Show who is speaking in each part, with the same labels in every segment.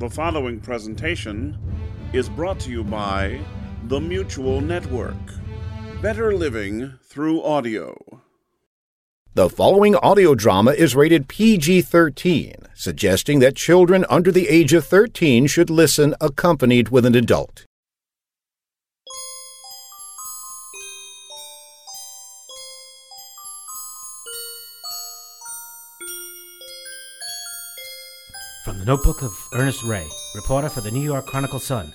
Speaker 1: The following presentation is brought to you by the Mutual Network. Better living through audio.
Speaker 2: The following audio drama is rated PG 13, suggesting that children under the age of 13 should listen accompanied with an adult.
Speaker 3: Notebook of Ernest Ray, reporter for the New York Chronicle Sun.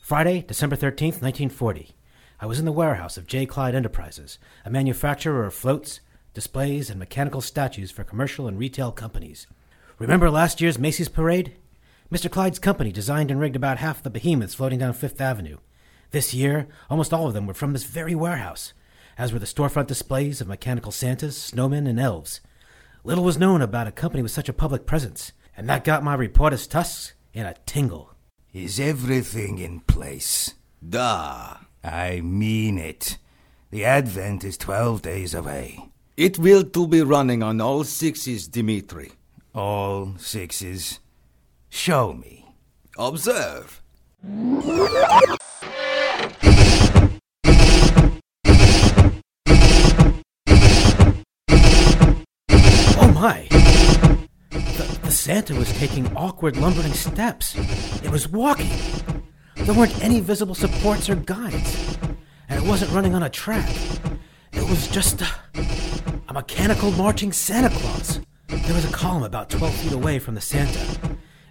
Speaker 3: Friday, December 13th, 1940. I was in the warehouse of J. Clyde Enterprises, a manufacturer of floats, displays, and mechanical statues for commercial and retail companies. Remember last year's Macy's parade? Mr. Clyde's company designed and rigged about half the behemoths floating down Fifth Avenue. This year, almost all of them were from this very warehouse, as were the storefront displays of mechanical Santas, snowmen, and elves. Little was known about a company with such a public presence, and that got my reporter's tusks in a tingle.
Speaker 4: Is everything in place?
Speaker 5: Da.
Speaker 4: I mean it. The advent is twelve days away.
Speaker 5: It will to be running on all sixes, Dimitri.
Speaker 4: All sixes. Show me.
Speaker 5: Observe.
Speaker 3: Oh my! Santa was taking awkward, lumbering steps. It was walking. There weren't any visible supports or guides. And it wasn't running on a track. It was just a, a mechanical marching Santa Claus. There was a column about 12 feet away from the Santa.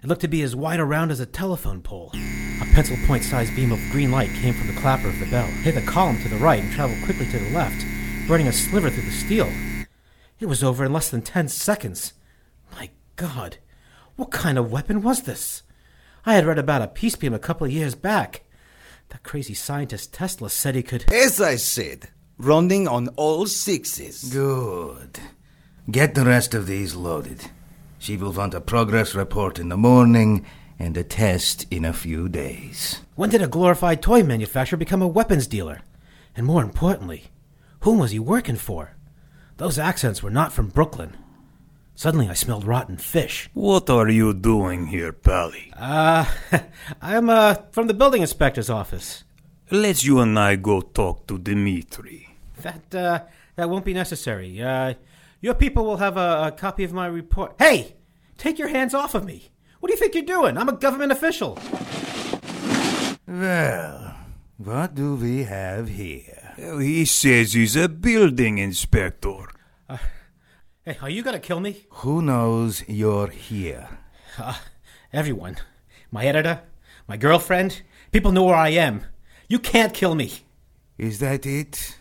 Speaker 3: It looked to be as wide around as a telephone pole. A pencil point sized beam of green light came from the clapper of the bell, hit the column to the right, and traveled quickly to the left, burning a sliver through the steel. It was over in less than 10 seconds. My God, what kind of weapon was this? I had read about a peace beam a couple of years back. That crazy scientist Tesla said he could.
Speaker 5: As I said, running on all sixes.
Speaker 4: Good. Get the rest of these loaded. She will want a progress report in the morning and a test in a few days.
Speaker 3: When did a glorified toy manufacturer become a weapons dealer? And more importantly, whom was he working for? Those accents were not from Brooklyn. Suddenly I smelled rotten fish.
Speaker 6: What are you doing here, Pally?
Speaker 3: Uh, I'm, uh, from the building inspector's office.
Speaker 6: Let's you and I go talk to Dimitri.
Speaker 3: That, uh, that won't be necessary. Uh, your people will have a, a copy of my report. Hey! Take your hands off of me! What do you think you're doing? I'm a government official.
Speaker 4: Well, what do we have here?
Speaker 6: He says he's a building inspector.
Speaker 3: Hey, are you gonna kill me?
Speaker 4: Who knows you're here?
Speaker 3: Uh, everyone. My editor, my girlfriend, people know where I am. You can't kill me.
Speaker 4: Is that it?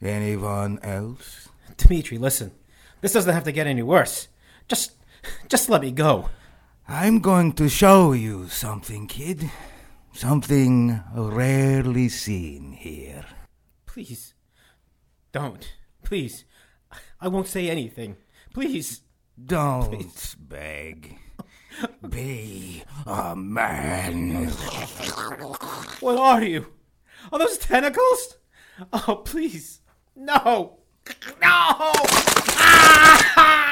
Speaker 4: Anyone else?
Speaker 3: Dimitri, listen. This doesn't have to get any worse. Just, just let me go.
Speaker 4: I'm going to show you something, kid. Something rarely seen here.
Speaker 3: Please. Don't. Please. I won't say anything. Please.
Speaker 4: Don't Please. beg. Be a man.
Speaker 3: What are you? Are those tentacles? Oh, please. No. No! Ah!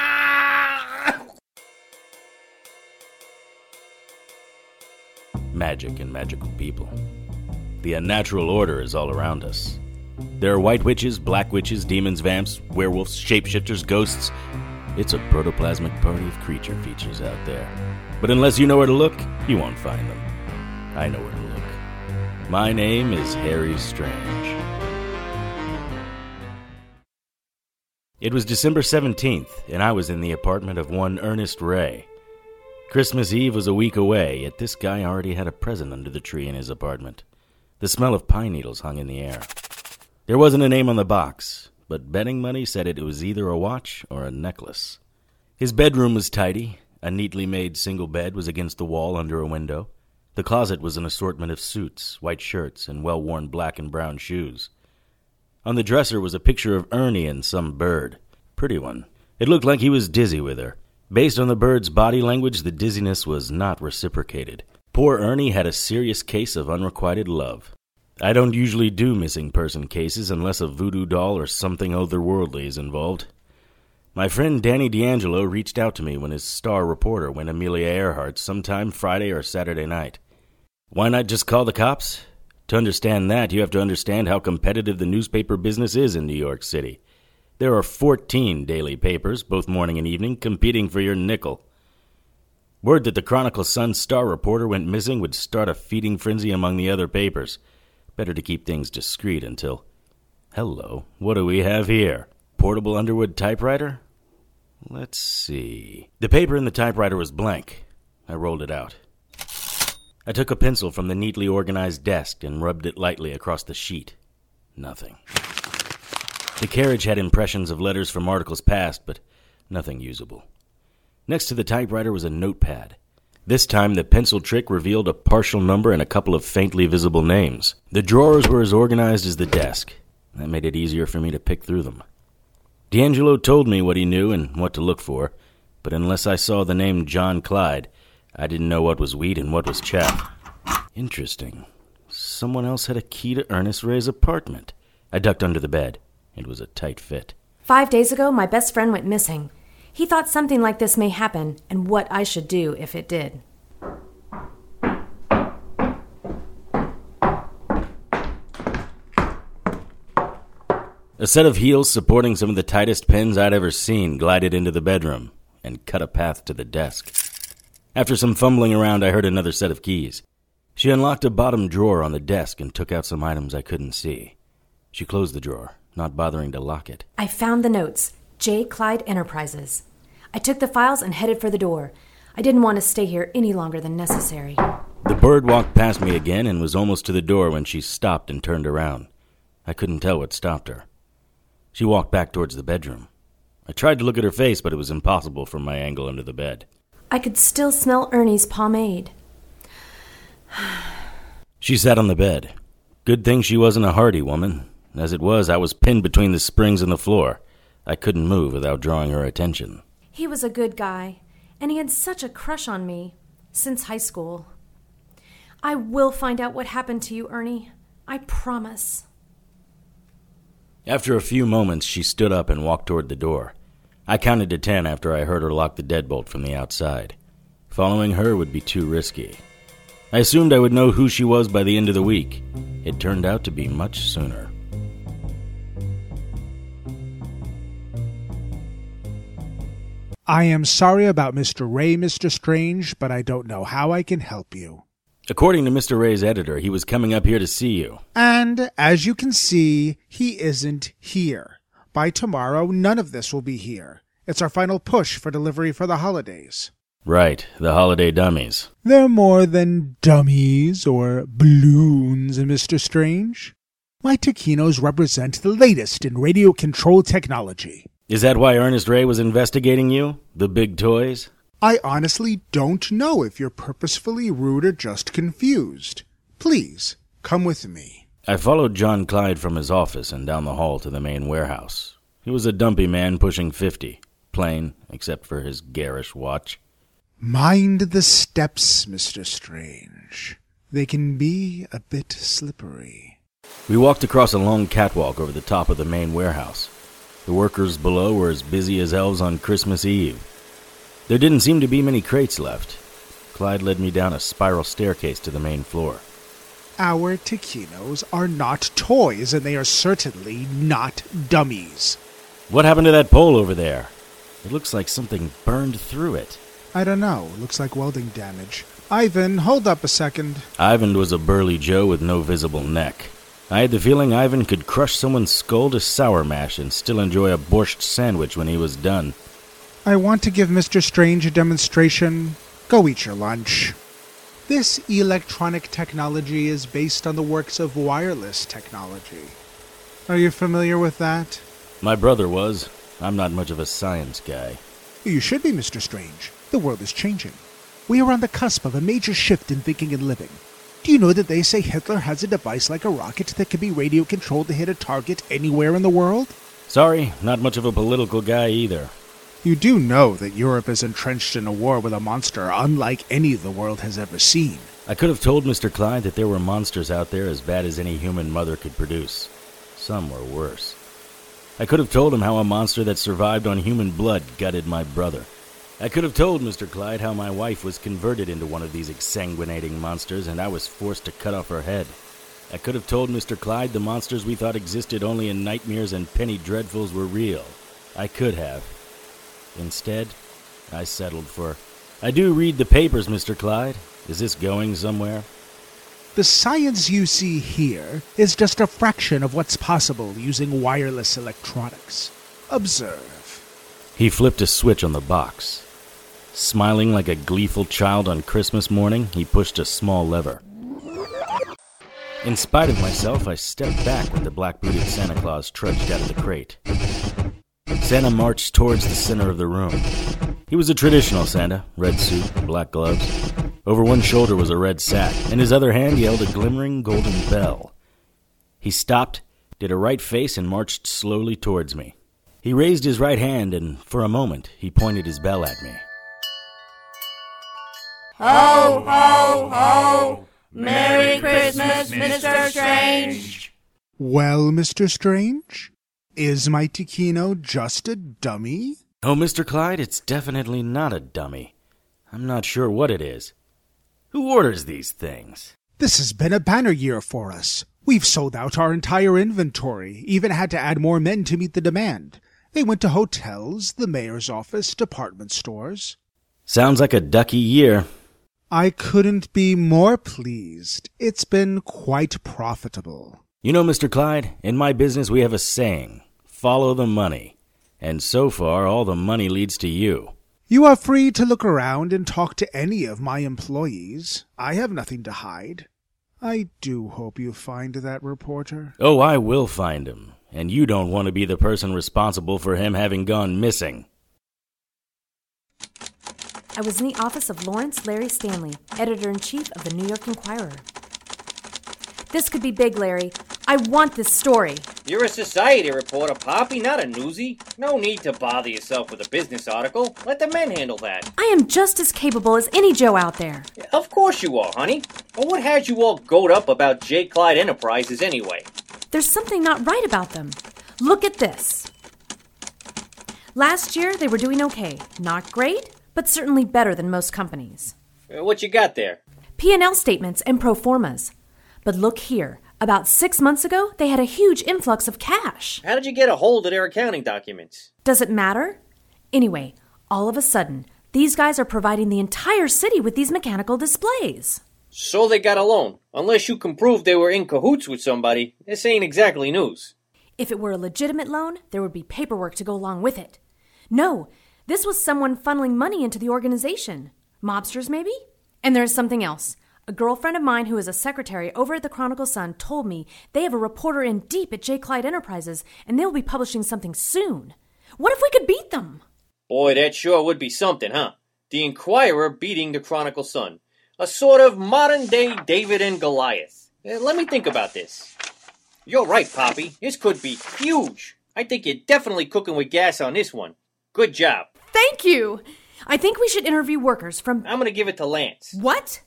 Speaker 7: Magic and magical people. The unnatural order is all around us. There are white witches, black witches, demons, vamps, werewolves, shapeshifters, ghosts. It's a protoplasmic party of creature features out there. But unless you know where to look, you won't find them. I know where to look. My name is Harry Strange. It was December 17th, and I was in the apartment of one Ernest Ray. Christmas Eve was a week away, yet this guy already had a present under the tree in his apartment. The smell of pine needles hung in the air. There wasn't a name on the box, but betting money said it was either a watch or a necklace. His bedroom was tidy. A neatly made single bed was against the wall under a window. The closet was an assortment of suits, white shirts, and well worn black and brown shoes. On the dresser was a picture of Ernie and some bird. Pretty one. It looked like he was dizzy with her. Based on the bird's body language, the dizziness was not reciprocated. Poor Ernie had a serious case of unrequited love. I don't usually do missing person cases unless a voodoo doll or something otherworldly is involved. My friend Danny D'Angelo reached out to me when his star reporter went Amelia Earhart sometime Friday or Saturday night. Why not just call the cops? To understand that, you have to understand how competitive the newspaper business is in New York City. There are 14 daily papers, both morning and evening, competing for your nickel. Word that the Chronicle Sun star reporter went missing would start a feeding frenzy among the other papers. Better to keep things discreet until. Hello, what do we have here? Portable Underwood typewriter? Let's see. The paper in the typewriter was blank. I rolled it out. I took a pencil from the neatly organized desk and rubbed it lightly across the sheet. Nothing. The carriage had impressions of letters from articles past, but nothing usable. Next to the typewriter was a notepad. This time, the pencil trick revealed a partial number and a couple of faintly visible names. The drawers were as organized as the desk. That made it easier for me to pick through them. D'Angelo told me what he knew and what to look for, but unless I saw the name John Clyde, I didn't know what was wheat and what was chaff. Interesting. Someone else had a key to Ernest Ray's apartment. I ducked under the bed. It was a tight fit.
Speaker 8: Five days ago, my best friend went missing. He thought something like this may happen, and what I should do if it did.
Speaker 7: A set of heels supporting some of the tightest pins I'd ever seen glided into the bedroom and cut a path to the desk. After some fumbling around, I heard another set of keys. She unlocked a bottom drawer on the desk and took out some items I couldn't see. She closed the drawer, not bothering to lock it.
Speaker 8: I found the notes J. Clyde Enterprises. I took the files and headed for the door. I didn't want to stay here any longer than necessary.
Speaker 7: The bird walked past me again and was almost to the door when she stopped and turned around. I couldn't tell what stopped her. She walked back towards the bedroom. I tried to look at her face, but it was impossible from my angle under the bed.
Speaker 8: I could still smell Ernie's pomade.
Speaker 7: She sat on the bed. Good thing she wasn't a hardy woman. As it was, I was pinned between the springs and the floor. I couldn't move without drawing her attention.
Speaker 8: He was a good guy, and he had such a crush on me since high school. I will find out what happened to you, Ernie. I promise.
Speaker 7: After a few moments, she stood up and walked toward the door. I counted to ten after I heard her lock the deadbolt from the outside. Following her would be too risky. I assumed I would know who she was by the end of the week. It turned out to be much sooner.
Speaker 9: I am sorry about Mr. Ray, Mr. Strange, but I don't know how I can help you.
Speaker 7: According to Mr. Ray's editor, he was coming up here to see you.
Speaker 9: And as you can see, he isn't here. By tomorrow, none of this will be here. It's our final push for delivery for the holidays.
Speaker 7: Right, the holiday dummies.
Speaker 9: They're more than dummies or balloons, Mr. Strange. My taquinos represent the latest in radio control technology.
Speaker 7: Is that why Ernest Ray was investigating you? The big toys?
Speaker 9: I honestly don't know if you're purposefully rude or just confused. Please, come with me.
Speaker 7: I followed John Clyde from his office and down the hall to the main warehouse. He was a dumpy man pushing fifty, plain, except for his garish watch.
Speaker 9: Mind the steps, Mr. Strange. They can be a bit slippery.
Speaker 7: We walked across a long catwalk over the top of the main warehouse. The workers below were as busy as elves on Christmas Eve. There didn't seem to be many crates left. Clyde led me down a spiral staircase to the main floor.
Speaker 9: Our taquinos are not toys, and they are certainly not dummies.
Speaker 7: What happened to that pole over there? It looks like something burned through it.
Speaker 9: I don't know. Looks like welding damage. Ivan, hold up a second.
Speaker 7: Ivan was a burly Joe with no visible neck. I had the feeling Ivan could crush someone's skull to sour mash and still enjoy a borscht sandwich when he was done.
Speaker 9: I want to give Mr. Strange a demonstration. Go eat your lunch. This electronic technology is based on the works of wireless technology. Are you familiar with that?
Speaker 7: My brother was. I'm not much of a science guy.
Speaker 9: You should be, Mr. Strange. The world is changing. We are on the cusp of a major shift in thinking and living. Do you know that they say Hitler has a device like a rocket that can be radio controlled to hit a target anywhere in the world?
Speaker 7: Sorry, not much of a political guy either.
Speaker 9: You do know that Europe is entrenched in a war with a monster unlike any the world has ever seen.
Speaker 7: I could have told Mr. Clyde that there were monsters out there as bad as any human mother could produce. Some were worse. I could have told him how a monster that survived on human blood gutted my brother. I could have told Mr. Clyde how my wife was converted into one of these exsanguinating monsters and I was forced to cut off her head. I could have told Mr. Clyde the monsters we thought existed only in nightmares and penny dreadfuls were real. I could have. Instead, I settled for. I do read the papers, Mr. Clyde. Is this going somewhere?
Speaker 9: The science you see here is just a fraction of what's possible using wireless electronics. Observe.
Speaker 7: He flipped a switch on the box. Smiling like a gleeful child on Christmas morning, he pushed a small lever. In spite of myself, I stepped back when the black booted Santa Claus trudged out of the crate. Santa marched towards the center of the room. He was a traditional Santa red suit, black gloves. Over one shoulder was a red sack. In his other hand, he held a glimmering golden bell. He stopped, did a right face, and marched slowly towards me. He raised his right hand, and for a moment, he pointed his bell at me.
Speaker 10: Ho, ho, ho! Merry Christmas, Mr. Strange!
Speaker 9: Well, Mr. Strange, is my Tikino just a dummy?
Speaker 7: Oh, Mr. Clyde, it's definitely not a dummy. I'm not sure what it is. Who orders these things?
Speaker 9: This has been a banner year for us. We've sold out our entire inventory, even had to add more men to meet the demand. They went to hotels, the mayor's office, department stores.
Speaker 7: Sounds like a ducky year.
Speaker 9: I couldn't be more pleased. It's been quite profitable.
Speaker 7: You know, Mr. Clyde, in my business we have a saying follow the money. And so far, all the money leads to you.
Speaker 9: You are free to look around and talk to any of my employees. I have nothing to hide. I do hope you find that reporter.
Speaker 7: Oh, I will find him. And you don't want to be the person responsible for him having gone missing.
Speaker 8: I was in the office of Lawrence Larry Stanley, editor in chief of the New York Inquirer. This could be big, Larry. I want this story.
Speaker 11: You're a society reporter, Poppy, not a newsie. No need to bother yourself with a business article. Let the men handle that.
Speaker 8: I am just as capable as any Joe out there.
Speaker 11: Of course you are, honey. But what had you all goat up about J. Clyde Enterprises anyway?
Speaker 8: There's something not right about them. Look at this. Last year, they were doing okay. Not great, but certainly better than most companies.
Speaker 11: Uh, What you got there?
Speaker 8: P&L statements and pro formas. But look here. About six months ago, they had a huge influx of cash.
Speaker 11: How did you get a hold of their accounting documents?
Speaker 8: Does it matter? Anyway, all of a sudden, these guys are providing the entire city with these mechanical displays.
Speaker 11: So they got a loan. Unless you can prove they were in cahoots with somebody, this ain't exactly news.
Speaker 8: If it were a legitimate loan, there would be paperwork to go along with it. No, this was someone funneling money into the organization. Mobsters, maybe? And there is something else. A girlfriend of mine who is a secretary over at the Chronicle Sun told me they have a reporter in deep at J. Clyde Enterprises, and they'll be publishing something soon. What if we could beat them?
Speaker 11: Boy, that sure would be something, huh? The Inquirer beating the Chronicle Sun. A sort of modern day David and Goliath. Uh, let me think about this. You're right, Poppy. This could be huge. I think you're definitely cooking with gas on this one. Good job.
Speaker 8: Thank you! I think we should interview workers from.
Speaker 11: I'm gonna give it to Lance.
Speaker 8: What?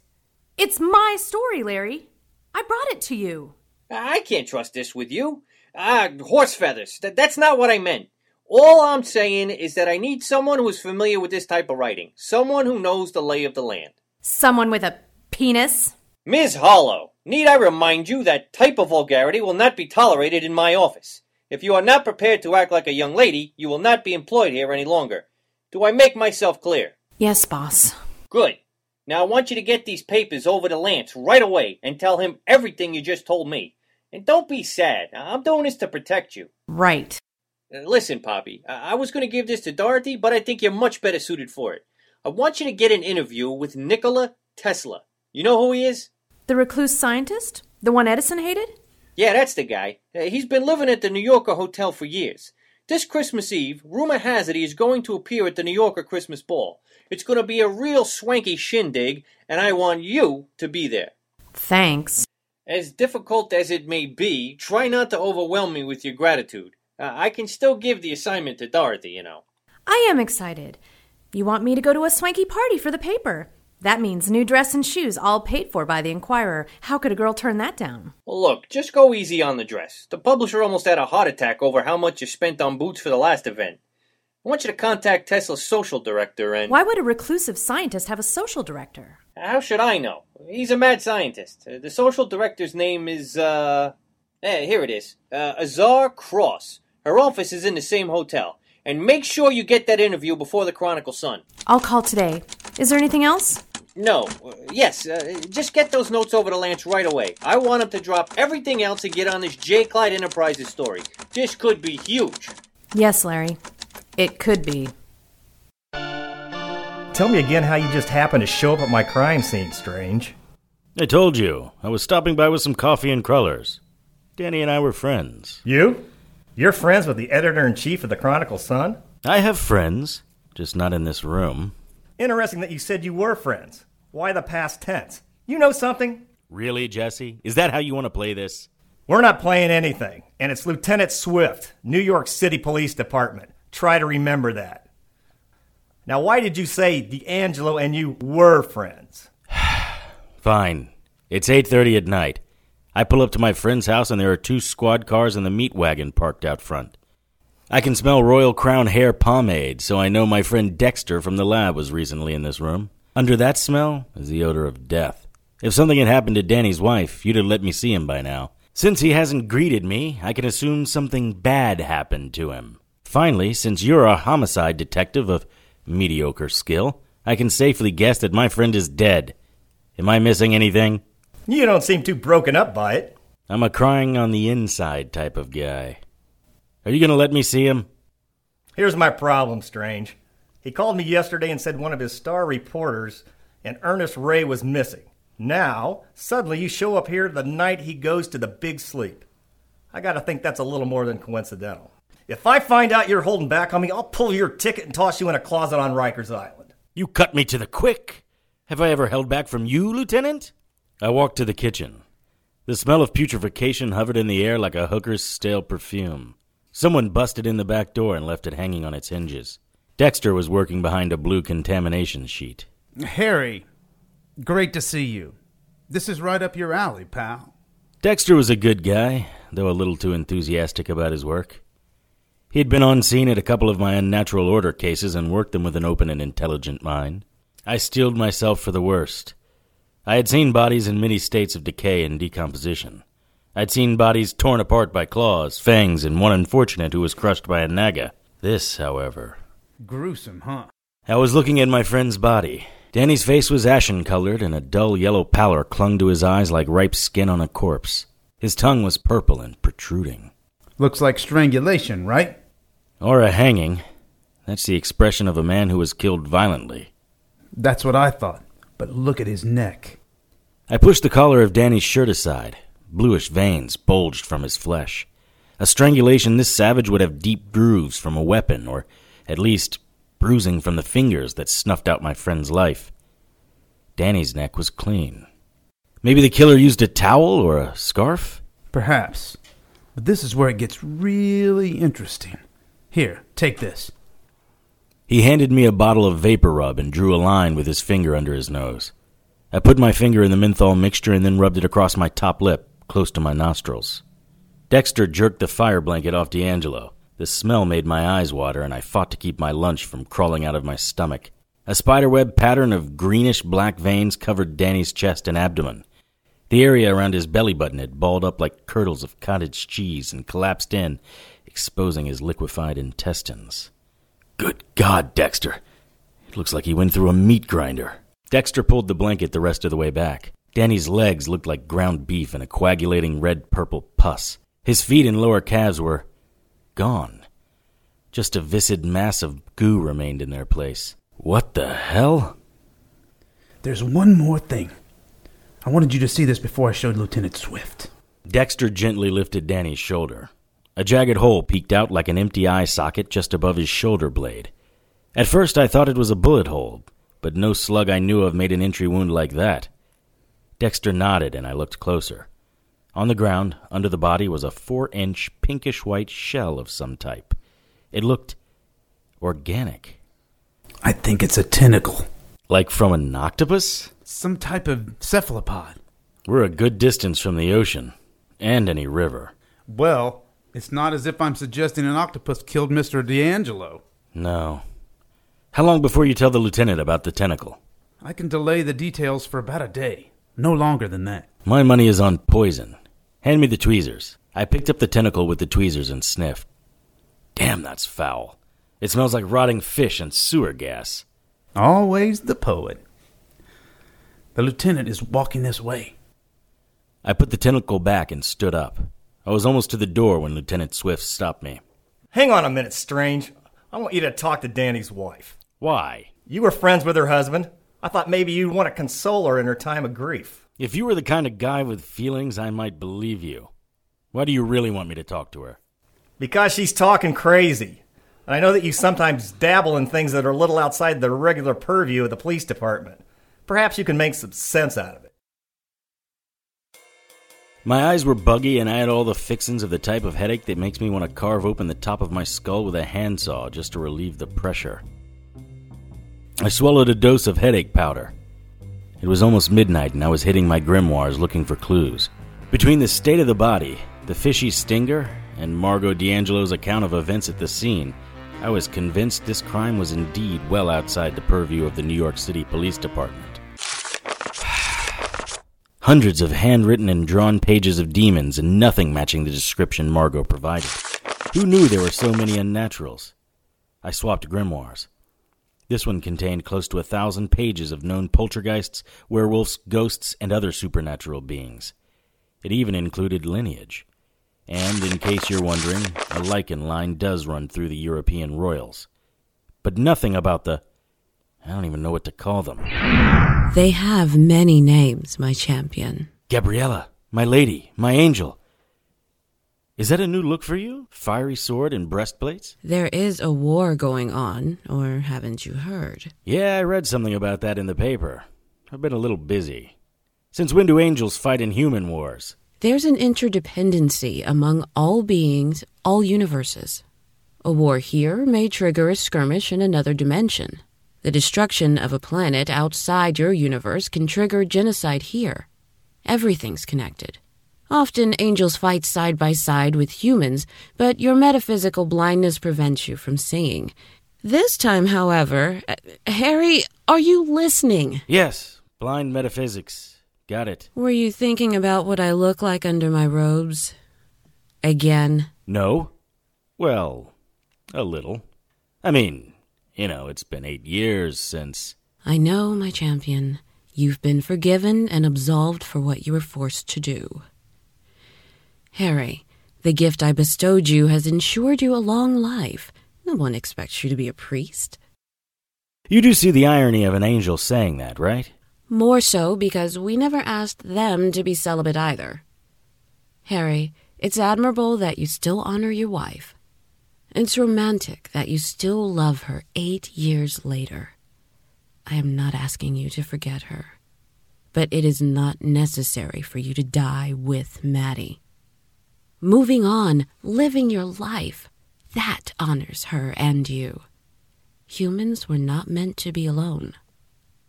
Speaker 8: It's my story, Larry. I brought it to you.
Speaker 11: I can't trust this with you. Ah, horse feathers. Th- that's not what I meant. All I'm saying is that I need someone who is familiar with this type of writing. Someone who knows the lay of the land.
Speaker 8: Someone with a penis?
Speaker 11: Ms. Harlow, need I remind you that type of vulgarity will not be tolerated in my office. If you are not prepared to act like a young lady, you will not be employed here any longer. Do I make myself clear?
Speaker 8: Yes, boss.
Speaker 11: Good. Now I want you to get these papers over to Lance right away and tell him everything you just told me. And don't be sad. I'm doing this to protect you.
Speaker 8: Right.
Speaker 11: Uh, Listen, Poppy, I was going to give this to Dorothy, but I think you're much better suited for it. I want you to get an interview with Nikola Tesla. You know who he is?
Speaker 8: The recluse scientist? The one Edison hated?
Speaker 11: Yeah, that's the guy. Uh, He's been living at the New Yorker Hotel for years. This Christmas Eve, rumor has it he is going to appear at the New Yorker Christmas Ball. It's going to be a real swanky shindig, and I want you to be there.
Speaker 8: Thanks.
Speaker 11: As difficult as it may be, try not to overwhelm me with your gratitude. Uh, I can still give the assignment to Dorothy, you know.
Speaker 8: I am excited. You want me to go to a swanky party for the paper. That means new dress and shoes, all paid for by the Inquirer. How could a girl turn that down?
Speaker 11: Well, look, just go easy on the dress. The publisher almost had a heart attack over how much you spent on boots for the last event. I want you to contact Tesla's social director and.
Speaker 8: Why would a reclusive scientist have a social director?
Speaker 11: How should I know? He's a mad scientist. Uh, The social director's name is, uh. Eh, here it is. Uh, Azar Cross. Her office is in the same hotel. And make sure you get that interview before the Chronicle Sun.
Speaker 8: I'll call today. Is there anything else?
Speaker 11: No. Uh, yes, uh, just get those notes over to Lance right away. I want him to drop everything else and get on this J. Clyde Enterprises story. This could be huge.
Speaker 8: Yes, Larry. It could be.
Speaker 12: Tell me again how you just happened to show up at my crime scene, Strange.
Speaker 7: I told you. I was stopping by with some coffee and crullers. Danny and I were friends.
Speaker 12: You? You're friends with the editor in chief of the Chronicle Sun?
Speaker 7: I have friends, just not in this room.
Speaker 12: Interesting that you said you were friends. Why the past tense? You know something?
Speaker 7: Really, Jesse? Is that how you want to play this?
Speaker 12: We're not playing anything, and it's Lieutenant Swift, New York City Police Department. Try to remember that. Now, why did you say D'Angelo and you were friends?
Speaker 7: Fine. It's 8:30 at night. I pull up to my friend's house and there are two squad cars and the meat wagon parked out front. I can smell Royal Crown hair pomade, so I know my friend Dexter from the lab was recently in this room. Under that smell is the odor of death. If something had happened to Danny's wife, you'd have let me see him by now. Since he hasn't greeted me, I can assume something bad happened to him. Finally, since you're a homicide detective of mediocre skill, I can safely guess that my friend is dead. Am I missing anything?
Speaker 12: You don't seem too broken up by it.
Speaker 7: I'm a crying on the inside type of guy. Are you going to let me see him?
Speaker 12: Here's my problem, Strange. He called me yesterday and said one of his star reporters and Ernest Ray was missing. Now, suddenly you show up here the night he goes to the big sleep. I gotta think that's a little more than coincidental. If I find out you're holding back on me, I'll pull your ticket and toss you in a closet on Rikers Island.
Speaker 7: You cut me to the quick. Have I ever held back from you, Lieutenant? I walked to the kitchen. The smell of putrefaction hovered in the air like a hooker's stale perfume. Someone busted in the back door and left it hanging on its hinges. Dexter was working behind a blue contamination sheet.
Speaker 13: Harry, great to see you. This is right up your alley, pal.
Speaker 7: Dexter was a good guy, though a little too enthusiastic about his work. He'd been on scene at a couple of my unnatural order cases and worked them with an open and intelligent mind. I steeled myself for the worst. I had seen bodies in many states of decay and decomposition. I'd seen bodies torn apart by claws, fangs, and one unfortunate who was crushed by a naga. This, however.
Speaker 13: Gruesome, huh?
Speaker 7: I was looking at my friend's body. Danny's face was ashen colored, and a dull yellow pallor clung to his eyes like ripe skin on a corpse. His tongue was purple and protruding.
Speaker 13: Looks like strangulation, right?
Speaker 7: Or a hanging. That's the expression of a man who was killed violently.
Speaker 13: That's what I thought. But look at his neck.
Speaker 7: I pushed the collar of Danny's shirt aside. Bluish veins bulged from his flesh. A strangulation this savage would have deep grooves from a weapon, or at least bruising from the fingers that snuffed out my friend's life. Danny's neck was clean. Maybe the killer used a towel or a scarf?
Speaker 13: Perhaps. But this is where it gets really interesting. Here, take this.
Speaker 7: He handed me a bottle of vapor rub and drew a line with his finger under his nose. I put my finger in the menthol mixture and then rubbed it across my top lip, close to my nostrils. Dexter jerked the fire blanket off D'Angelo. The smell made my eyes water, and I fought to keep my lunch from crawling out of my stomach. A spiderweb pattern of greenish black veins covered Danny's chest and abdomen. The area around his belly button had balled up like curdles of cottage cheese and collapsed in, exposing his liquefied intestines. Good God, Dexter! It looks like he went through a meat grinder. Dexter pulled the blanket the rest of the way back. Danny's legs looked like ground beef in a coagulating red purple pus. His feet and lower calves were gone. Just a viscid mass of goo remained in their place. What the hell?
Speaker 13: There's one more thing. I wanted you to see this before I showed Lieutenant Swift.
Speaker 7: Dexter gently lifted Danny's shoulder. A jagged hole peeked out like an empty eye socket just above his shoulder blade. At first I thought it was a bullet hole, but no slug I knew of made an entry wound like that. Dexter nodded, and I looked closer. On the ground, under the body, was a four inch pinkish white shell of some type. It looked organic.
Speaker 13: I think it's a tentacle.
Speaker 7: Like from an octopus?
Speaker 13: Some type of cephalopod.
Speaker 7: We're a good distance from the ocean and any river.
Speaker 13: Well, it's not as if I'm suggesting an octopus killed Mr. D'Angelo.
Speaker 7: No. How long before you tell the lieutenant about the tentacle?
Speaker 13: I can delay the details for about a day. No longer than that.
Speaker 7: My money is on poison. Hand me the tweezers. I picked up the tentacle with the tweezers and sniffed. Damn, that's foul. It smells like rotting fish and sewer gas.
Speaker 13: Always the poet. The lieutenant is walking this way.
Speaker 7: I put the tentacle back and stood up. I was almost to the door when Lieutenant Swift stopped me.
Speaker 12: Hang on a minute, Strange. I want you to talk to Danny's wife.
Speaker 7: Why?
Speaker 12: You were friends with her husband. I thought maybe you'd want to console her in her time of grief.
Speaker 7: If you were the kind of guy with feelings, I might believe you. Why do you really want me to talk to her?
Speaker 12: Because she's talking crazy. And I know that you sometimes dabble in things that are a little outside the regular purview of the police department. Perhaps you can make some sense out of it.
Speaker 7: My eyes were buggy, and I had all the fixins of the type of headache that makes me want to carve open the top of my skull with a handsaw just to relieve the pressure. I swallowed a dose of headache powder. It was almost midnight, and I was hitting my grimoires looking for clues. Between the state of the body, the fishy stinger, and Margot D'Angelo's account of events at the scene, I was convinced this crime was indeed well outside the purview of the New York City Police Department. Hundreds of handwritten and drawn pages of demons and nothing matching the description Margot provided. Who knew there were so many unnaturals? I swapped grimoires. This one contained close to a thousand pages of known poltergeists, werewolves, ghosts, and other supernatural beings. It even included lineage. And, in case you're wondering, a lycan line does run through the European royals. But nothing about the. I don't even know what to call them.
Speaker 14: They have many names, my champion.
Speaker 7: Gabriella, my lady, my angel. Is that a new look for you? Fiery sword and breastplates?
Speaker 14: There is a war going on, or haven't you heard?
Speaker 7: Yeah, I read something about that in the paper. I've been a little busy. Since when do angels fight in human wars?
Speaker 14: There's an interdependency among all beings, all universes. A war here may trigger a skirmish in another dimension. The destruction of a planet outside your universe can trigger genocide here. Everything's connected. Often angels fight side by side with humans, but your metaphysical blindness prevents you from seeing. This time, however, uh, Harry, are you listening?
Speaker 7: Yes, blind metaphysics. Got it.
Speaker 14: Were you thinking about what I look like under my robes? Again?
Speaker 7: No. Well, a little. I mean, you know, it's been eight years since.
Speaker 14: I know, my champion. You've been forgiven and absolved for what you were forced to do. Harry, the gift I bestowed you has ensured you a long life. No one expects you to be a priest.
Speaker 7: You do see the irony of an angel saying that, right?
Speaker 14: More so because we never asked them to be celibate either. Harry, it's admirable that you still honor your wife. It's romantic that you still love her eight years later. I am not asking you to forget her, but it is not necessary for you to die with Maddie. Moving on, living your life, that honors her and you. Humans were not meant to be alone.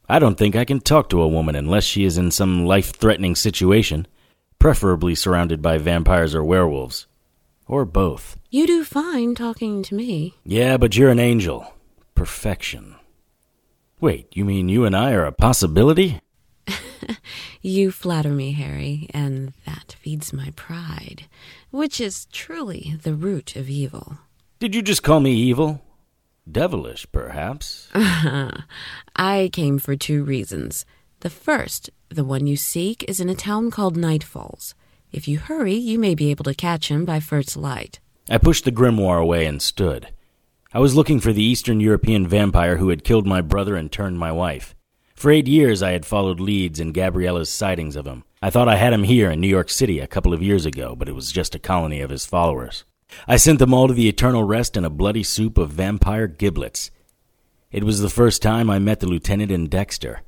Speaker 7: I don't think I can talk to a woman unless she is in some life threatening situation, preferably surrounded by vampires or werewolves. Or both.
Speaker 14: You do fine talking to me.
Speaker 7: Yeah, but you're an angel. Perfection. Wait, you mean you and I are a possibility?
Speaker 14: you flatter me, Harry, and that feeds my pride, which is truly the root of evil.
Speaker 7: Did you just call me evil? Devilish, perhaps?
Speaker 14: I came for two reasons. The first, the one you seek, is in a town called Night Falls. If you hurry, you may be able to catch him by first light.
Speaker 7: I pushed the grimoire away and stood. I was looking for the Eastern European vampire who had killed my brother and turned my wife. For eight years, I had followed leads in Gabriella's sightings of him. I thought I had him here in New York City a couple of years ago, but it was just a colony of his followers. I sent them all to the eternal rest in a bloody soup of vampire giblets. It was the first time I met the lieutenant and Dexter.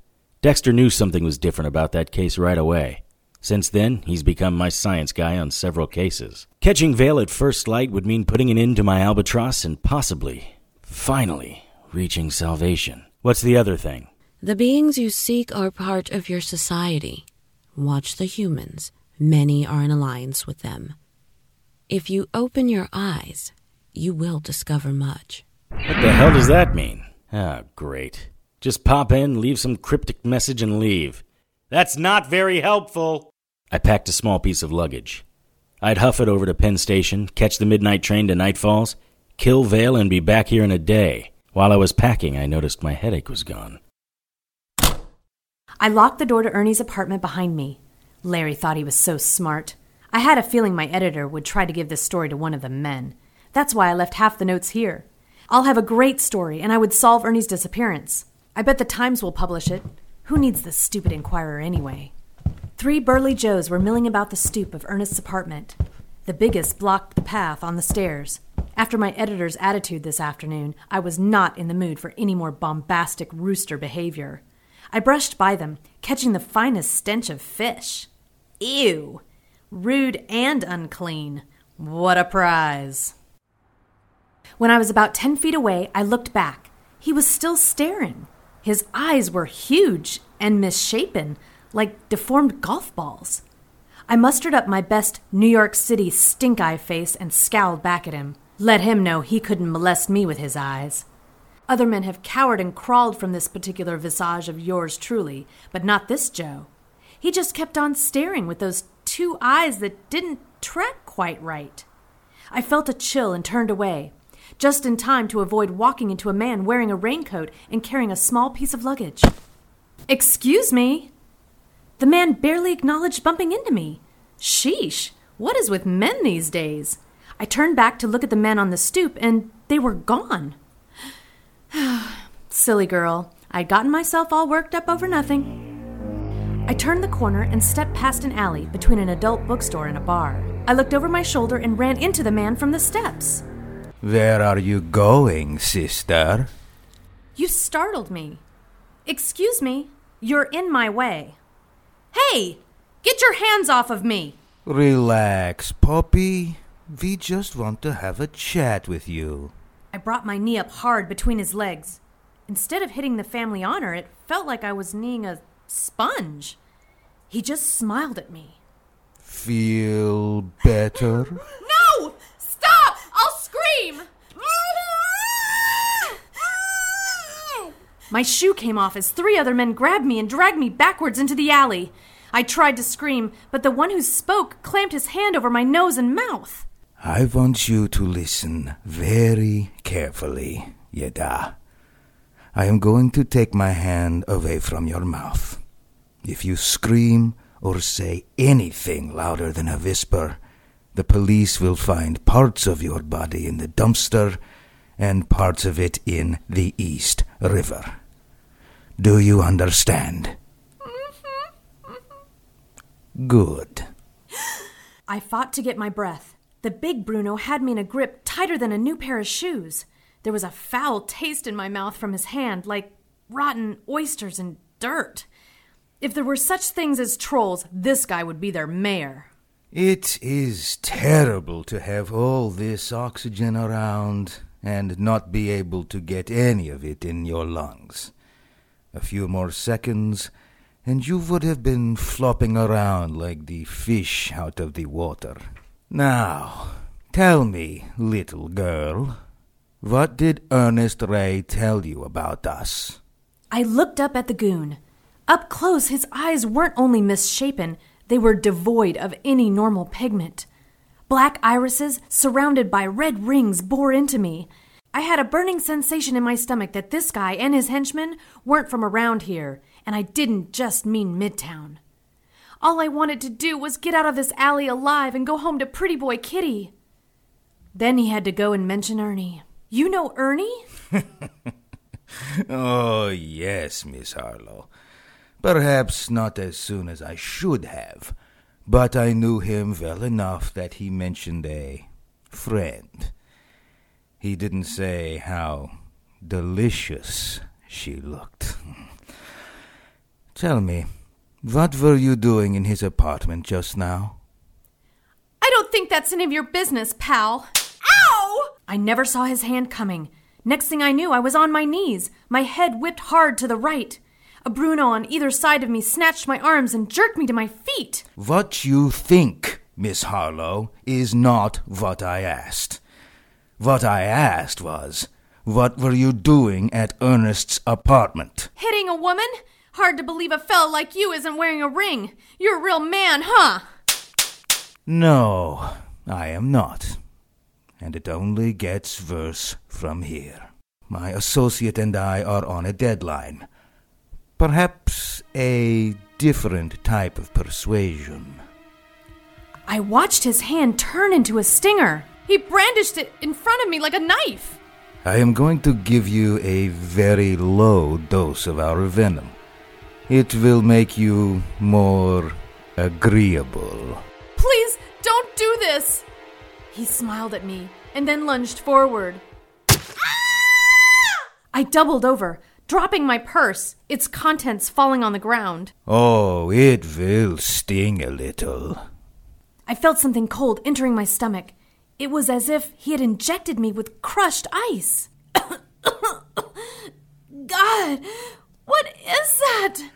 Speaker 7: Dexter knew something was different about that case right away. Since then, he's become my science guy on several cases. Catching Vale at first light would mean putting an end to my albatross and possibly, finally, reaching salvation. What's the other thing?
Speaker 14: The beings you seek are part of your society. Watch the humans. Many are in alliance with them. If you open your eyes, you will discover much.
Speaker 7: What the hell does that mean? Ah, great. Just pop in, leave some cryptic message, and leave. That's not very helpful. I packed a small piece of luggage. I'd huff it over to Penn Station, catch the midnight train to Night Falls, kill Vale, and be back here in a day. While I was packing, I noticed my headache was gone.
Speaker 8: I locked the door to Ernie's apartment behind me. Larry thought he was so smart. I had a feeling my editor would try to give this story to one of the men. That's why I left half the notes here. I'll have a great story, and I would solve Ernie's disappearance. I bet the Times will publish it. Who needs this stupid Inquirer anyway? Three burly Joes were milling about the stoop of Ernest's apartment. The biggest blocked the path on the stairs. After my editor's attitude this afternoon, I was not in the mood for any more bombastic rooster behavior. I brushed by them, catching the finest stench of fish. Ew! Rude and unclean. What a prize! When I was about ten feet away, I looked back. He was still staring. His eyes were huge and misshapen, like deformed golf balls. I mustered up my best New York City stink eye face and scowled back at him. Let him know he couldn't molest me with his eyes. Other men have cowered and crawled from this particular visage of yours truly, but not this Joe. He just kept on staring with those two eyes that didn't track quite right. I felt a chill and turned away, just in time to avoid walking into a man wearing a raincoat and carrying a small piece of luggage. Excuse me, the man barely acknowledged bumping into me. Sheesh, what is with men these days? I turned back to look at the men on the stoop, and they were gone. Silly girl, I'd gotten myself all worked up over nothing. I turned the corner and stepped past an alley between an adult bookstore and a bar. I looked over my shoulder and ran into the man from the steps.
Speaker 4: Where are you going, sister?
Speaker 8: You startled me. Excuse me, you're in my way. Hey! Get your hands off of me!
Speaker 4: Relax, Poppy. We just want to have a chat with you.
Speaker 8: I brought my knee up hard between his legs. Instead of hitting the family honor, it felt like I was kneeing a sponge. He just smiled at me.
Speaker 4: Feel better?
Speaker 8: no! Stop! I'll scream! My shoe came off as three other men grabbed me and dragged me backwards into the alley. I tried to scream, but the one who spoke clamped his hand over my nose and mouth.
Speaker 4: I want you to listen very carefully, Yeda. I am going to take my hand away from your mouth. If you scream or say anything louder than a whisper, the police will find parts of your body in the dumpster and parts of it in the East River. Do you understand? Mm-hmm. Mm-hmm. Good.
Speaker 8: I fought to get my breath. The big Bruno had me in a grip tighter than a new pair of shoes. There was a foul taste in my mouth from his hand, like rotten oysters and dirt. If there were such things as trolls, this guy would be their mayor.
Speaker 4: It is terrible to have all this oxygen around and not be able to get any of it in your lungs. A few more seconds, and you would have been flopping around like the fish out of the water. Now, tell me, little girl, what did Ernest Ray tell you about us?
Speaker 8: I looked up at the goon. Up close, his eyes weren't only misshapen, they were devoid of any normal pigment. Black irises, surrounded by red rings, bore into me. I had a burning sensation in my stomach that this guy and his henchmen weren't from around here, and I didn't just mean Midtown. All I wanted to do was get out of this alley alive and go home to Pretty Boy Kitty. Then he had to go and mention Ernie. You know Ernie?
Speaker 4: oh, yes, Miss Harlow. Perhaps not as soon as I should have, but I knew him well enough that he mentioned a friend. He didn't say how delicious she looked. Tell me, what were you doing in his apartment just now?
Speaker 8: I don't think that's any of your business, pal. Ow! I never saw his hand coming. Next thing I knew, I was on my knees, my head whipped hard to the right. A Bruno on either side of me snatched my arms and jerked me to my feet.
Speaker 4: What you think, Miss Harlow, is not what I asked. What I asked was, what were you doing at Ernest's apartment?
Speaker 8: Hitting a woman? Hard to believe a fella like you isn't wearing a ring. You're a real man, huh?
Speaker 4: No, I am not. And it only gets worse from here. My associate and I are on a deadline. Perhaps a different type of persuasion.
Speaker 8: I watched his hand turn into a stinger. He brandished it in front of me like a knife.
Speaker 4: I am going to give you a very low dose of our venom. It will make you more agreeable.
Speaker 8: Please don't do this. He smiled at me and then lunged forward. Ah! I doubled over, dropping my purse, its contents falling on the ground.
Speaker 4: Oh, it will sting a little.
Speaker 8: I felt something cold entering my stomach. It was as if he had injected me with crushed ice. God, what is that?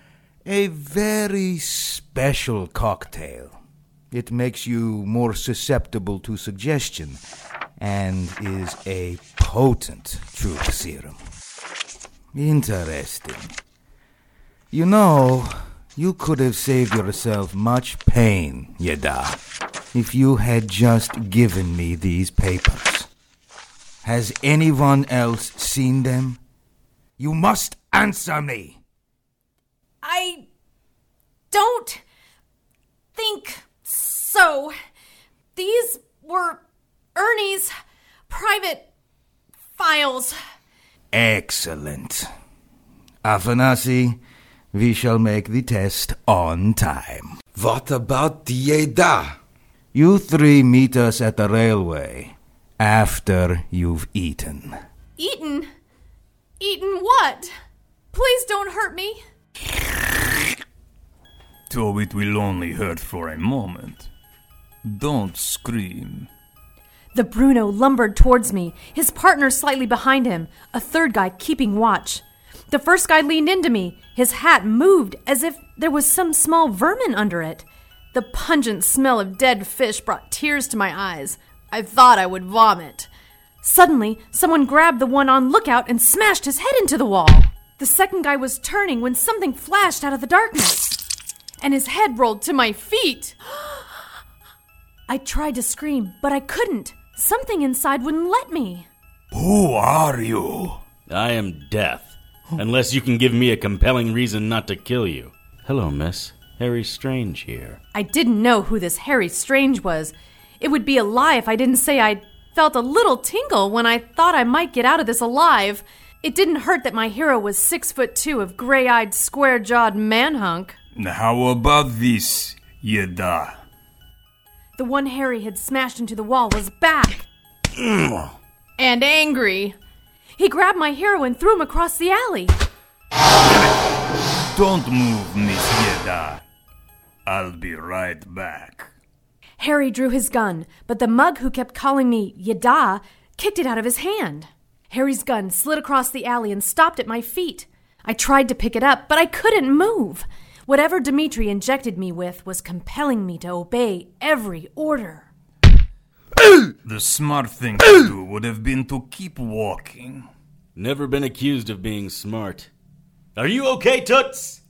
Speaker 4: A very special cocktail. It makes you more susceptible to suggestion and is a potent truth serum. Interesting. You know, you could have saved yourself much pain, Yeda, if you had just given me these papers. Has anyone else seen them? You must answer me.
Speaker 8: I don't think so. These were Ernie's private files.
Speaker 4: Excellent. Afanasi, we shall make the test on time.
Speaker 5: What about Yeda?
Speaker 4: You three meet us at the railway after you've eaten.
Speaker 8: Eaten? Eaten what? Please don't hurt me.
Speaker 6: So it will only hurt for a moment. Don't scream.
Speaker 8: The Bruno lumbered towards me, his partner slightly behind him, a third guy keeping watch. The first guy leaned into me. His hat moved as if there was some small vermin under it. The pungent smell of dead fish brought tears to my eyes. I thought I would vomit. Suddenly, someone grabbed the one on lookout and smashed his head into the wall. The second guy was turning when something flashed out of the darkness, and his head rolled to my feet. I tried to scream, but I couldn't. Something inside wouldn't let me.
Speaker 6: Who are you?
Speaker 7: I am death, unless you can give me a compelling reason not to kill you. Hello, miss. Harry Strange here.
Speaker 8: I didn't know who this Harry Strange was. It would be a lie if I didn't say I felt a little tingle when I thought I might get out of this alive. It didn't hurt that my hero was six foot two of gray eyed, square jawed manhunk.
Speaker 6: How about this, Yeda?
Speaker 8: The one Harry had smashed into the wall was back. and angry. He grabbed my hero and threw him across the alley.
Speaker 6: Don't move, Miss Yeda. I'll be right back.
Speaker 8: Harry drew his gun, but the mug who kept calling me Yada kicked it out of his hand. Harry's gun slid across the alley and stopped at my feet. I tried to pick it up, but I couldn't move. Whatever Dmitri injected me with was compelling me to obey every order.
Speaker 6: The smart thing to do would have been to keep walking.
Speaker 7: Never been accused of being smart. Are you okay, Toots?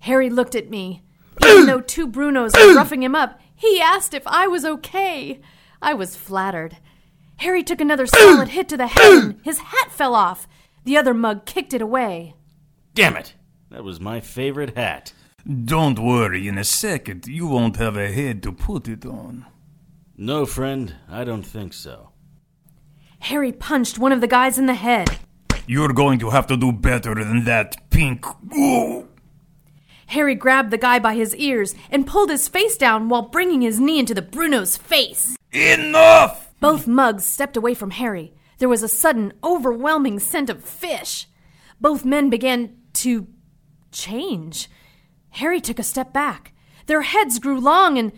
Speaker 8: Harry looked at me. Even though two Brunos were roughing him up, he asked if I was okay. I was flattered. Harry took another solid hit to the head and his hat fell off. The other mug kicked it away.
Speaker 7: Damn it! That was my favorite hat.
Speaker 6: Don't worry, in a second you won't have a head to put it on.
Speaker 7: No, friend, I don't think so.
Speaker 8: Harry punched one of the guys in the head.
Speaker 6: You're going to have to do better than that, Pink. Ooh.
Speaker 8: Harry grabbed the guy by his ears and pulled his face down while bringing his knee into the Bruno's face.
Speaker 6: Enough!
Speaker 8: Both mugs stepped away from Harry. There was a sudden, overwhelming scent of fish. Both men began to change. Harry took a step back. Their heads grew long and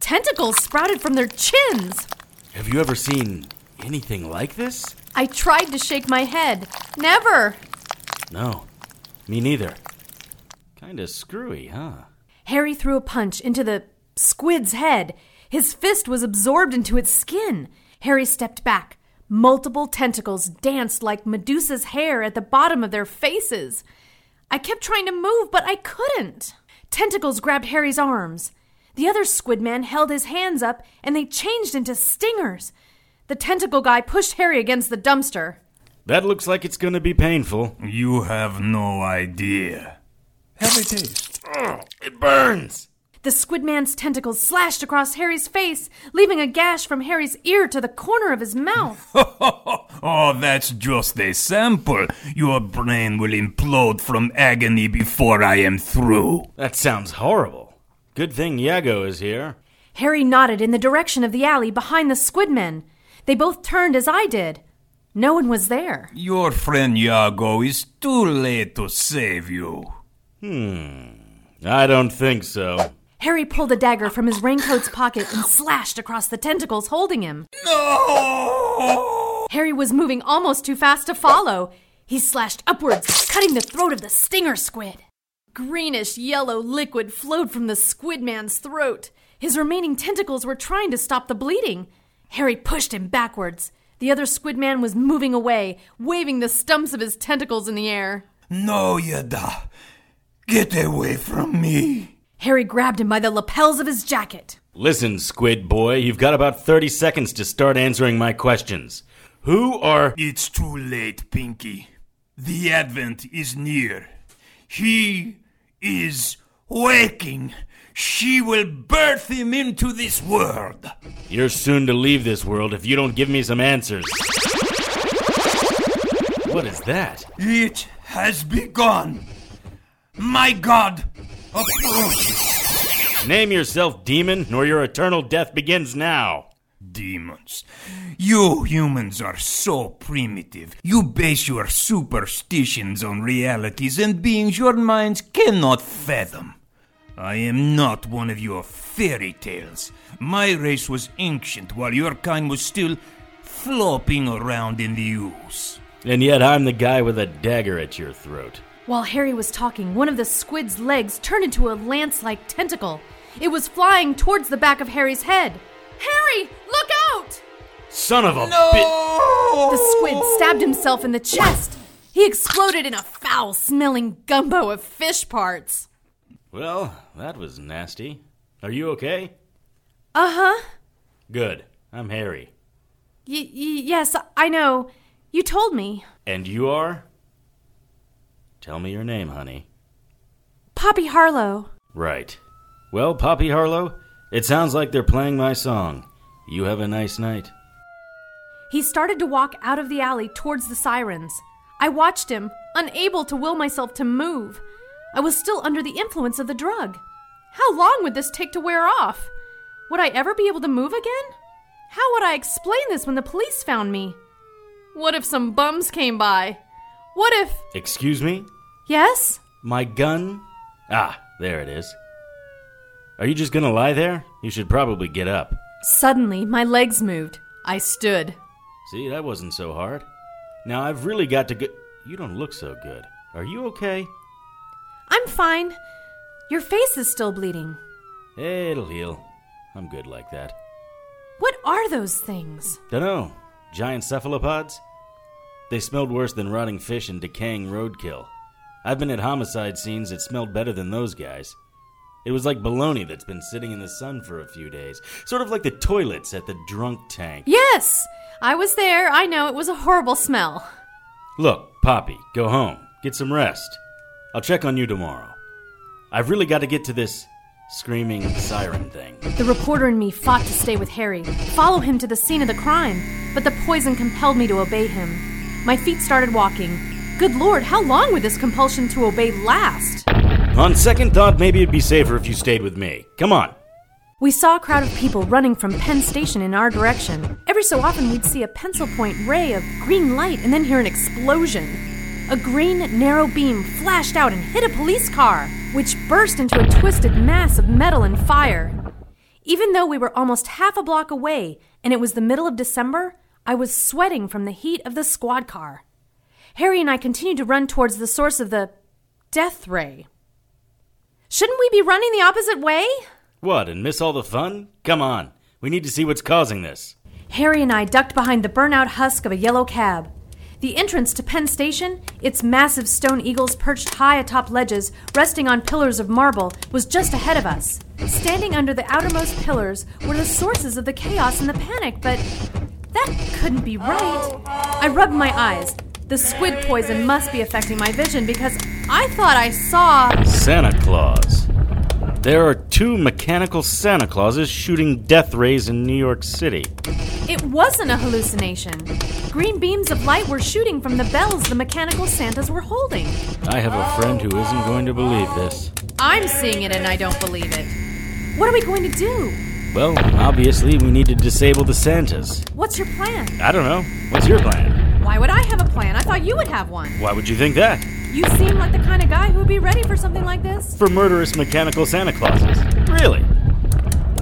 Speaker 8: tentacles sprouted from their chins.
Speaker 7: Have you ever seen anything like this?
Speaker 8: I tried to shake my head. Never.
Speaker 7: No, me neither. Kinda screwy, huh?
Speaker 8: Harry threw a punch into the squid's head. His fist was absorbed into its skin. Harry stepped back. Multiple tentacles danced like Medusa's hair at the bottom of their faces. I kept trying to move, but I couldn't. Tentacles grabbed Harry's arms. The other squid man held his hands up and they changed into stingers. The tentacle guy pushed Harry against the dumpster.
Speaker 7: That looks like it's gonna be painful.
Speaker 6: You have no idea.
Speaker 13: Have a taste.
Speaker 7: Ugh, it burns!
Speaker 8: The squid man's tentacles slashed across Harry's face, leaving a gash from Harry's ear to the corner of his mouth.
Speaker 6: oh, that's just a sample. Your brain will implode from agony before I am through.
Speaker 7: That sounds horrible. Good thing Yago is here.
Speaker 8: Harry nodded in the direction of the alley behind the squid men. They both turned as I did. No one was there.
Speaker 6: Your friend Yago is too late to save you.
Speaker 7: Hmm. I don't think so.
Speaker 8: Harry pulled a dagger from his raincoat's pocket and slashed across the tentacles holding him.
Speaker 6: No!
Speaker 8: Harry was moving almost too fast to follow. He slashed upwards, cutting the throat of the stinger squid. Greenish yellow liquid flowed from the squid man's throat. His remaining tentacles were trying to stop the bleeding. Harry pushed him backwards. The other squid man was moving away, waving the stumps of his tentacles in the air.
Speaker 6: No, Yada. Get away from me.
Speaker 8: Harry grabbed him by the lapels of his jacket.
Speaker 7: Listen, Squid Boy, you've got about 30 seconds to start answering my questions. Who are.
Speaker 6: It's too late, Pinky. The advent is near. He is waking. She will birth him into this world.
Speaker 7: You're soon to leave this world if you don't give me some answers. What is that?
Speaker 6: It has begun. My God, approaches.
Speaker 7: Name yourself, demon, nor your eternal death begins now.
Speaker 6: Demons. You humans are so primitive. You base your superstitions on realities and beings your minds cannot fathom. I am not one of your fairy tales. My race was ancient while your kind was still flopping around in the ooze.
Speaker 7: And yet I'm the guy with a dagger at your throat.
Speaker 8: While Harry was talking, one of the squid's legs turned into a lance like tentacle. It was flying towards the back of Harry's head. Harry, look out!
Speaker 7: Son of a
Speaker 6: no!
Speaker 7: bit.
Speaker 8: The squid stabbed himself in the chest. He exploded in a foul smelling gumbo of fish parts.
Speaker 7: Well, that was nasty. Are you okay?
Speaker 8: Uh huh.
Speaker 7: Good. I'm Harry.
Speaker 8: Y- y- yes, I know. You told me.
Speaker 7: And you are? Tell me your name, honey.
Speaker 8: Poppy Harlow.
Speaker 7: Right. Well, Poppy Harlow, it sounds like they're playing my song. You have a nice night.
Speaker 8: He started to walk out of the alley towards the sirens. I watched him, unable to will myself to move. I was still under the influence of the drug. How long would this take to wear off? Would I ever be able to move again? How would I explain this when the police found me? What if some bums came by? What if.
Speaker 7: Excuse me?
Speaker 8: Yes?
Speaker 7: My gun? Ah, there it is. Are you just gonna lie there? You should probably get up.
Speaker 8: Suddenly, my legs moved. I stood.
Speaker 7: See, that wasn't so hard. Now I've really got to go. You don't look so good. Are you okay?
Speaker 8: I'm fine. Your face is still bleeding.
Speaker 7: It'll heal. I'm good like that.
Speaker 8: What are those things?
Speaker 7: Dunno. Giant cephalopods? They smelled worse than rotting fish and decaying roadkill. I've been at homicide scenes that smelled better than those guys. It was like bologna that's been sitting in the sun for a few days. Sort of like the toilets at the drunk tank.
Speaker 8: Yes! I was there. I know it was a horrible smell.
Speaker 7: Look, Poppy, go home. Get some rest. I'll check on you tomorrow. I've really got to get to this screaming siren thing.
Speaker 8: The reporter and me fought to stay with Harry, follow him to the scene of the crime, but the poison compelled me to obey him. My feet started walking. Good lord, how long would this compulsion to obey last?
Speaker 7: On second thought, maybe it'd be safer if you stayed with me. Come on.
Speaker 8: We saw a crowd of people running from Penn Station in our direction. Every so often, we'd see a pencil point ray of green light and then hear an explosion. A green, narrow beam flashed out and hit a police car, which burst into a twisted mass of metal and fire. Even though we were almost half a block away and it was the middle of December, I was sweating from the heat of the squad car. Harry and I continued to run towards the source of the death ray. Shouldn't we be running the opposite way?
Speaker 7: What, and miss all the fun? Come on. We need to see what's causing this.
Speaker 8: Harry and I ducked behind the burnout husk of a yellow cab. The entrance to Penn Station, its massive stone eagles perched high atop ledges, resting on pillars of marble, was just ahead of us. Standing under the outermost pillars were the sources of the chaos and the panic, but that couldn't be right. I rubbed my eyes. The squid poison must be affecting my vision because I thought I saw.
Speaker 7: Santa Claus. There are two mechanical Santa Clauses shooting death rays in New York City.
Speaker 8: It wasn't a hallucination. Green beams of light were shooting from the bells the mechanical Santas were holding.
Speaker 7: I have a friend who isn't going to believe this.
Speaker 8: I'm seeing it and I don't believe it. What are we going to do?
Speaker 7: Well, obviously, we need to disable the Santas.
Speaker 8: What's your plan?
Speaker 7: I don't know. What's your plan?
Speaker 8: Why would I have a plan? I thought you would have one.
Speaker 7: Why would you think that?
Speaker 8: You seem like the kind of guy who would be ready for something like this.
Speaker 7: For murderous mechanical Santa Clauses. Really?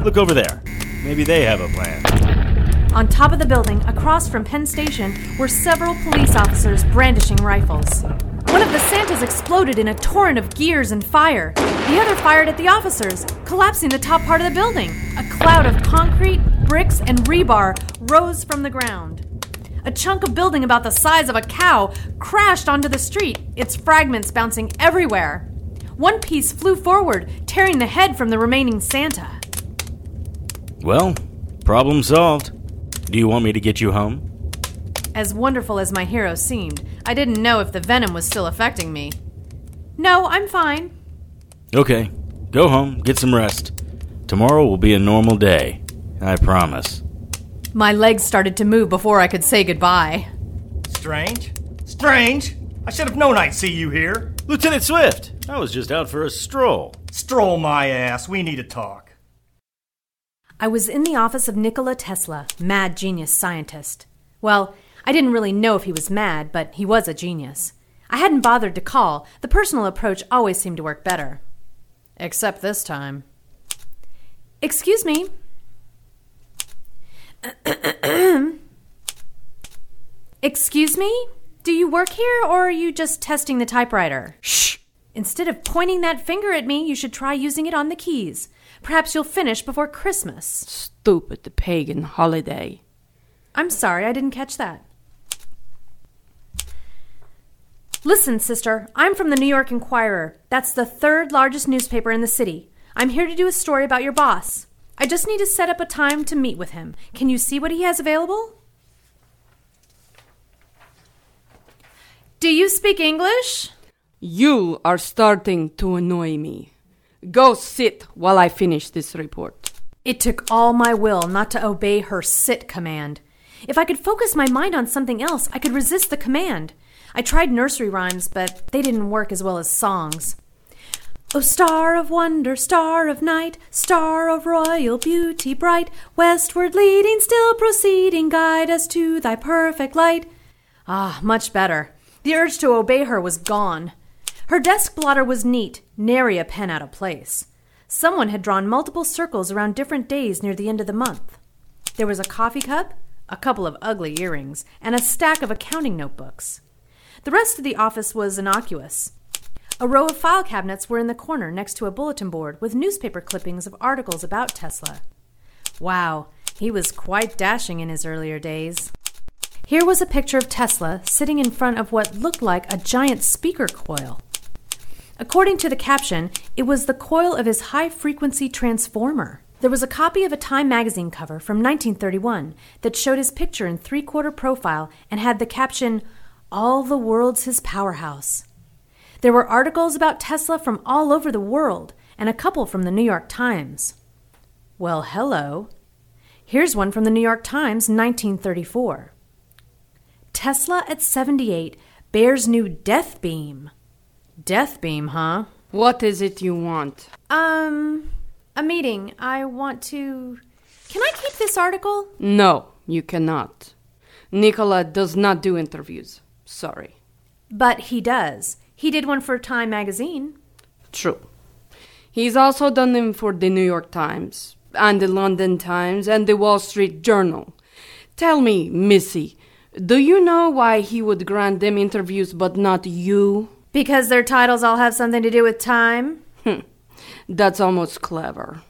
Speaker 7: Look over there. Maybe they have a plan.
Speaker 8: On top of the building, across from Penn Station, were several police officers brandishing rifles. One of the Santas exploded in a torrent of gears and fire. The other fired at the officers, collapsing the top part of the building. A cloud of concrete, bricks, and rebar rose from the ground. A chunk of building about the size of a cow crashed onto the street, its fragments bouncing everywhere. One piece flew forward, tearing the head from the remaining Santa.
Speaker 7: Well, problem solved. Do you want me to get you home?
Speaker 8: As wonderful as my hero seemed, I didn't know if the venom was still affecting me. No, I'm fine.
Speaker 7: Okay, go home, get some rest. Tomorrow will be a normal day. I promise.
Speaker 8: My legs started to move before I could say goodbye.
Speaker 12: Strange? Strange? I should have known I'd see you here.
Speaker 7: Lieutenant Swift, I was just out for a stroll.
Speaker 12: Stroll my ass. We need to talk.
Speaker 8: I was in the office of Nikola Tesla, mad genius scientist. Well, I didn't really know if he was mad, but he was a genius. I hadn't bothered to call. The personal approach always seemed to work better. Except this time. Excuse me. Excuse me? Do you work here or are you just testing the typewriter? Shh! Instead of pointing that finger at me, you should try using it on the keys. Perhaps you'll finish before Christmas.
Speaker 15: Stupid the pagan holiday.
Speaker 8: I'm sorry, I didn't catch that. Listen, sister, I'm from the New York Inquirer. That's the third largest newspaper in the city. I'm here to do a story about your boss. I just need to set up a time to meet with him. Can you see what he has available? Do you speak English?
Speaker 15: You are starting to annoy me. Go sit while I finish this report.
Speaker 8: It took all my will not to obey her sit command. If I could focus my mind on something else, I could resist the command. I tried nursery rhymes, but they didn't work as well as songs. O star of wonder, star of night, star of royal beauty bright, westward leading, still proceeding, guide us to thy perfect light. Ah, much better. The urge to obey her was gone. Her desk blotter was neat, nary a pen out of place. Someone had drawn multiple circles around different days near the end of the month. There was a coffee cup, a couple of ugly earrings, and a stack of accounting notebooks. The rest of the office was innocuous. A row of file cabinets were in the corner next to a bulletin board with newspaper clippings of articles about Tesla. Wow, he was quite dashing in his earlier days. Here was a picture of Tesla sitting in front of what looked like a giant speaker coil. According to the caption, it was the coil of his high frequency transformer. There was a copy of a Time magazine cover from 1931 that showed his picture in three quarter profile and had the caption, All the World's His Powerhouse. There were articles about Tesla from all over the world and a couple from the New York Times. Well, hello. Here's one from the New York Times, 1934. Tesla at 78 bears new death beam. Death beam, huh?
Speaker 15: What is it you want?
Speaker 8: Um, a meeting. I want to. Can I keep this article?
Speaker 15: No, you cannot. Nikola does not do interviews. Sorry.
Speaker 8: But he does. He did one for Time magazine.
Speaker 15: True. He's also done them for the New York Times, and the London Times, and the Wall Street Journal. Tell me, Missy, do you know why he would grant them interviews but not you?
Speaker 8: Because their titles all have something to do with time?
Speaker 15: Hmm. That's almost clever.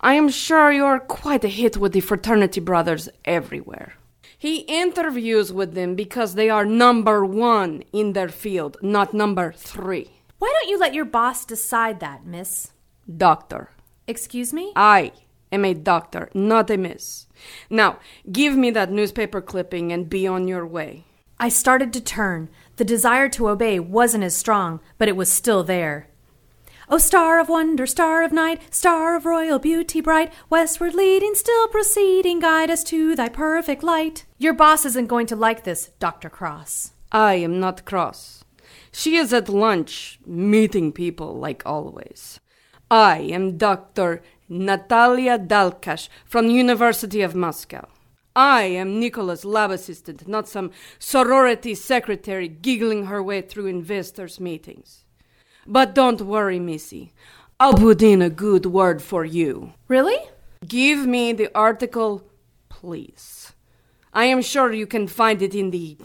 Speaker 15: I am sure you're quite a hit with the fraternity brothers everywhere. He interviews with them because they are number one in their field, not number three.
Speaker 8: Why don't you let your boss decide that, miss?
Speaker 15: Doctor.
Speaker 8: Excuse me?
Speaker 15: I am a doctor, not a miss. Now, give me that newspaper clipping and be on your way.
Speaker 8: I started to turn. The desire to obey wasn't as strong, but it was still there. O star of wonder, star of night, star of royal beauty bright, westward leading, still proceeding, guide us to thy perfect light. Your boss isn't going to like this, Dr. Cross.
Speaker 15: I am not cross. She is at lunch, meeting people like always. I am Dr. Natalia Dalkash from University of Moscow. I am Nikola's lab assistant, not some sorority secretary giggling her way through investors' meetings. But don't worry, Missy. I'll put in a good word for you.
Speaker 8: Really?
Speaker 15: Give me the article, please. I am sure you can find it in the.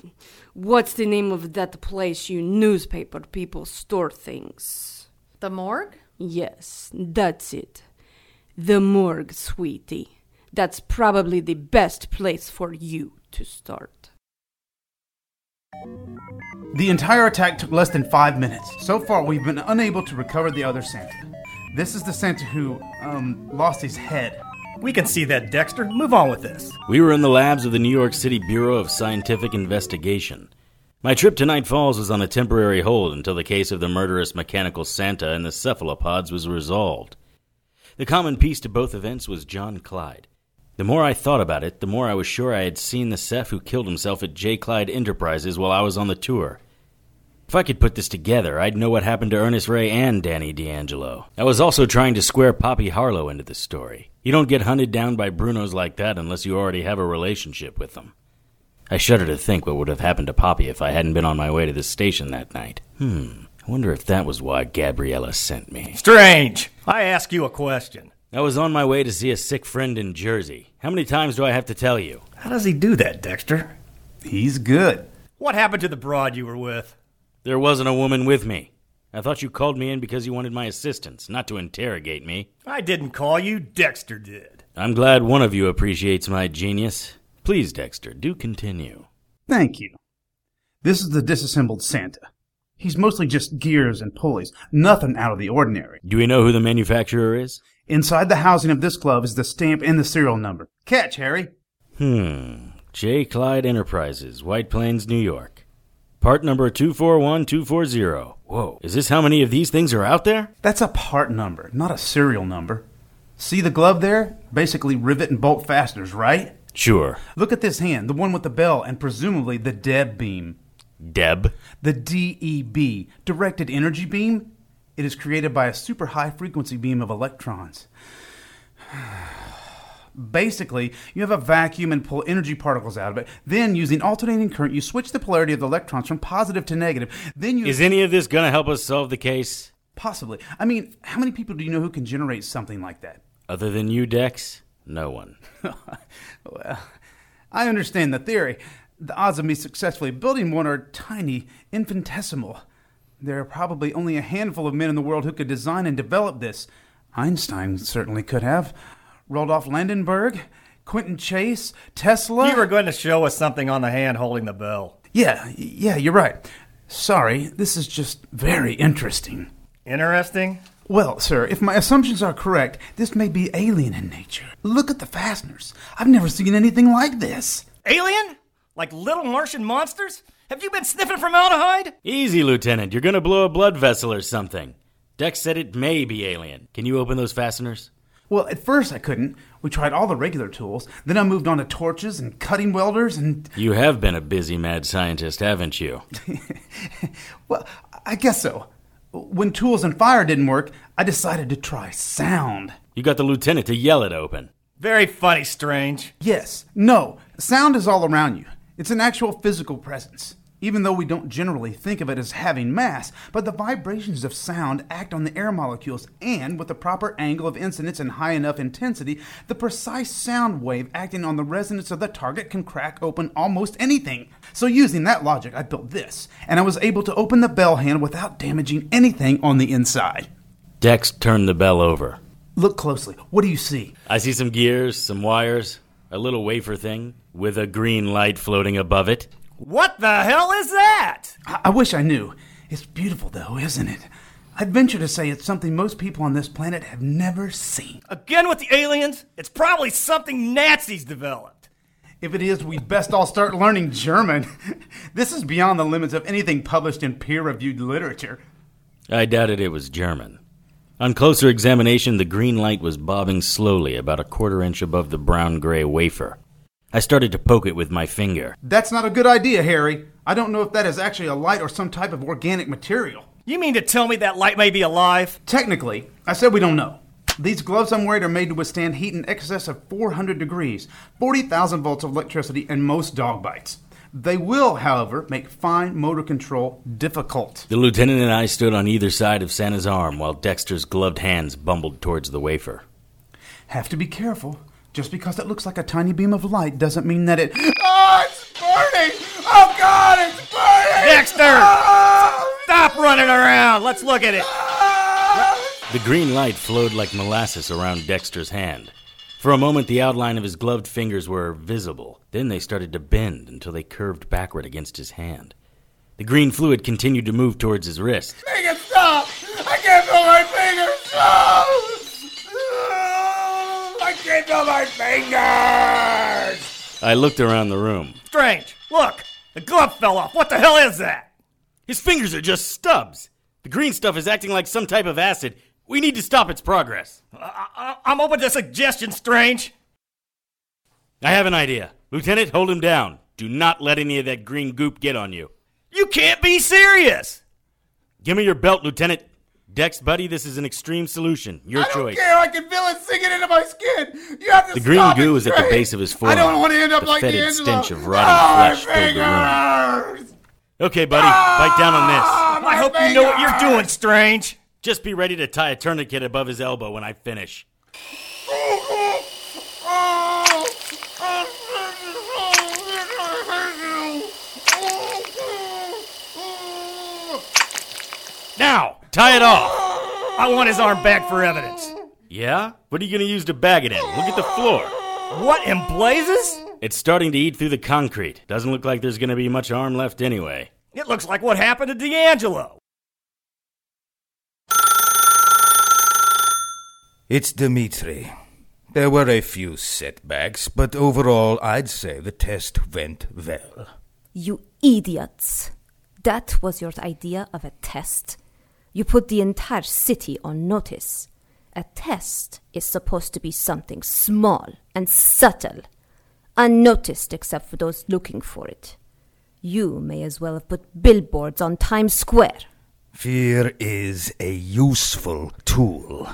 Speaker 15: What's the name of that place you newspaper people store things?
Speaker 8: The morgue?
Speaker 15: Yes, that's it. The morgue, sweetie. That's probably the best place for you to start.
Speaker 13: The entire attack took less than five minutes. So far, we've been unable to recover the other Santa. This is the Santa who, um, lost his head.
Speaker 12: We can see that, Dexter. Move on with this.
Speaker 7: We were in the labs of the New York City Bureau of Scientific Investigation. My trip to Night Falls was on a temporary hold until the case of the murderous mechanical Santa and the cephalopods was resolved. The common piece to both events was John Clyde. The more I thought about it, the more I was sure I had seen the Ceph who killed himself at J. Clyde Enterprises while I was on the tour. If I could put this together, I'd know what happened to Ernest Ray and Danny D'Angelo. I was also trying to square Poppy Harlow into the story. You don't get hunted down by Brunos like that unless you already have a relationship with them. I shudder to think what would have happened to Poppy if I hadn't been on my way to the station that night. Hmm, I wonder if that was why Gabriella sent me.
Speaker 12: Strange! I ask you a question.
Speaker 7: I was on my way to see a sick friend in Jersey. How many times do I have to tell you?
Speaker 12: How does he do that, Dexter?
Speaker 13: He's good.
Speaker 12: What happened to the broad you were with?
Speaker 7: There wasn't a woman with me. I thought you called me in because you wanted my assistance, not to interrogate me.
Speaker 12: I didn't call you, Dexter did.
Speaker 7: I'm glad one of you appreciates my genius. Please, Dexter, do continue.
Speaker 13: Thank you. This is the disassembled Santa. He's mostly just gears and pulleys, nothing out of the ordinary.
Speaker 7: Do we know who the manufacturer is?
Speaker 13: Inside the housing of this glove is the stamp and the serial number. Catch, Harry.
Speaker 7: Hmm. J. Clyde Enterprises, White Plains, New York. Part number 241240. Whoa. Is this how many of these things are out there?
Speaker 13: That's a part number, not a serial number. See the glove there? Basically rivet and bolt fasteners, right?
Speaker 7: Sure.
Speaker 13: Look at this hand, the one with the bell and presumably the DEB beam.
Speaker 7: Deb?
Speaker 13: The DEB, directed energy beam. It is created by a super high frequency beam of electrons. Basically, you have a vacuum and pull energy particles out of it. Then, using alternating current, you switch the polarity of the electrons from positive to negative. Then you.
Speaker 7: Is any of this going to help us solve the case?
Speaker 13: Possibly. I mean, how many people do you know who can generate something like that?
Speaker 7: Other than you, Dex? No one.
Speaker 13: well, I understand the theory. The odds of me successfully building one are tiny, infinitesimal. There are probably only a handful of men in the world who could design and develop this. Einstein certainly could have. Rudolf Landenberg, Quentin Chase, Tesla.
Speaker 12: You were going to show us something on the hand holding the bell.
Speaker 13: Yeah, yeah, you're right. Sorry, this is just very interesting.
Speaker 12: Interesting?
Speaker 13: Well, sir, if my assumptions are correct, this may be alien in nature. Look at the fasteners. I've never seen anything like this.
Speaker 12: Alien? Like little Martian monsters? Have you been sniffing formaldehyde?
Speaker 7: Easy, Lieutenant. You're going to blow a blood vessel or something. Dex said it may be alien. Can you open those fasteners?
Speaker 13: Well, at first I couldn't. We tried all the regular tools. Then I moved on to torches and cutting welders and.
Speaker 7: You have been a busy mad scientist, haven't you?
Speaker 13: well, I guess so. When tools and fire didn't work, I decided to try sound.
Speaker 7: You got the lieutenant to yell it open.
Speaker 12: Very funny, Strange.
Speaker 13: Yes. No. Sound is all around you. It's an actual physical presence. Even though we don't generally think of it as having mass, but the vibrations of sound act on the air molecules, and with the proper angle of incidence and high enough intensity, the precise sound wave acting on the resonance of the target can crack open almost anything. So, using that logic, I built this, and I was able to open the bell hand without damaging anything on the inside.
Speaker 7: Dex turned the bell over.
Speaker 13: Look closely. What do you see?
Speaker 7: I see some gears, some wires, a little wafer thing with a green light floating above it.
Speaker 12: What the hell is that?
Speaker 13: I, I wish I knew. It's beautiful, though, isn't it? I'd venture to say it's something most people on this planet have never seen.
Speaker 12: Again with the aliens? It's probably something Nazis developed.
Speaker 13: If it is, we'd best all start learning German. this is beyond the limits of anything published in peer reviewed literature.
Speaker 7: I doubted it was German. On closer examination, the green light was bobbing slowly about a quarter inch above the brown gray wafer. I started to poke it with my finger.
Speaker 13: That's not a good idea, Harry. I don't know if that is actually a light or some type of organic material.
Speaker 12: You mean to tell me that light may be alive?
Speaker 13: Technically, I said we don't know. These gloves I'm wearing are made to withstand heat in excess of 400 degrees, 40,000 volts of electricity, and most dog bites. They will, however, make fine motor control difficult.
Speaker 7: The lieutenant and I stood on either side of Santa's arm while Dexter's gloved hands bumbled towards the wafer.
Speaker 13: Have to be careful. Just because it looks like a tiny beam of light doesn't mean that it. Oh, it's burning! Oh, God, it's burning!
Speaker 12: Dexter! Ah! Stop running around! Let's look at it!
Speaker 7: The green light flowed like molasses around Dexter's hand. For a moment, the outline of his gloved fingers were visible. Then they started to bend until they curved backward against his hand. The green fluid continued to move towards his wrist.
Speaker 10: Make it stop! I can't feel my fingers! Stop! I my fingers!
Speaker 7: I looked around the room.
Speaker 12: Strange! Look! The glove fell off! What the hell is that?
Speaker 7: His fingers are just stubs. The green stuff is acting like some type of acid. We need to stop its progress.
Speaker 12: I- am open to suggestions, Strange.
Speaker 7: I have an idea. Lieutenant, hold him down. Do not let any of that green goop get on you.
Speaker 12: You can't be serious!
Speaker 7: Give me your belt, Lieutenant. Dex, buddy, this is an extreme solution. Your
Speaker 10: I don't
Speaker 7: choice.
Speaker 10: care. I can feel it sinking into my skin. You have to stop.
Speaker 7: The green
Speaker 10: stop
Speaker 7: goo
Speaker 10: it,
Speaker 7: is at the base of his forearm.
Speaker 10: I don't want to end up like
Speaker 7: the
Speaker 10: like
Speaker 7: fetid
Speaker 10: D'Angelo.
Speaker 7: stench of
Speaker 10: Oh,
Speaker 7: rotting
Speaker 10: my
Speaker 7: flesh filled the room. Okay, buddy, bite down on this.
Speaker 10: Ah,
Speaker 12: I hope you know what you're doing, Strange.
Speaker 7: Just be ready to tie a tourniquet above his elbow when I finish. Now, tie it off.
Speaker 12: I want his arm back for evidence.
Speaker 7: Yeah? What are you going to use to bag it in? Look at the floor.
Speaker 12: What in blazes?
Speaker 7: It's starting to eat through the concrete. Doesn't look like there's going to be much arm left anyway.
Speaker 12: It looks like what happened to D'Angelo.
Speaker 4: It's Dmitri. There were a few setbacks, but overall, I'd say the test went well.
Speaker 16: You idiots. That was your idea of a test? You put the entire city on notice. A test is supposed to be something small and subtle, unnoticed except for those looking for it. You may as well have put billboards on Times Square.
Speaker 4: Fear is a useful tool.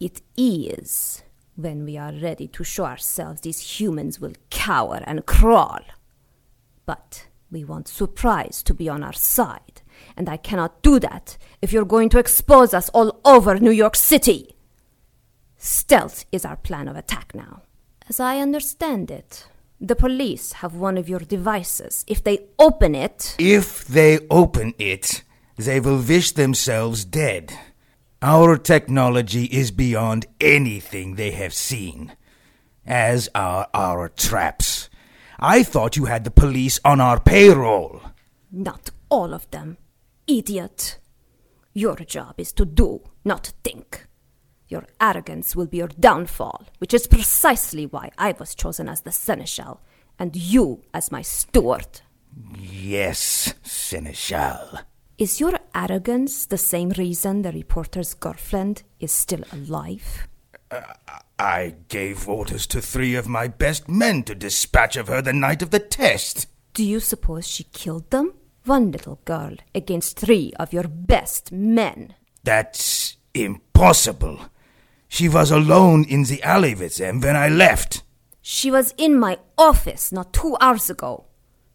Speaker 16: It is. When we are ready to show ourselves, these humans will cower and crawl. But we want surprise to be on our side, and I cannot do that if you're going to expose us all over New York City. Stealth is our plan of attack now. As I understand it, the police have one of your devices. If they open it.
Speaker 4: If they open it, they will wish themselves dead. Our technology is beyond anything they have seen, as are our traps. I thought you had the police on our payroll.
Speaker 16: Not all of them. Idiot. Your job is to do, not think. Your arrogance will be your downfall, which is precisely why I was chosen as the seneschal, and you as my steward.
Speaker 4: Yes, Seneschal.
Speaker 16: Is your arrogance the same reason the reporter's girlfriend is still alive?
Speaker 4: Uh, I gave orders to three of my best men to dispatch of her the night of the test.
Speaker 16: Do you suppose she killed them? One little girl against three of your best men.
Speaker 4: That's impossible. She was alone in the alley with them when I left.
Speaker 16: She was in my office not two hours ago.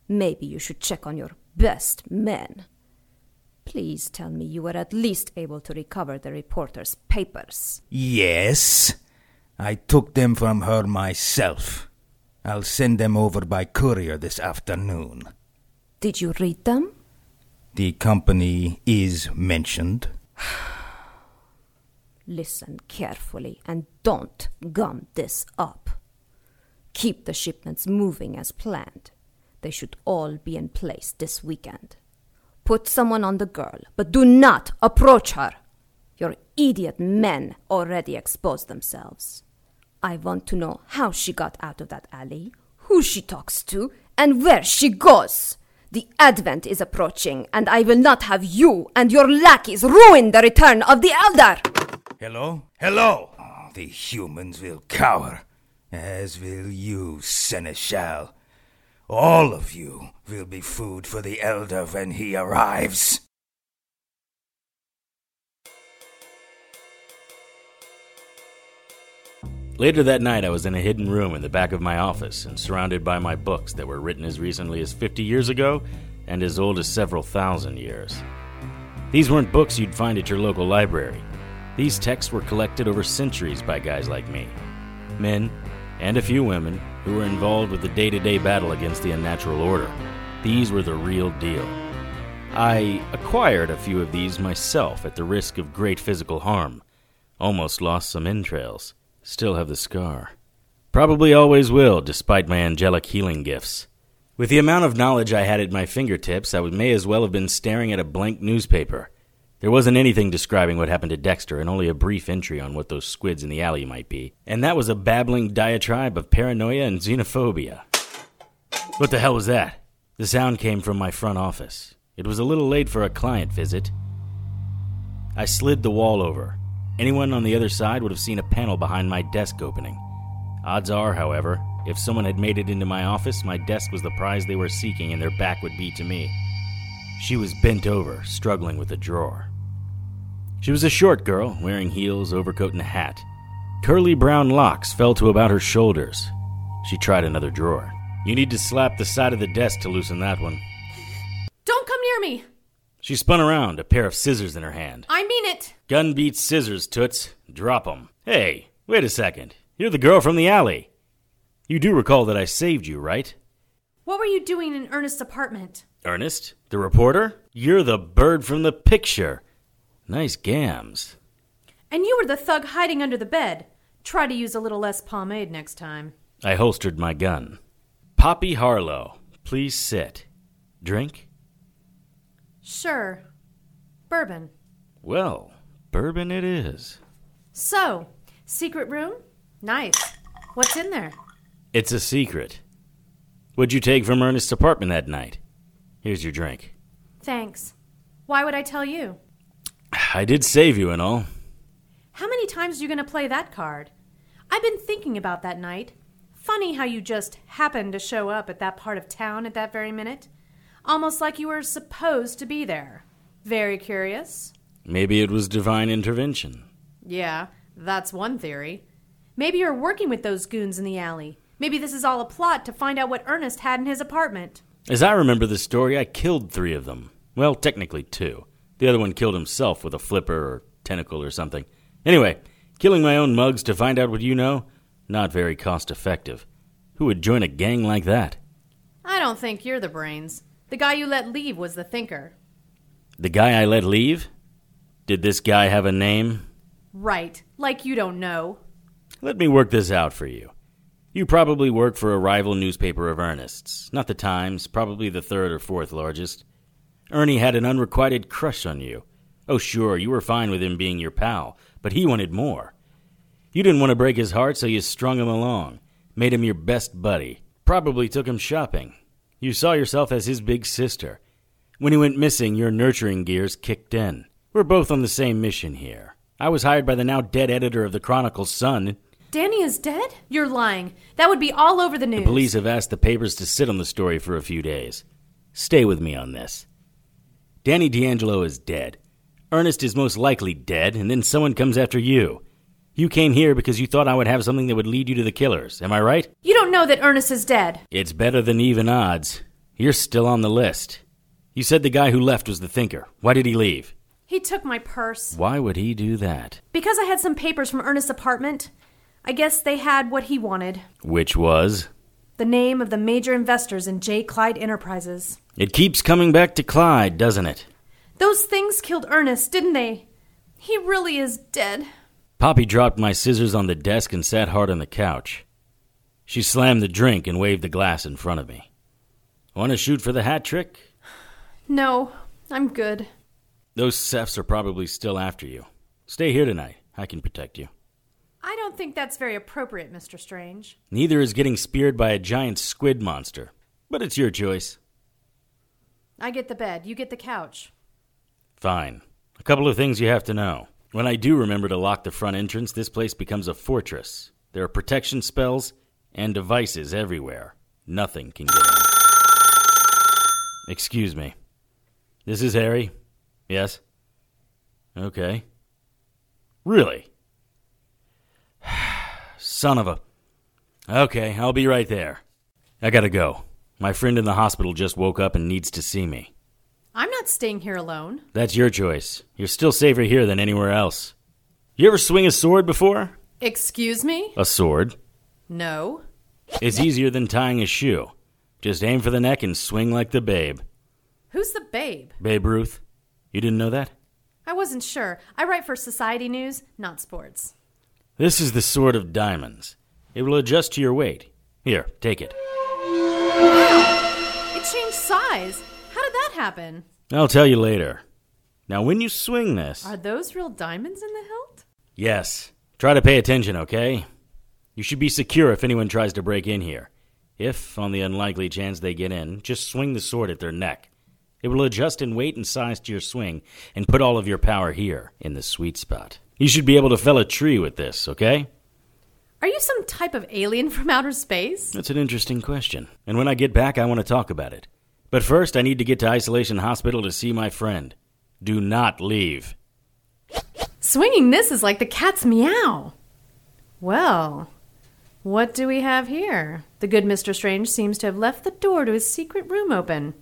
Speaker 16: Maybe you should check on your best men. Please tell me you were at least able to recover the reporter's papers.
Speaker 4: Yes. I took them from her myself. I'll send them over by courier this afternoon.
Speaker 16: Did you read them?
Speaker 4: The company is mentioned.
Speaker 16: Listen carefully and don't gum this up. Keep the shipments moving as planned. They should all be in place this weekend. Put someone on the girl, but do not approach her. Your idiot men already exposed themselves. I want to know how she got out of that alley, who she talks to, and where she goes. The Advent is approaching, and I will not have you and your lackeys ruin the return of the Elder!
Speaker 4: Hello? Hello! Oh, the humans will cower, as will you, Seneschal. All of you will be food for the Elder when he arrives.
Speaker 7: Later that night, I was in a hidden room in the back of my office and surrounded by my books that were written as recently as 50 years ago and as old as several thousand years. These weren't books you'd find at your local library. These texts were collected over centuries by guys like me men, and a few women, who were involved with the day to day battle against the unnatural order. These were the real deal. I acquired a few of these myself at the risk of great physical harm. Almost lost some entrails. Still have the scar. Probably always will, despite my angelic healing gifts. With the amount of knowledge I had at my fingertips, I may as well have been staring at a blank newspaper. There wasn't anything describing what happened to Dexter, and only a brief entry on what those squids in the alley might be. And that was a babbling diatribe of paranoia and xenophobia. What the hell was that? The sound came from my front office. It was a little late for a client visit. I slid the wall over. Anyone on the other side would have seen a panel behind my desk opening. Odds are, however, if someone had made it into my office, my desk was the prize they were seeking and their back would be to me. She was bent over, struggling with a drawer. She was a short girl, wearing heels, overcoat, and a hat. Curly brown locks fell to about her shoulders. She tried another drawer. You need to slap the side of the desk to loosen that one.
Speaker 8: Don't come near me!
Speaker 7: She spun around, a pair of scissors in her hand.
Speaker 8: I mean it!
Speaker 7: Gun beats scissors, Toots. Drop 'em. Hey, wait a second. You're the girl from the alley. You do recall that I saved you, right?
Speaker 8: What were you doing in Ernest's apartment?
Speaker 7: Ernest? The reporter? You're the bird from the picture. Nice gams.
Speaker 8: And you were the thug hiding under the bed. Try to use a little less pomade next time.
Speaker 7: I holstered my gun. Poppy Harlow, please sit. Drink?
Speaker 8: Sure. Bourbon.
Speaker 7: Well, bourbon it is.
Speaker 8: So, secret room? Nice. What's in there?
Speaker 7: It's a secret. What'd you take from Ernest's apartment that night? Here's your drink.
Speaker 8: Thanks. Why would I tell you?
Speaker 7: I did save you and all.
Speaker 8: How many times are you going to play that card? I've been thinking about that night. Funny how you just happened to show up at that part of town at that very minute. Almost like you were supposed to be there. Very curious.
Speaker 7: Maybe it was divine intervention.
Speaker 8: Yeah, that's one theory. Maybe you're working with those goons in the alley. Maybe this is all a plot to find out what Ernest had in his apartment.
Speaker 7: As I remember the story, I killed three of them. Well, technically two. The other one killed himself with a flipper or tentacle or something. Anyway, killing my own mugs to find out what you know? Not very cost effective. Who would join a gang like that?
Speaker 8: I don't think you're the brains. The guy you let leave was the thinker.
Speaker 7: The guy I let leave? Did this guy have a name?
Speaker 8: Right, like you don't know.
Speaker 7: Let me work this out for you. You probably work for a rival newspaper of Ernest's. Not the Times, probably the third or fourth largest. Ernie had an unrequited crush on you. Oh, sure, you were fine with him being your pal, but he wanted more. You didn't want to break his heart, so you strung him along, made him your best buddy, probably took him shopping. You saw yourself as his big sister. When he went missing, your nurturing gears kicked in. We're both on the same mission here. I was hired by the now dead editor of the Chronicle Sun.
Speaker 8: Danny is dead? You're lying. That would be all over the news.
Speaker 7: The police have asked the papers to sit on the story for a few days. Stay with me on this. Danny D'Angelo is dead. Ernest is most likely dead, and then someone comes after you. You came here because you thought I would have something that would lead you to the killers. Am I right?
Speaker 8: You don't know that Ernest is dead.
Speaker 7: It's better than even odds. You're still on the list. You said the guy who left was the thinker. Why did he leave?
Speaker 8: He took my purse.
Speaker 7: Why would he do that?
Speaker 8: Because I had some papers from Ernest's apartment. I guess they had what he wanted.
Speaker 7: Which was?
Speaker 8: The name of the major investors in J. Clyde Enterprises.
Speaker 7: It keeps coming back to Clyde, doesn't it?
Speaker 8: Those things killed Ernest, didn't they? He really is dead.
Speaker 7: Poppy dropped my scissors on the desk and sat hard on the couch. She slammed the drink and waved the glass in front of me. Want to shoot for the hat trick?
Speaker 8: No, I'm good.
Speaker 7: Those Cephs are probably still after you. Stay here tonight. I can protect you.
Speaker 8: I don't think that's very appropriate, Mr. Strange.
Speaker 7: Neither is getting speared by a giant squid monster. But it's your choice.
Speaker 8: I get the bed, you get the couch.
Speaker 7: Fine. A couple of things you have to know. When I do remember to lock the front entrance, this place becomes a fortress. There are protection spells and devices everywhere. Nothing can get in. Excuse me. This is Harry? Yes? Okay. Really? Son of a. Okay, I'll be right there. I gotta go. My friend in the hospital just woke up and needs to see me.
Speaker 8: I'm not staying here alone.
Speaker 7: That's your choice. You're still safer here than anywhere else. You ever swing a sword before?
Speaker 8: Excuse me?
Speaker 7: A sword?
Speaker 8: No.
Speaker 7: It's easier than tying a shoe. Just aim for the neck and swing like the babe.
Speaker 8: Who's the babe?
Speaker 7: Babe Ruth? You didn't know that?
Speaker 8: I wasn't sure. I write for Society News, not sports.
Speaker 7: This is the sword of diamonds. It will adjust to your weight. Here, take it.
Speaker 8: It changed size. How did that happen?
Speaker 7: I'll tell you later. Now, when you swing this.
Speaker 8: Are those real diamonds in the hilt?
Speaker 7: Yes. Try to pay attention, okay? You should be secure if anyone tries to break in here. If, on the unlikely chance they get in, just swing the sword at their neck. It will adjust in weight and size to your swing and put all of your power here, in the sweet spot. You should be able to fell a tree with this, okay?
Speaker 8: Are you some type of alien from outer space?
Speaker 7: That's an interesting question. And when I get back, I want to talk about it. But first, I need to get to Isolation Hospital to see my friend. Do not leave.
Speaker 8: Swinging this is like the cat's meow. Well, what do we have here? The good Mr. Strange seems to have left the door to his secret room open.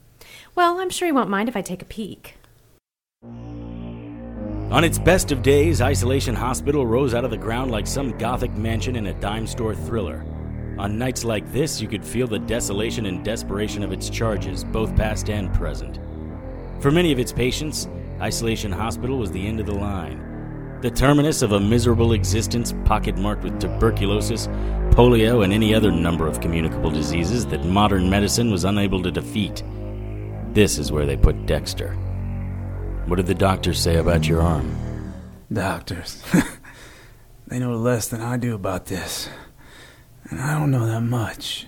Speaker 8: Well, I'm sure he won't mind if I take a peek.
Speaker 7: On its best of days, Isolation Hospital rose out of the ground like some gothic mansion in a dime store thriller. On nights like this, you could feel the desolation and desperation of its charges, both past and present. For many of its patients, Isolation Hospital was the end of the line. The terminus of a miserable existence pocketmarked with tuberculosis, polio, and any other number of communicable diseases that modern medicine was unable to defeat. This is where they put Dexter. What did the doctors say about your arm?
Speaker 13: Doctors. they know less than I do about this. And I don't know that much.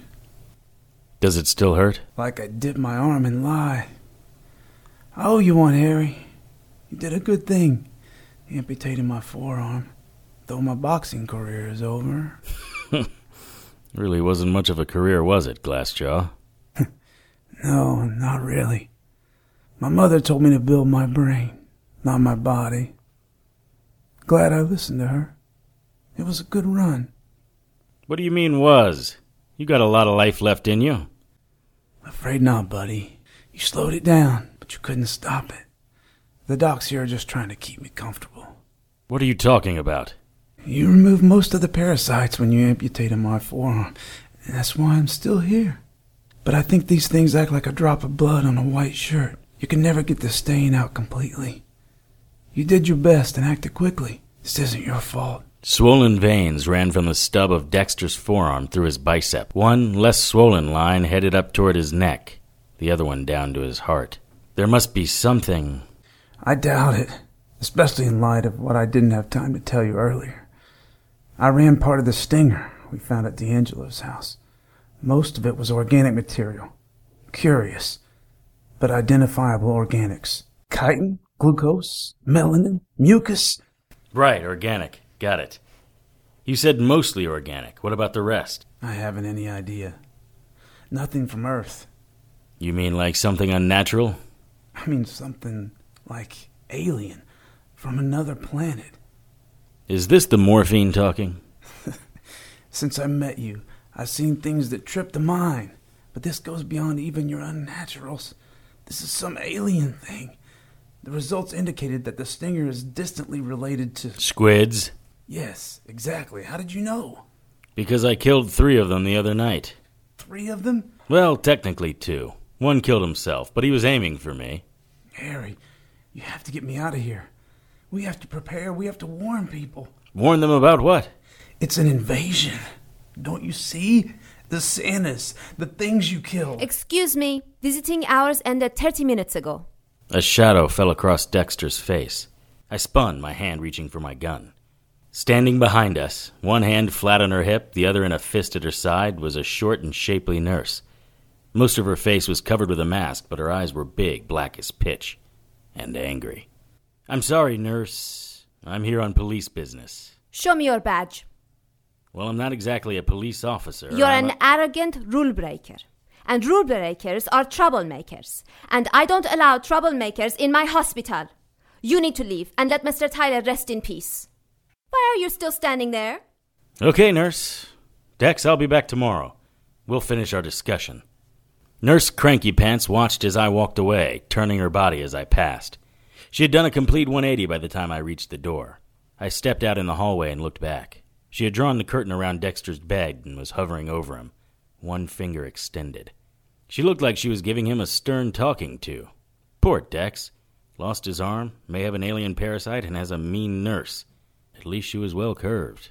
Speaker 7: Does it still hurt?
Speaker 13: Like I dipped my arm in lye. I owe you one, Harry. You did a good thing, amputating my forearm, though my boxing career is over.
Speaker 7: really wasn't much of a career, was it, Glassjaw?
Speaker 13: no, not really. My mother told me to build my brain, not my body. Glad I listened to her. It was a good run.
Speaker 7: What do you mean, was? You got a lot of life left in you.
Speaker 13: Afraid not, buddy. You slowed it down, but you couldn't stop it. The docs here are just trying to keep me comfortable.
Speaker 7: What are you talking about?
Speaker 13: You removed most of the parasites when you amputated my forearm, and that's why I'm still here. But I think these things act like a drop of blood on a white shirt. You can never get the stain out completely. You did your best and acted quickly. This isn't your fault.
Speaker 7: Swollen veins ran from the stub of Dexter's forearm through his bicep. One, less swollen line headed up toward his neck, the other one down to his heart. There must be something.
Speaker 13: I doubt it, especially in light of what I didn't have time to tell you earlier. I ran part of the stinger we found at D'Angelo's house. Most of it was organic material. Curious, but identifiable organics. Chitin, glucose, melanin, mucus.
Speaker 7: Right, organic. Got it. You said mostly organic. What about the rest?
Speaker 13: I haven't any idea. Nothing from Earth.
Speaker 7: You mean like something unnatural?
Speaker 13: I mean something like alien from another planet.
Speaker 7: Is this the morphine talking?
Speaker 13: Since I met you, I've seen things that trip the mind, but this goes beyond even your unnaturals. This is some alien thing. The results indicated that the stinger is distantly related to
Speaker 7: squids.
Speaker 13: Yes, exactly. How did you know?
Speaker 7: Because I killed three of them the other night.
Speaker 13: Three of them?
Speaker 7: Well, technically two. One killed himself, but he was aiming for me.
Speaker 13: Harry, you have to get me out of here. We have to prepare. We have to warn people.
Speaker 7: Warn them about what?
Speaker 13: It's an invasion. Don't you see? The Santas, the things you kill.
Speaker 16: Excuse me, visiting hours ended 30 minutes ago.
Speaker 7: A shadow fell across Dexter's face. I spun, my hand reaching for my gun. Standing behind us, one hand flat on her hip, the other in a fist at her side, was a short and shapely nurse. Most of her face was covered with a mask, but her eyes were big, black as pitch, and angry. I'm sorry, nurse. I'm here on police business.
Speaker 16: Show me your badge.
Speaker 7: Well, I'm not exactly a police officer.
Speaker 16: You're
Speaker 7: I'm
Speaker 16: an
Speaker 7: a-
Speaker 16: arrogant rule breaker. And rule breakers are troublemakers. And I don't allow troublemakers in my hospital. You need to leave and let Mr. Tyler rest in peace. Why are you still standing there?
Speaker 7: Okay, nurse. Dex, I'll be back tomorrow. We'll finish our discussion. Nurse Cranky Pants watched as I walked away, turning her body as I passed. She had done a complete 180 by the time I reached the door. I stepped out in the hallway and looked back. She had drawn the curtain around Dexter's bed and was hovering over him, one finger extended. She looked like she was giving him a stern talking to. Poor Dex. Lost his arm, may have an alien parasite, and has a mean nurse. At least she was well curved.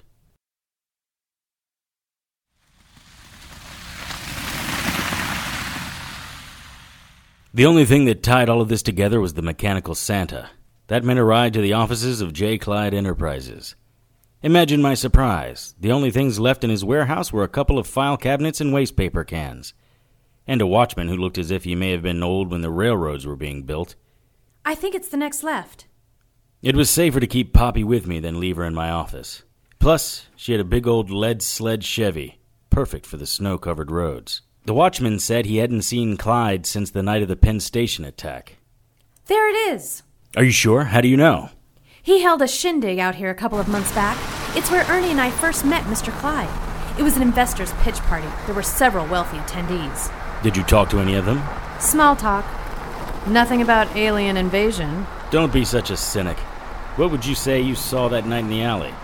Speaker 7: The only thing that tied all of this together was the mechanical Santa. That meant a ride to the offices of J. Clyde Enterprises. Imagine my surprise. The only things left in his warehouse were a couple of file cabinets and waste paper cans. And a watchman who looked as if he may have been old when the railroads were being built.
Speaker 8: I think it's the next left.
Speaker 7: It was safer to keep Poppy with me than leave her in my office. Plus, she had a big old lead sled Chevy, perfect for the snow covered roads. The watchman said he hadn't seen Clyde since the night of the Penn Station attack.
Speaker 8: There it is.
Speaker 7: Are you sure? How do you know?
Speaker 8: He held a shindig out here a couple of months back. It's where Ernie and I first met Mr. Clyde. It was an investor's pitch party. There were several wealthy attendees.
Speaker 7: Did you talk to any of them?
Speaker 8: Small talk. Nothing about alien invasion.
Speaker 7: Don't be such a cynic. What would you say you saw that night in the alley?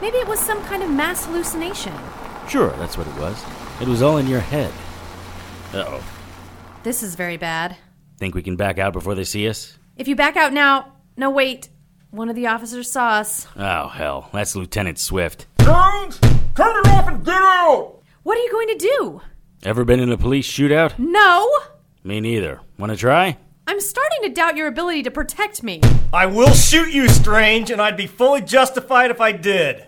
Speaker 8: Maybe it was some kind of mass hallucination.
Speaker 7: Sure, that's what it was. It was all in your head. Uh oh.
Speaker 8: This is very bad.
Speaker 7: Think we can back out before they see us?
Speaker 8: If you back out now. No, wait. One of the officers saw us.
Speaker 7: Oh, hell. That's Lieutenant Swift.
Speaker 10: Jones, turn it off and get out!
Speaker 8: What are you going to do?
Speaker 7: Ever been in a police shootout?
Speaker 8: No!
Speaker 7: Me neither. Want to try?
Speaker 8: I'm starting to doubt your ability to protect me.
Speaker 12: I will shoot you, Strange, and I'd be fully justified if I did.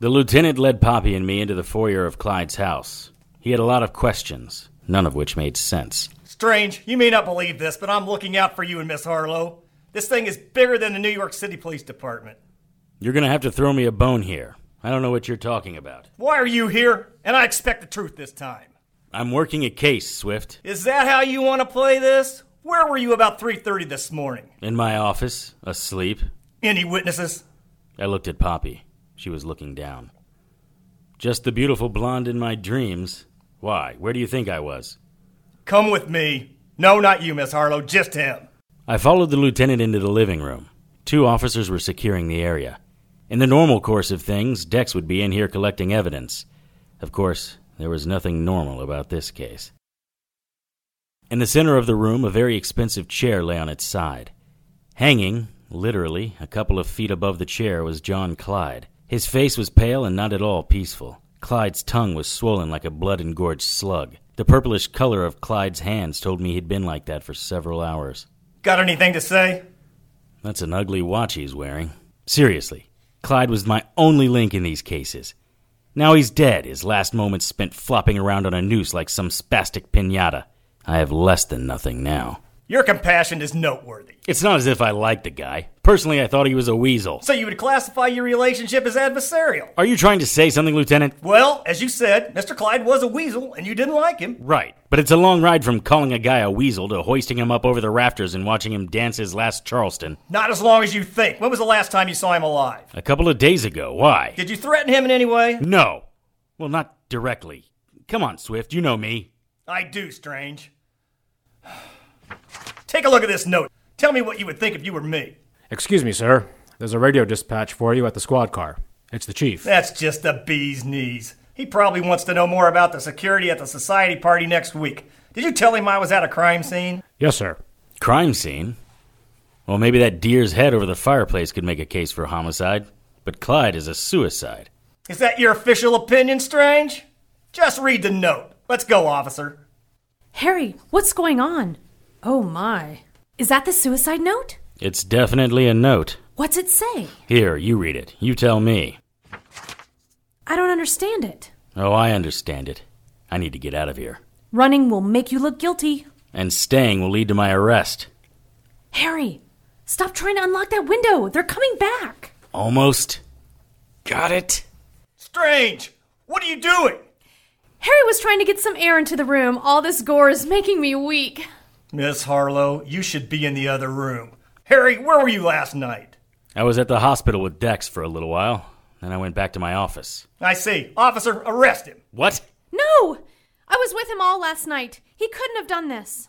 Speaker 7: The lieutenant led Poppy and me into the foyer of Clyde's house. He had a lot of questions, none of which made sense.
Speaker 12: Strange, you may not believe this, but I'm looking out for you and Miss Harlow. This thing is bigger than the New York City Police Department.
Speaker 7: You're gonna have to throw me a bone here. I don't know what you're talking about.
Speaker 12: Why are you here? And I expect the truth this time.
Speaker 7: I'm working a case, Swift.
Speaker 12: Is that how you want to play this? Where were you about 3:30 this morning?
Speaker 7: In my office, asleep.
Speaker 12: Any witnesses?
Speaker 7: I looked at Poppy. She was looking down. Just the beautiful blonde in my dreams. Why? Where do you think I was?
Speaker 12: Come with me. No, not you, Miss Harlow, just him.
Speaker 7: I followed the lieutenant into the living room. Two officers were securing the area. In the normal course of things, Dex would be in here collecting evidence. Of course, there was nothing normal about this case. In the center of the room, a very expensive chair lay on its side. Hanging, literally, a couple of feet above the chair was John Clyde. His face was pale and not at all peaceful. Clyde's tongue was swollen like a blood engorged slug. The purplish color of Clyde's hands told me he'd been like that for several hours.
Speaker 12: Got anything to say?
Speaker 7: That's an ugly watch he's wearing. Seriously, Clyde was my only link in these cases. Now he's dead, his last moments spent flopping around on a noose like some spastic pinata. I have less than nothing now.
Speaker 12: Your compassion is noteworthy.
Speaker 7: It's not as if I liked the guy. Personally, I thought he was a weasel.
Speaker 12: So you would classify your relationship as adversarial?
Speaker 7: Are you trying to say something, Lieutenant?
Speaker 12: Well, as you said, Mr. Clyde was a weasel and you didn't like him.
Speaker 7: Right. But it's a long ride from calling a guy a weasel to hoisting him up over the rafters and watching him dance his last Charleston.
Speaker 12: Not as long as you think. When was the last time you saw him alive?
Speaker 7: A couple of days ago. Why?
Speaker 12: Did you threaten him in any way?
Speaker 7: No. Well, not directly. Come on, Swift, you know me.
Speaker 12: I do, Strange. Take a look at this note. Tell me what you would think if you were me.
Speaker 17: Excuse me, sir. There's a radio dispatch for you at the squad car. It's the chief.
Speaker 12: That's just the bee's knees. He probably wants to know more about the security at the society party next week. Did you tell him I was at a crime scene?
Speaker 17: Yes, sir.
Speaker 7: Crime scene? Well, maybe that deer's head over the fireplace could make a case for homicide. but Clyde is a suicide.
Speaker 12: Is that your official opinion, Strange? Just read the note. Let's go, officer.
Speaker 8: Harry, what's going on? Oh my. Is that the suicide note?
Speaker 7: It's definitely a note.
Speaker 8: What's it say?
Speaker 7: Here, you read it. You tell me.
Speaker 8: I don't understand it.
Speaker 7: Oh, I understand it. I need to get out of here.
Speaker 8: Running will make you look guilty.
Speaker 7: And staying will lead to my arrest.
Speaker 8: Harry, stop trying to unlock that window. They're coming back.
Speaker 7: Almost. Got it.
Speaker 12: Strange! What are you doing?
Speaker 8: Harry was trying to get some air into the room. All this gore is making me weak.
Speaker 12: Miss Harlow, you should be in the other room. Harry, where were you last night?
Speaker 7: I was at the hospital with Dex for a little while. Then I went back to my office.
Speaker 12: I see. Officer, arrest him.
Speaker 7: What?
Speaker 8: No! I was with him all last night. He couldn't have done this.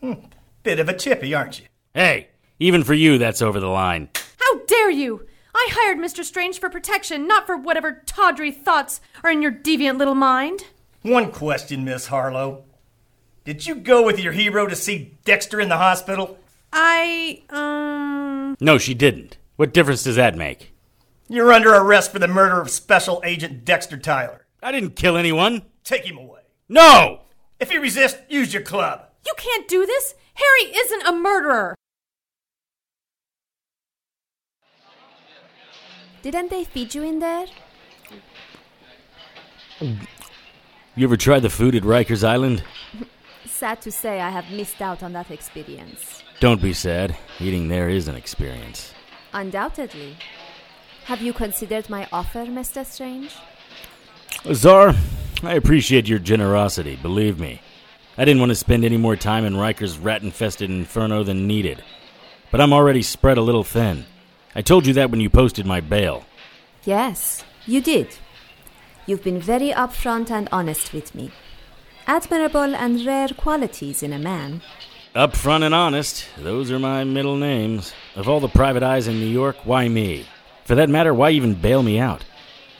Speaker 12: Hmm. Bit of a chippy, aren't you?
Speaker 7: Hey, even for you, that's over the line.
Speaker 8: How dare you! I hired Mr. Strange for protection, not for whatever tawdry thoughts are in your deviant little mind.
Speaker 12: One question, Miss Harlow. Did you go with your hero to see Dexter in the hospital?
Speaker 8: I, um.
Speaker 7: No, she didn't. What difference does that make?
Speaker 12: You're under arrest for the murder of Special Agent Dexter Tyler.
Speaker 7: I didn't kill anyone.
Speaker 12: Take him away.
Speaker 7: No!
Speaker 12: If you resist, use your club.
Speaker 8: You can't do this! Harry isn't a murderer!
Speaker 16: Didn't they feed you in there?
Speaker 7: You ever tried the food at Rikers Island?
Speaker 16: Sad to say, I have missed out on that experience.
Speaker 7: Don't be sad. Eating there is an experience.
Speaker 16: Undoubtedly. Have you considered my offer, Mr. Strange?
Speaker 7: Azar, I appreciate your generosity, believe me. I didn't want to spend any more time in Riker's rat infested inferno than needed. But I'm already spread a little thin. I told you that when you posted my bail.
Speaker 16: Yes, you did. You've been very upfront and honest with me. Admirable and rare qualities in a man.
Speaker 7: Upfront and honest, those are my middle names. Of all the private eyes in New York, why me? For that matter, why even bail me out?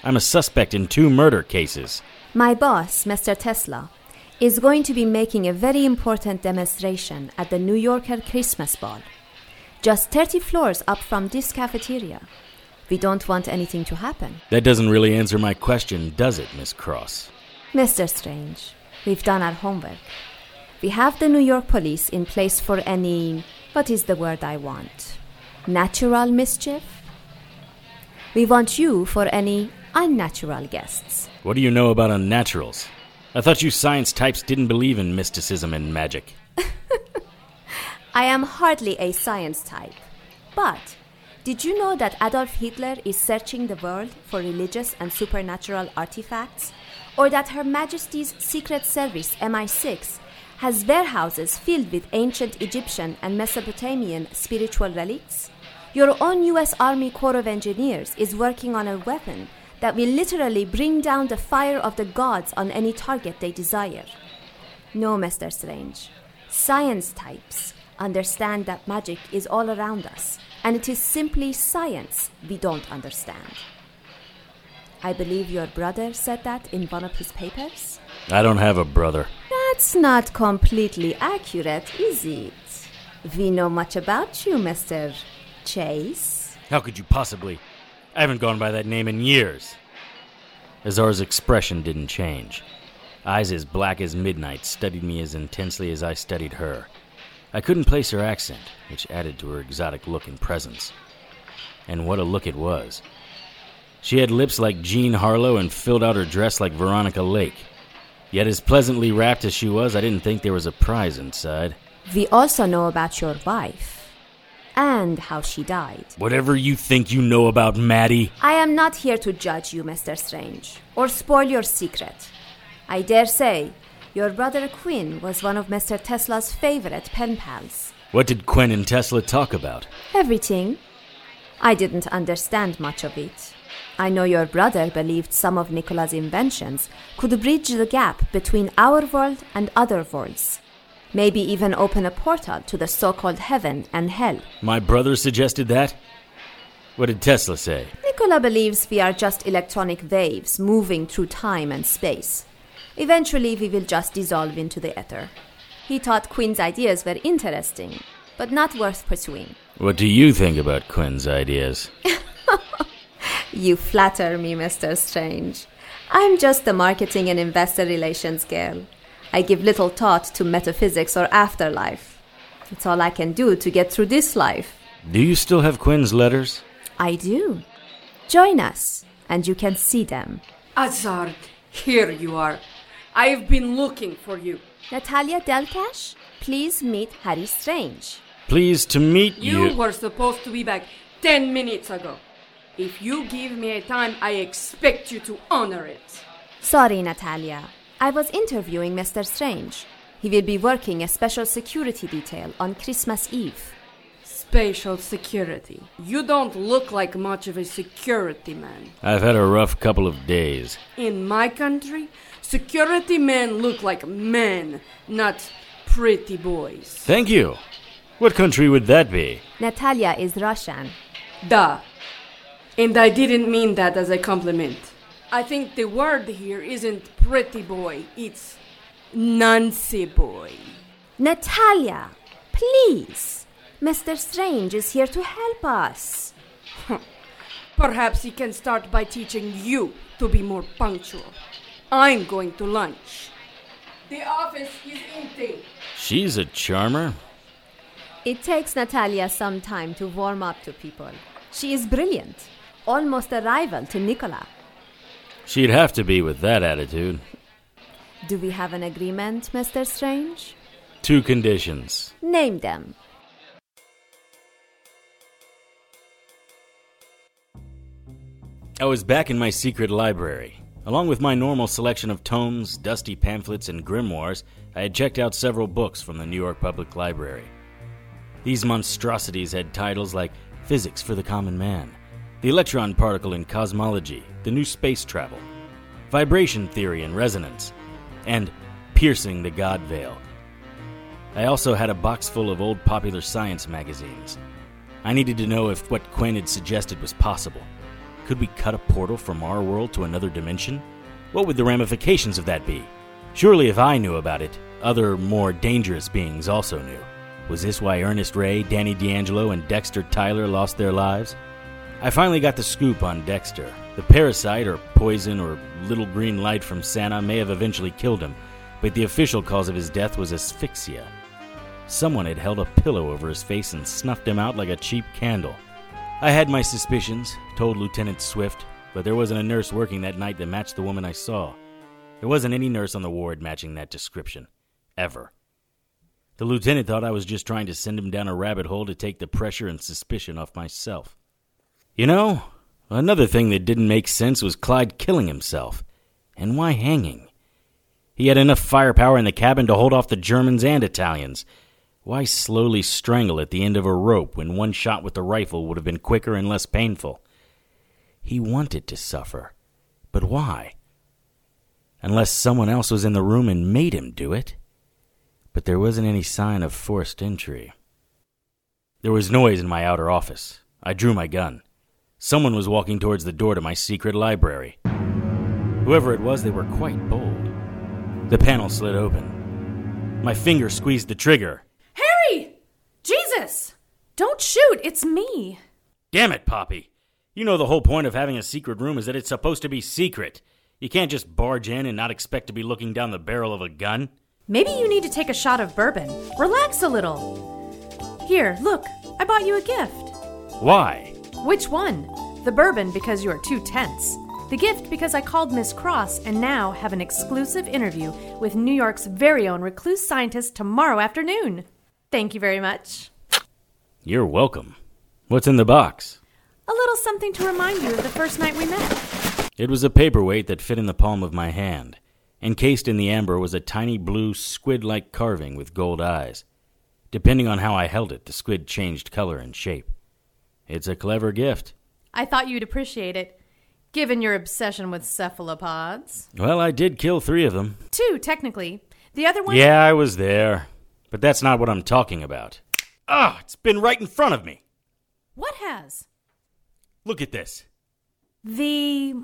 Speaker 7: I'm a suspect in two murder cases.
Speaker 16: My boss, Mr. Tesla, is going to be making a very important demonstration at the New Yorker Christmas Ball. Just 30 floors up from this cafeteria. We don't want anything to happen.
Speaker 7: That doesn't really answer my question, does it, Miss Cross?
Speaker 16: Mr. Strange, we've done our homework. We have the New York police in place for any. What is the word I want? Natural mischief? We want you for any unnatural guests.
Speaker 7: What do you know about unnaturals? I thought you science types didn't believe in mysticism and magic.
Speaker 16: I am hardly a science type. But did you know that Adolf Hitler is searching the world for religious and supernatural artifacts? Or that Her Majesty's Secret Service MI6 has warehouses filled with ancient Egyptian and Mesopotamian spiritual relics? Your own US Army Corps of Engineers is working on a weapon that will literally bring down the fire of the gods on any target they desire. No, Mr. Strange. Science types understand that magic is all around us, and it is simply science we don't understand. I believe your brother said that in one of his papers?
Speaker 7: I don't have a brother.
Speaker 16: That's not completely accurate, is it? We know much about you, Mr. Chase.
Speaker 7: How could you possibly? I haven't gone by that name in years. Azar's expression didn't change. Eyes as black as midnight studied me as intensely as I studied her. I couldn't place her accent, which added to her exotic look and presence. And what a look it was. She had lips like Jean Harlow and filled out her dress like Veronica Lake. Yet, as pleasantly wrapped as she was, I didn't think there was a prize inside.
Speaker 16: We also know about your wife and how she died.
Speaker 7: Whatever you think you know about Maddie.
Speaker 16: I am not here to judge you, Mr. Strange, or spoil your secret. I dare say your brother Quinn was one of Mr. Tesla's favorite pen pals.
Speaker 7: What did Quinn and Tesla talk about?
Speaker 16: Everything. I didn't understand much of it. I know your brother believed some of Nikola's inventions could bridge the gap between our world and other worlds. Maybe even open a portal to the so called heaven and hell.
Speaker 7: My brother suggested that? What did Tesla say?
Speaker 16: Nikola believes we are just electronic waves moving through time and space. Eventually, we will just dissolve into the ether. He thought Quinn's ideas were interesting, but not worth pursuing.
Speaker 7: What do you think about Quinn's ideas?
Speaker 16: You flatter me, Mr. Strange. I'm just a marketing and investor relations girl. I give little thought to metaphysics or afterlife. It's all I can do to get through this life.
Speaker 7: Do you still have Quinn's letters?
Speaker 16: I do. Join us, and you can see them.
Speaker 15: Azar, here you are. I've been looking for you.
Speaker 16: Natalia Delcash, please meet Harry Strange.
Speaker 7: Pleased to meet you.
Speaker 15: You were supposed to be back ten minutes ago. If you give me a time, I expect you to honor it.
Speaker 16: Sorry, Natalia. I was interviewing Mr. Strange. He will be working a special security detail on Christmas Eve.
Speaker 15: Special security. You don't look like much of a security man.
Speaker 7: I've had a rough couple of days.
Speaker 15: In my country, security men look like men, not pretty boys.
Speaker 7: Thank you. What country would that be?
Speaker 16: Natalia is Russian.
Speaker 15: Da. And I didn't mean that as a compliment. I think the word here isn't pretty boy, it's Nancy boy.
Speaker 16: Natalia, please. Mr. Strange is here to help us.
Speaker 15: Perhaps he can start by teaching you to be more punctual. I'm going to lunch. The office is empty.
Speaker 7: She's a charmer.
Speaker 16: It takes Natalia some time to warm up to people. She is brilliant, almost a rival to Nikola.
Speaker 7: She'd have to be with that attitude.
Speaker 16: Do we have an agreement, Mr. Strange?
Speaker 7: Two conditions.
Speaker 16: Name them.
Speaker 7: I was back in my secret library. Along with my normal selection of tomes, dusty pamphlets, and grimoires, I had checked out several books from the New York Public Library. These monstrosities had titles like Physics for the Common Man, The Electron Particle in Cosmology, The New Space Travel, Vibration Theory and Resonance, and Piercing the God Veil. I also had a box full of old popular science magazines. I needed to know if what Quinn had suggested was possible. Could we cut a portal from our world to another dimension? What would the ramifications of that be? Surely, if I knew about it, other, more dangerous beings also knew. Was this why Ernest Ray, Danny D'Angelo, and Dexter Tyler lost their lives? I finally got the scoop on Dexter. The parasite, or poison, or little green light from Santa may have eventually killed him, but the official cause of his death was asphyxia. Someone had held a pillow over his face and snuffed him out like a cheap candle. I had my suspicions, told Lieutenant Swift, but there wasn't a nurse working that night that matched the woman I saw. There wasn't any nurse on the ward matching that description. Ever. The lieutenant thought I was just trying to send him down a rabbit hole to take the pressure and suspicion off myself. You know, another thing that didn't make sense was Clyde killing himself. And why hanging? He had enough firepower in the cabin to hold off the Germans and Italians. Why slowly strangle at the end of a rope when one shot with the rifle would have been quicker and less painful? He wanted to suffer. But why? Unless someone else was in the room and made him do it. But there wasn't any sign of forced entry. There was noise in my outer office. I drew my gun. Someone was walking towards the door to my secret library. Whoever it was, they were quite bold. The panel slid open. My finger squeezed the trigger.
Speaker 8: Don't shoot, it's me.
Speaker 7: Damn it, Poppy. You know the whole point of having a secret room is that it's supposed to be secret. You can't just barge in and not expect to be looking down the barrel of a gun.
Speaker 8: Maybe you need to take a shot of bourbon. Relax a little. Here, look, I bought you a gift.
Speaker 7: Why?
Speaker 8: Which one? The bourbon because you are too tense. The gift because I called Miss Cross and now have an exclusive interview with New York's very own recluse scientist tomorrow afternoon. Thank you very much.
Speaker 7: You're welcome. What's in the box?
Speaker 8: A little something to remind you of the first night we met.
Speaker 7: It was a paperweight that fit in the palm of my hand. Encased in the amber was a tiny blue squid like carving with gold eyes. Depending on how I held it, the squid changed color and shape. It's a clever gift.
Speaker 8: I thought you'd appreciate it, given your obsession with cephalopods.
Speaker 7: Well, I did kill three of them.
Speaker 8: Two, technically. The other one.
Speaker 7: Yeah, I was there. But that's not what I'm talking about. Ah, it's been right in front of me.
Speaker 8: What has?
Speaker 7: Look at this.
Speaker 8: The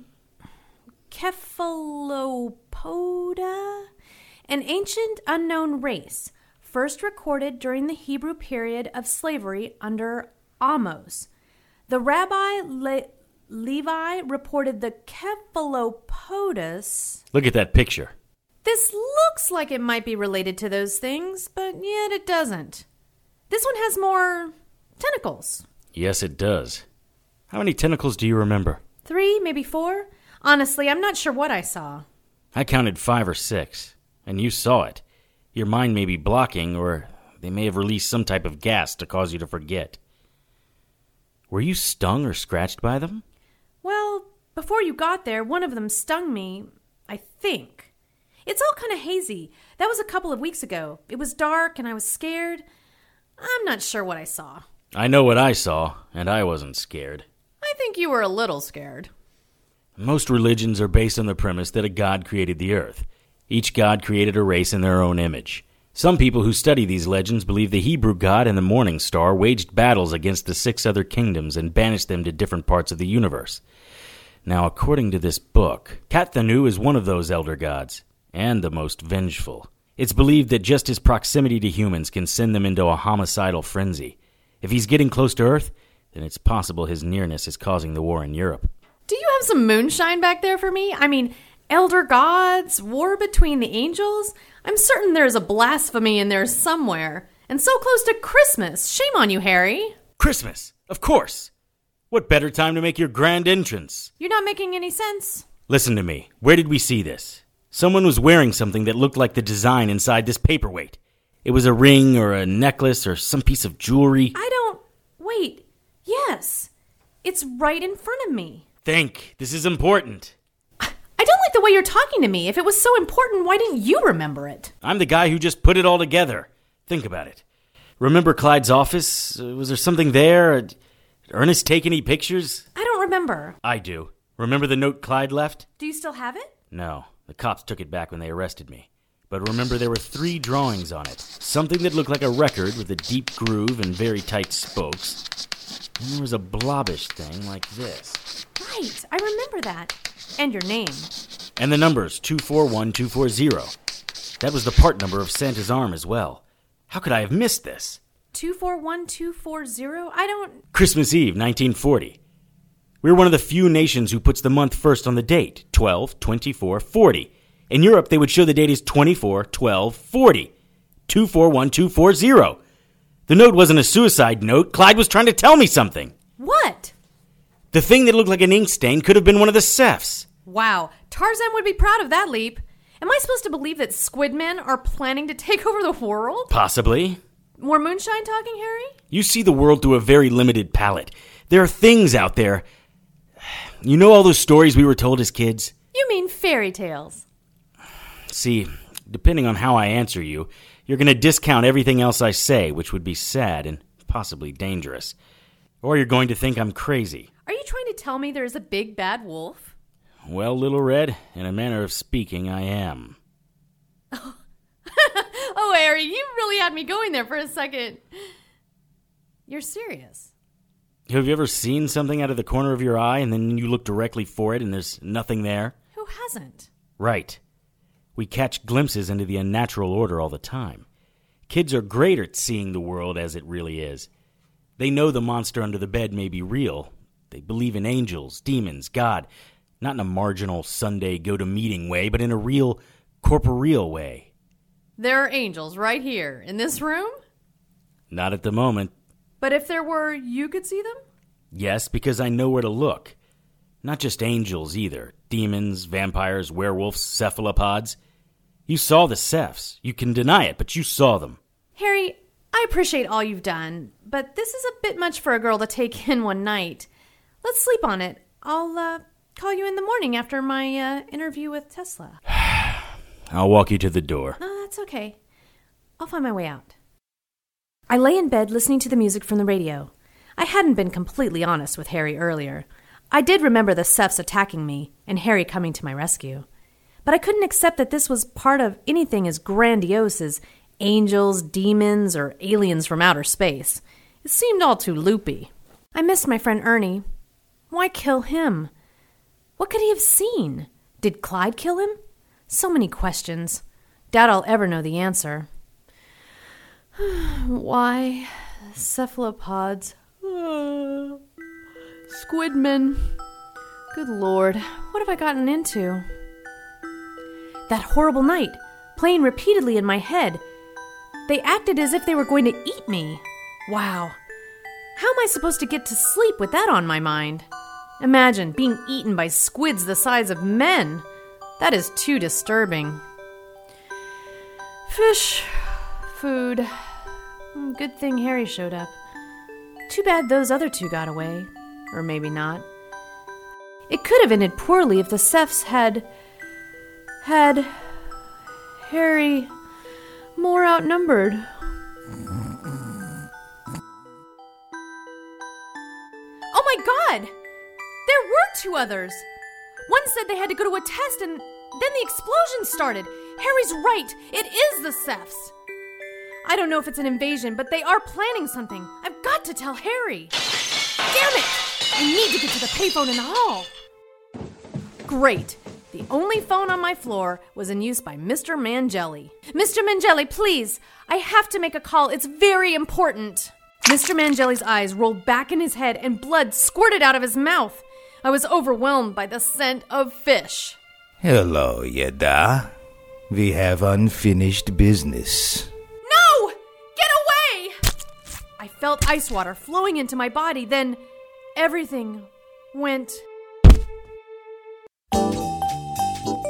Speaker 8: Cephalopoda? An ancient unknown race, first recorded during the Hebrew period of slavery under Amos. The rabbi Le- Levi reported the Cephalopodus.
Speaker 7: Look at that picture.
Speaker 8: This looks like it might be related to those things, but yet it doesn't. This one has more tentacles.
Speaker 7: Yes, it does. How many tentacles do you remember?
Speaker 8: Three, maybe four? Honestly, I'm not sure what I saw.
Speaker 7: I counted five or six, and you saw it. Your mind may be blocking, or they may have released some type of gas to cause you to forget. Were you stung or scratched by them?
Speaker 8: Well, before you got there, one of them stung me, I think. It's all kind of hazy. That was a couple of weeks ago. It was dark and I was scared. I'm not sure what I saw.
Speaker 7: I know what I saw, and I wasn't scared.
Speaker 8: I think you were a little scared.
Speaker 7: Most religions are based on the premise that a god created the earth. Each god created a race in their own image. Some people who study these legends believe the Hebrew god and the morning star waged battles against the six other kingdoms and banished them to different parts of the universe. Now, according to this book, Kathanu is one of those elder gods, and the most vengeful. It's believed that just his proximity to humans can send them into a homicidal frenzy. If he's getting close to Earth, then it's possible his nearness is causing the war in Europe.
Speaker 8: Do you have some moonshine back there for me? I mean, elder gods, war between the angels? I'm certain there's a blasphemy in there somewhere. And so close to Christmas. Shame on you, Harry.
Speaker 7: Christmas, of course. What better time to make your grand entrance?
Speaker 8: You're not making any sense.
Speaker 7: Listen to me. Where did we see this? Someone was wearing something that looked like the design inside this paperweight. It was a ring or a necklace or some piece of jewelry.
Speaker 8: I don't. Wait. Yes. It's right in front of me.
Speaker 7: Think. This is important.
Speaker 8: I don't like the way you're talking to me. If it was so important, why didn't you remember it?
Speaker 7: I'm the guy who just put it all together. Think about it. Remember Clyde's office? Uh, Was there something there? Did Ernest take any pictures?
Speaker 8: I don't remember.
Speaker 7: I do. Remember the note Clyde left?
Speaker 8: Do you still have it?
Speaker 7: No. The cops took it back when they arrested me. But remember, there were three drawings on it something that looked like a record with a deep groove and very tight spokes. And there was a blobbish thing like this.
Speaker 8: Right. I remember that. And your name.
Speaker 7: And the numbers 241240. That was the part number of Santa's arm as well. How could I have missed this?
Speaker 8: 241240? I don't.
Speaker 7: Christmas Eve, 1940. We're one of the few nations who puts the month first on the date 12, 24, 40. In Europe, they would show the date as 24, 12, 40. 241240. The note wasn't a suicide note. Clyde was trying to tell me something.
Speaker 8: What?
Speaker 7: The thing that looked like an ink stain could have been one of the Cephs.
Speaker 8: Wow. Tarzan would be proud of that leap. Am I supposed to believe that squidmen are planning to take over the world?
Speaker 7: Possibly.
Speaker 8: More moonshine talking, Harry?
Speaker 7: You see the world through a very limited palette. There are things out there. You know all those stories we were told as kids?
Speaker 8: You mean fairy tales?
Speaker 7: See, depending on how I answer you, you're going to discount everything else I say, which would be sad and possibly dangerous. Or you're going to think I'm crazy.
Speaker 8: Are you trying to tell me there's a big bad wolf?
Speaker 7: Well, Little Red, in a manner of speaking, I am.
Speaker 8: oh, Harry, you really had me going there for a second. You're serious.
Speaker 7: Have you ever seen something out of the corner of your eye and then you look directly for it and there's nothing there?
Speaker 8: Who hasn't?
Speaker 7: Right. We catch glimpses into the unnatural order all the time. Kids are great at seeing the world as it really is. They know the monster under the bed may be real. They believe in angels, demons, God, not in a marginal Sunday go to meeting way, but in a real corporeal way.
Speaker 8: There are angels right here in this room?
Speaker 7: Not at the moment.
Speaker 8: But if there were, you could see them?
Speaker 7: Yes, because I know where to look. Not just angels either demons, vampires, werewolves, cephalopods. You saw the Cephs. You can deny it, but you saw them.
Speaker 8: Harry, I appreciate all you've done, but this is a bit much for a girl to take in one night. Let's sleep on it. I'll uh, call you in the morning after my uh, interview with Tesla.
Speaker 7: I'll walk you to the door.
Speaker 8: No, that's okay. I'll find my way out. I lay in bed listening to the music from the radio. I hadn't been completely honest with Harry earlier. I did remember the Cephs attacking me and Harry coming to my rescue. But I couldn't accept that this was part of anything as grandiose as angels, demons, or aliens from outer space. It seemed all too loopy. I missed my friend Ernie. Why kill him? What could he have seen? Did Clyde kill him? So many questions. Doubt I'll ever know the answer. Why? Cephalopods. Squidmen. Good lord, what have I gotten into? That horrible night, playing repeatedly in my head. They acted as if they were going to eat me. Wow. How am I supposed to get to sleep with that on my mind? Imagine being eaten by squids the size of men. That is too disturbing. Fish, food. Hmm, good thing Harry showed up. Too bad those other two got away. Or maybe not. It could have ended poorly if the Cephs had. had. Harry more outnumbered. Oh my god! There were two others! One said they had to go to a test and then the explosion started. Harry's right. It is the Cephs. I don't know if it's an invasion, but they are planning something. I've got to tell Harry. Damn it! I need to get to the payphone in the hall. Great. The only phone on my floor was in use by Mr. Mangelli. Mr. Mangelli, please. I have to make a call. It's very important. Mr. Mangelli's eyes rolled back in his head and blood squirted out of his mouth. I was overwhelmed by the scent of fish.
Speaker 4: Hello, Yeda. We have unfinished business.
Speaker 8: No! Get away! I felt ice water flowing into my body, then everything went.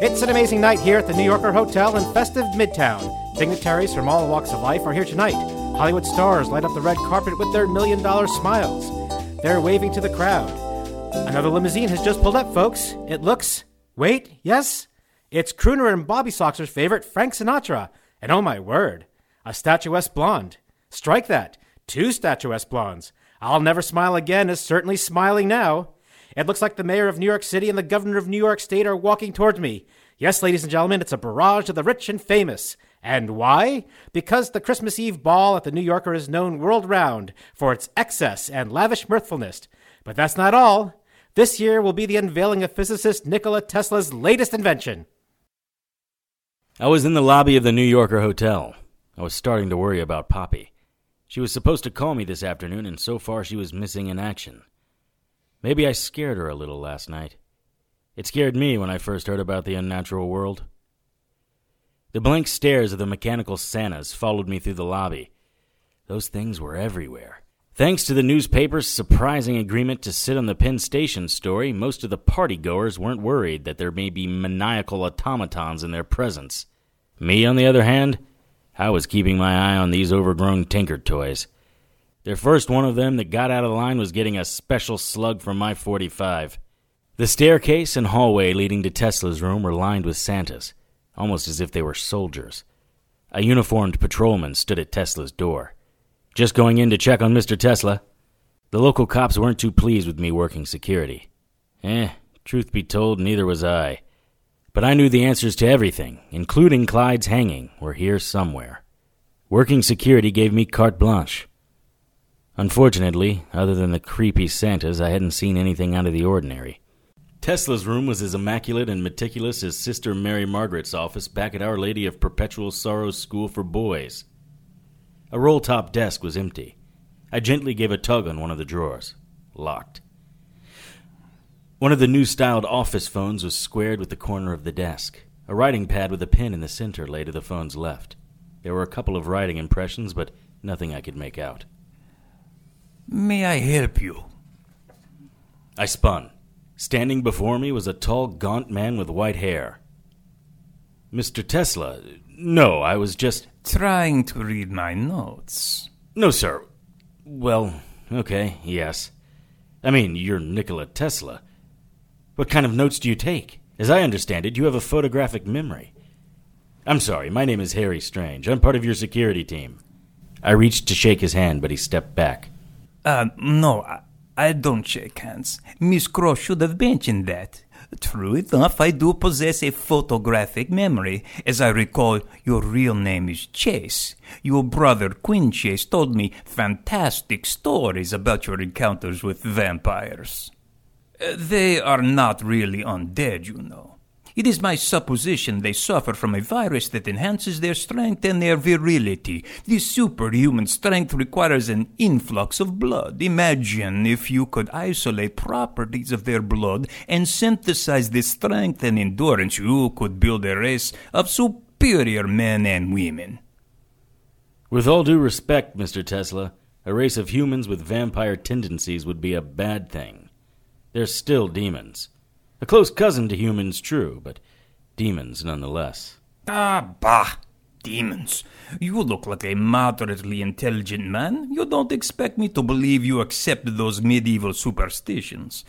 Speaker 3: It's an amazing night here at the New Yorker Hotel in festive Midtown. Dignitaries from all walks of life are here tonight. Hollywood stars light up the red carpet with their million dollar smiles. They're waving to the crowd. Another limousine has just pulled up, folks. It looks. Wait, yes? It's crooner and Bobby Soxer's favorite, Frank Sinatra. And oh my word, a statuesque blonde. Strike that. Two statuesque blondes. I'll never smile again is certainly smiling now. It looks like the mayor of New York City and the governor of New York State are walking toward me. Yes, ladies and gentlemen, it's a barrage of the rich and famous. And why? Because the Christmas Eve ball at the New Yorker is known world round for its excess and lavish mirthfulness. But that's not all. This year will be the unveiling of physicist Nikola Tesla's latest invention.
Speaker 7: I was in the lobby of the New Yorker Hotel. I was starting to worry about Poppy. She was supposed to call me this afternoon, and so far she was missing in action. Maybe I scared her a little last night. It scared me when I first heard about the unnatural world. The blank stares of the mechanical Santas followed me through the lobby. Those things were everywhere. Thanks to the newspaper's surprising agreement to sit on the Penn Station story, most of the party goers weren't worried that there may be maniacal automatons in their presence. Me, on the other hand, I was keeping my eye on these overgrown Tinker toys. The first one of them that got out of line was getting a special slug from my 45. The staircase and hallway leading to Tesla's room were lined with Santas, almost as if they were soldiers. A uniformed patrolman stood at Tesla's door. Just going in to check on Mr. Tesla. The local cops weren't too pleased with me working security. Eh, truth be told, neither was I. But I knew the answers to everything, including Clyde's hanging, were here somewhere. Working security gave me carte blanche. Unfortunately, other than the creepy Santas, I hadn't seen anything out of the ordinary. Tesla's room was as immaculate and meticulous as Sister Mary Margaret's office back at Our Lady of Perpetual Sorrows School for Boys. A roll top desk was empty. I gently gave a tug on one of the drawers. Locked. One of the new styled office phones was squared with the corner of the desk. A writing pad with a pen in the center lay to the phone's left. There were a couple of writing impressions, but nothing I could make out.
Speaker 6: May I help you?
Speaker 7: I spun. Standing before me was a tall, gaunt man with white hair. Mr. Tesla? No, I was just.
Speaker 6: Trying to read my notes.
Speaker 7: No, sir. Well, okay, yes. I mean, you're Nikola Tesla. What kind of notes do you take? As I understand it, you have a photographic memory. I'm sorry, my name is Harry Strange. I'm part of your security team. I reached to shake his hand, but he stepped back.
Speaker 6: Uh, no, I, I don't shake hands. Miss Cross should have mentioned that. True enough, I do possess a photographic memory. As I recall, your real name is Chase. Your brother Quinn Chase told me fantastic stories about your encounters with vampires. They are not really undead, you know. It is my supposition they suffer from a virus that enhances their strength and their virility. This superhuman strength requires an influx of blood. Imagine if you could isolate properties of their blood and synthesize this strength and endurance, you could build a race of superior men and women.
Speaker 7: With all due respect, Mr. Tesla, a race of humans with vampire tendencies would be a bad thing. They're still demons. A close cousin to humans, true, but demons nonetheless.
Speaker 6: Ah, bah! Demons. You look like a moderately intelligent man. You don't expect me to believe you accept those medieval superstitions.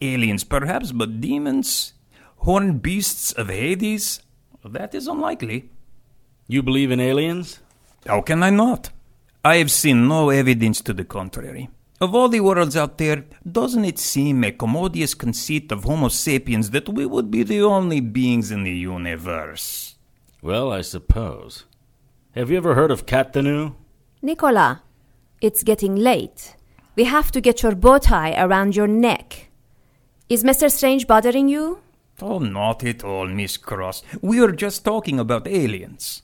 Speaker 6: Aliens, perhaps, but demons? Horned beasts of Hades? That is unlikely.
Speaker 7: You believe in aliens?
Speaker 6: How can I not? I have seen no evidence to the contrary. Of all the worlds out there, doesn't it seem a commodious conceit of Homo sapiens that we would be the only beings in the universe?
Speaker 7: Well, I suppose. Have you ever heard of Kathanu?
Speaker 16: Nikola, it's getting late. We have to get your bow tie around your neck. Is Mr. Strange bothering you?
Speaker 6: Oh, not at all, Miss Cross. We are just talking about aliens.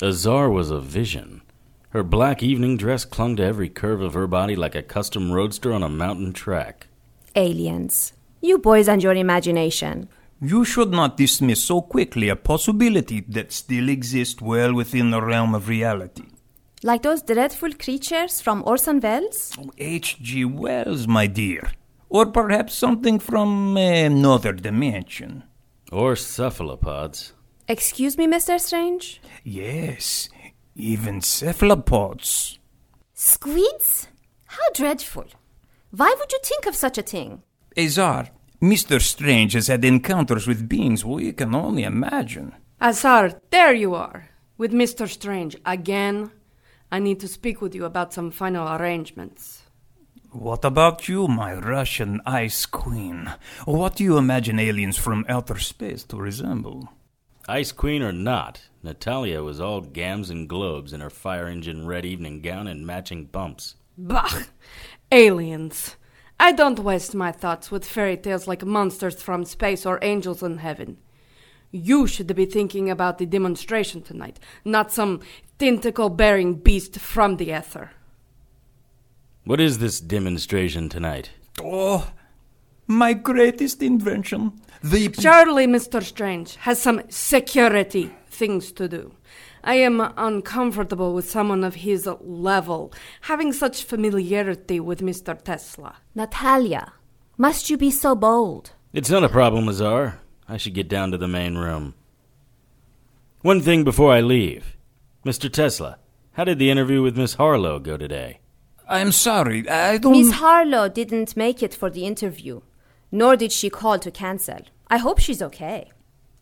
Speaker 7: Azar was a vision. Her black evening dress clung to every curve of her body like a custom roadster on a mountain track.
Speaker 16: Aliens. You boys and your imagination.
Speaker 6: You should not dismiss so quickly a possibility that still exists well within the realm of reality.
Speaker 16: Like those dreadful creatures from Orson Welles?
Speaker 6: Oh, H.G. Wells, my dear. Or perhaps something from uh, another dimension.
Speaker 7: Or cephalopods.
Speaker 16: Excuse me, Mr. Strange?
Speaker 6: Yes, even cephalopods.
Speaker 16: Squids? How dreadful. Why would you think of such a thing?
Speaker 6: Azar, Mr. Strange has had encounters with beings we can only imagine.
Speaker 15: Azar, there you are, with Mr. Strange again. I need to speak with you about some final arrangements.
Speaker 6: What about you, my Russian ice queen? What do you imagine aliens from outer space to resemble?
Speaker 7: Ice Queen or not, Natalia was all gams and globes in her fire engine red evening gown and matching bumps.
Speaker 15: Bah! Aliens. I don't waste my thoughts with fairy tales like monsters from space or angels in heaven. You should be thinking about the demonstration tonight, not some tentacle bearing beast from the ether.
Speaker 7: What is this demonstration tonight?
Speaker 6: Oh, my greatest invention. The.
Speaker 15: Surely Mr. Strange has some security things to do. I am uncomfortable with someone of his level, having such familiarity with Mr. Tesla.
Speaker 16: Natalia, must you be so bold?
Speaker 7: It's not a problem, Azar. I should get down to the main room. One thing before I leave. Mr. Tesla, how did the interview with Miss Harlow go today?
Speaker 6: I'm sorry, I don't.
Speaker 16: Miss Harlow didn't make it for the interview, nor did she call to cancel. I hope she's okay.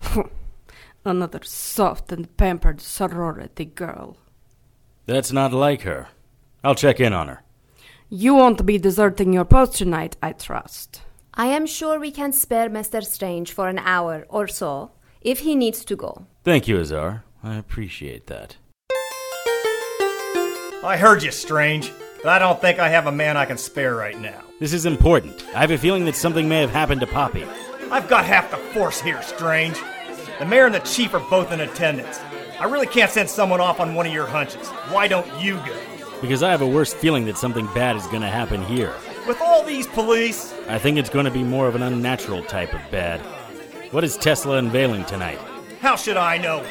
Speaker 15: Another soft and pampered sorority girl.
Speaker 7: That's not like her. I'll check in on her.
Speaker 15: You won't be deserting your post tonight, I trust.
Speaker 16: I am sure we can spare Mr. Strange for an hour or so if he needs to go.
Speaker 7: Thank you, Azar. I appreciate that.
Speaker 12: I heard you, Strange, but I don't think I have a man I can spare right now.
Speaker 7: This is important. I have a feeling that something may have happened to Poppy.
Speaker 12: I've got half the force here, Strange. The mayor and the chief are both in attendance. I really can't send someone off on one of your hunches. Why don't you go?
Speaker 7: Because I have a worse feeling that something bad is going to happen here.
Speaker 12: With all these police?
Speaker 7: I think it's going to be more of an unnatural type of bad. What is Tesla unveiling tonight?
Speaker 12: How should I know?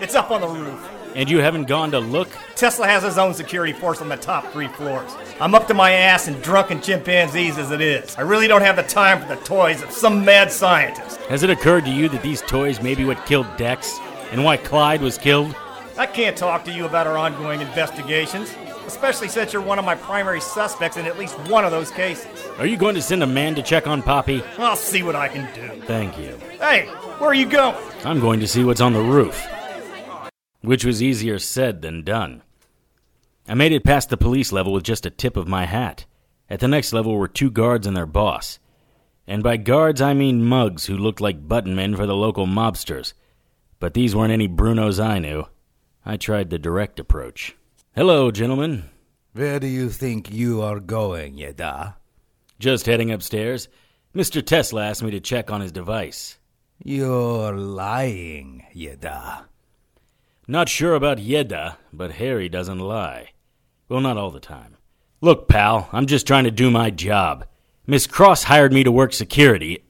Speaker 12: It's up on the roof.
Speaker 7: And you haven't gone to look?
Speaker 12: Tesla has his own security force on the top three floors. I'm up to my ass in drunken chimpanzees as it is. I really don't have the time for the toys of some mad scientist.
Speaker 7: Has it occurred to you that these toys may be what killed Dex? And why Clyde was killed?
Speaker 12: I can't talk to you about our ongoing investigations, especially since you're one of my primary suspects in at least one of those cases.
Speaker 7: Are you going to send a man to check on Poppy?
Speaker 12: I'll see what I can do.
Speaker 7: Thank you.
Speaker 12: Hey, where are you going?
Speaker 7: I'm going to see what's on the roof. Which was easier said than done. I made it past the police level with just a tip of my hat. At the next level were two guards and their boss. And by guards, I mean mugs who looked like button men for the local mobsters. But these weren't any Brunos I knew. I tried the direct approach. Hello, gentlemen.
Speaker 4: Where do you think you are going, Yeda?
Speaker 7: Just heading upstairs. Mr. Tesla asked me to check on his device.
Speaker 4: You're lying, Yeda.
Speaker 7: Not sure about Yeda, but Harry doesn't lie. Well, not all the time. Look, pal, I'm just trying to do my job. Miss Cross hired me to work security.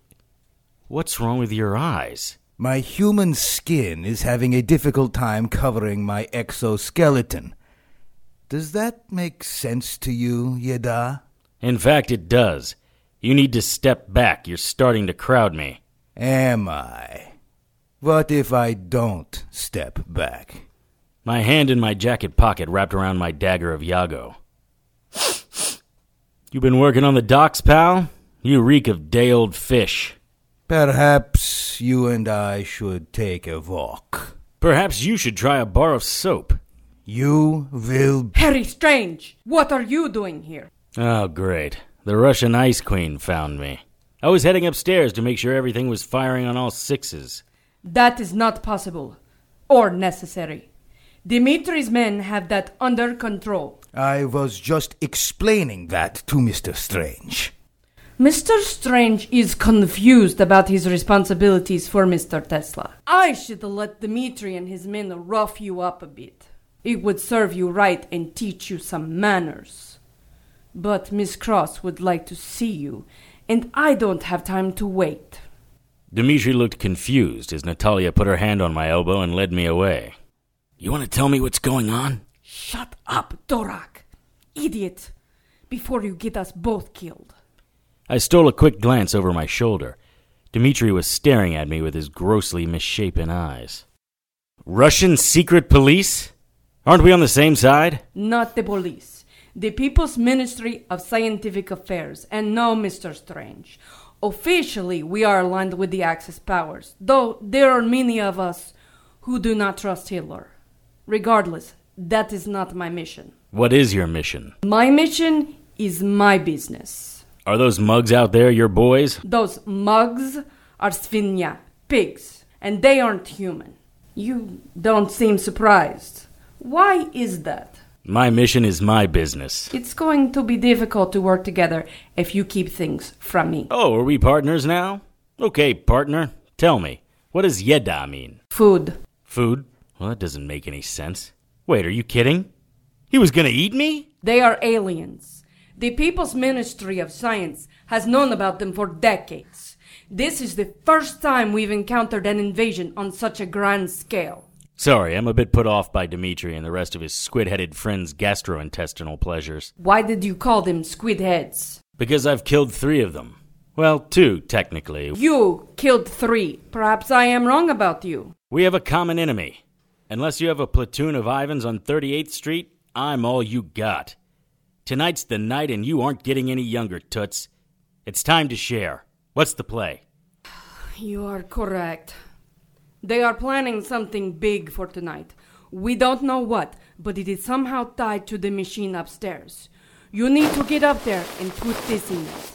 Speaker 7: What's wrong with your eyes?
Speaker 4: My human skin is having a difficult time covering my exoskeleton. Does that make sense to you, Yeda?
Speaker 7: In fact, it does. You need to step back. You're starting to crowd me.
Speaker 4: Am I? What if I don't step back?
Speaker 7: My hand in my jacket pocket wrapped around my dagger of Yago. You been working on the docks, pal? You reek of day old fish.
Speaker 4: Perhaps you and I should take a walk.
Speaker 7: Perhaps you should try a bar of soap.
Speaker 4: You will.
Speaker 15: Harry Strange, what are you doing here?
Speaker 7: Oh, great. The Russian Ice Queen found me. I was heading upstairs to make sure everything was firing on all sixes.
Speaker 15: That is not possible. Or necessary. Dimitri's men have that under control.
Speaker 4: I was just explaining that to Mr. Strange.
Speaker 15: Mr. Strange is confused about his responsibilities for Mr. Tesla. I should let Dimitri and his men rough you up a bit. It would serve you right and teach you some manners. But Miss Cross would like to see you, and I don't have time to wait.
Speaker 7: Dimitri looked confused as Natalia put her hand on my elbow and led me away. You want to tell me what's going on?
Speaker 15: Shut up, Dorak! Idiot! Before you get us both killed.
Speaker 7: I stole a quick glance over my shoulder. Dimitri was staring at me with his grossly misshapen eyes. Russian secret police? Aren't we on the same side?
Speaker 15: Not the police. The People's Ministry of Scientific Affairs, and no Mr. Strange. Officially, we are aligned with the Axis powers, though there are many of us who do not trust Hitler. Regardless, that is not my mission.
Speaker 7: What is your mission?
Speaker 15: My mission is my business.
Speaker 7: Are those mugs out there your boys?
Speaker 15: Those mugs are svinya, pigs, and they aren't human. You don't seem surprised. Why is that?
Speaker 7: My mission is my business.
Speaker 15: It's going to be difficult to work together if you keep things from me.
Speaker 7: Oh, are we partners now? Okay, partner, tell me, what does Yeda mean?
Speaker 15: Food.
Speaker 7: Food? Well, that doesn't make any sense. Wait, are you kidding? He was gonna eat me?
Speaker 15: They are aliens. The People's Ministry of Science has known about them for decades. This is the first time we've encountered an invasion on such a grand scale.
Speaker 7: Sorry, I'm a bit put off by Dimitri and the rest of his squid headed friends' gastrointestinal pleasures.
Speaker 15: Why did you call them squid heads?
Speaker 7: Because I've killed three of them. Well, two, technically.
Speaker 15: You killed three. Perhaps I am wrong about you.
Speaker 7: We have a common enemy. Unless you have a platoon of Ivans on 38th Street, I'm all you got. Tonight's the night and you aren't getting any younger, Toots. It's time to share. What's the play?
Speaker 15: You are correct. They are planning something big for tonight. We don't know what, but it is somehow tied to the machine upstairs. You need to get up there and put this in it.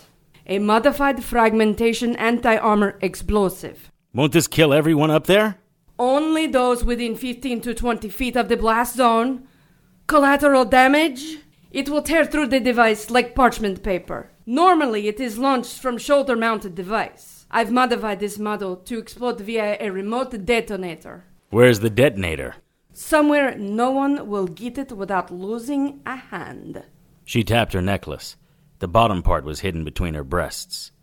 Speaker 15: A modified fragmentation anti armor explosive.
Speaker 7: Won't this kill everyone up there?
Speaker 15: Only those within 15 to 20 feet of the blast zone. Collateral damage? It will tear through the device like parchment paper. Normally, it is launched from shoulder mounted device. I've modified this model to explode via a remote detonator.
Speaker 7: Where's the detonator?
Speaker 15: Somewhere no one will get it without losing a hand.
Speaker 7: She tapped her necklace. The bottom part was hidden between her breasts.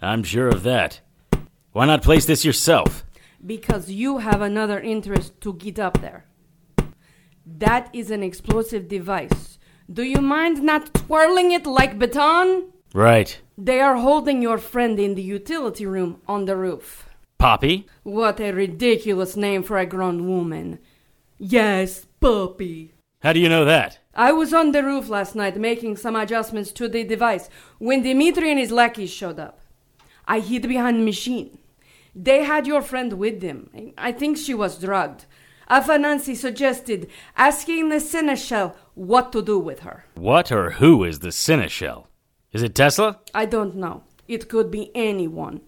Speaker 7: I'm sure of that. Why not place this yourself?
Speaker 15: Because you have another interest to get up there. That is an explosive device. Do you mind not twirling it like baton?
Speaker 7: Right.
Speaker 15: They are holding your friend in the utility room on the roof.
Speaker 7: Poppy?
Speaker 15: What a ridiculous name for a grown woman. Yes, Puppy.
Speaker 7: How do you know that?
Speaker 15: I was on the roof last night making some adjustments to the device when Dimitri and his lackeys showed up. I hid behind the machine. They had your friend with them. I think she was drugged. Afanasi suggested asking the Seneschal what to do with her.
Speaker 7: What or who is the Seneschal? Is it Tesla?
Speaker 15: I don't know. It could be anyone.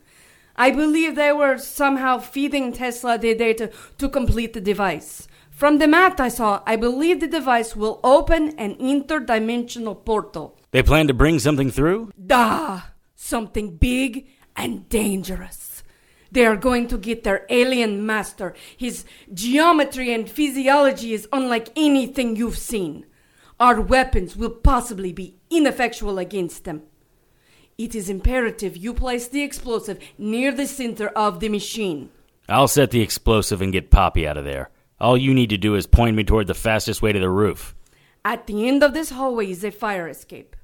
Speaker 15: I believe they were somehow feeding Tesla the data to complete the device. From the map I saw, I believe the device will open an interdimensional portal.
Speaker 7: They plan to bring something through?
Speaker 15: Da! Something big and dangerous. They are going to get their alien master. His geometry and physiology is unlike anything you've seen. Our weapons will possibly be ineffectual against them. It is imperative you place the explosive near the center of the machine.
Speaker 7: I'll set the explosive and get Poppy out of there. All you need to do is point me toward the fastest way to the roof.
Speaker 15: At the end of this hallway is a fire escape.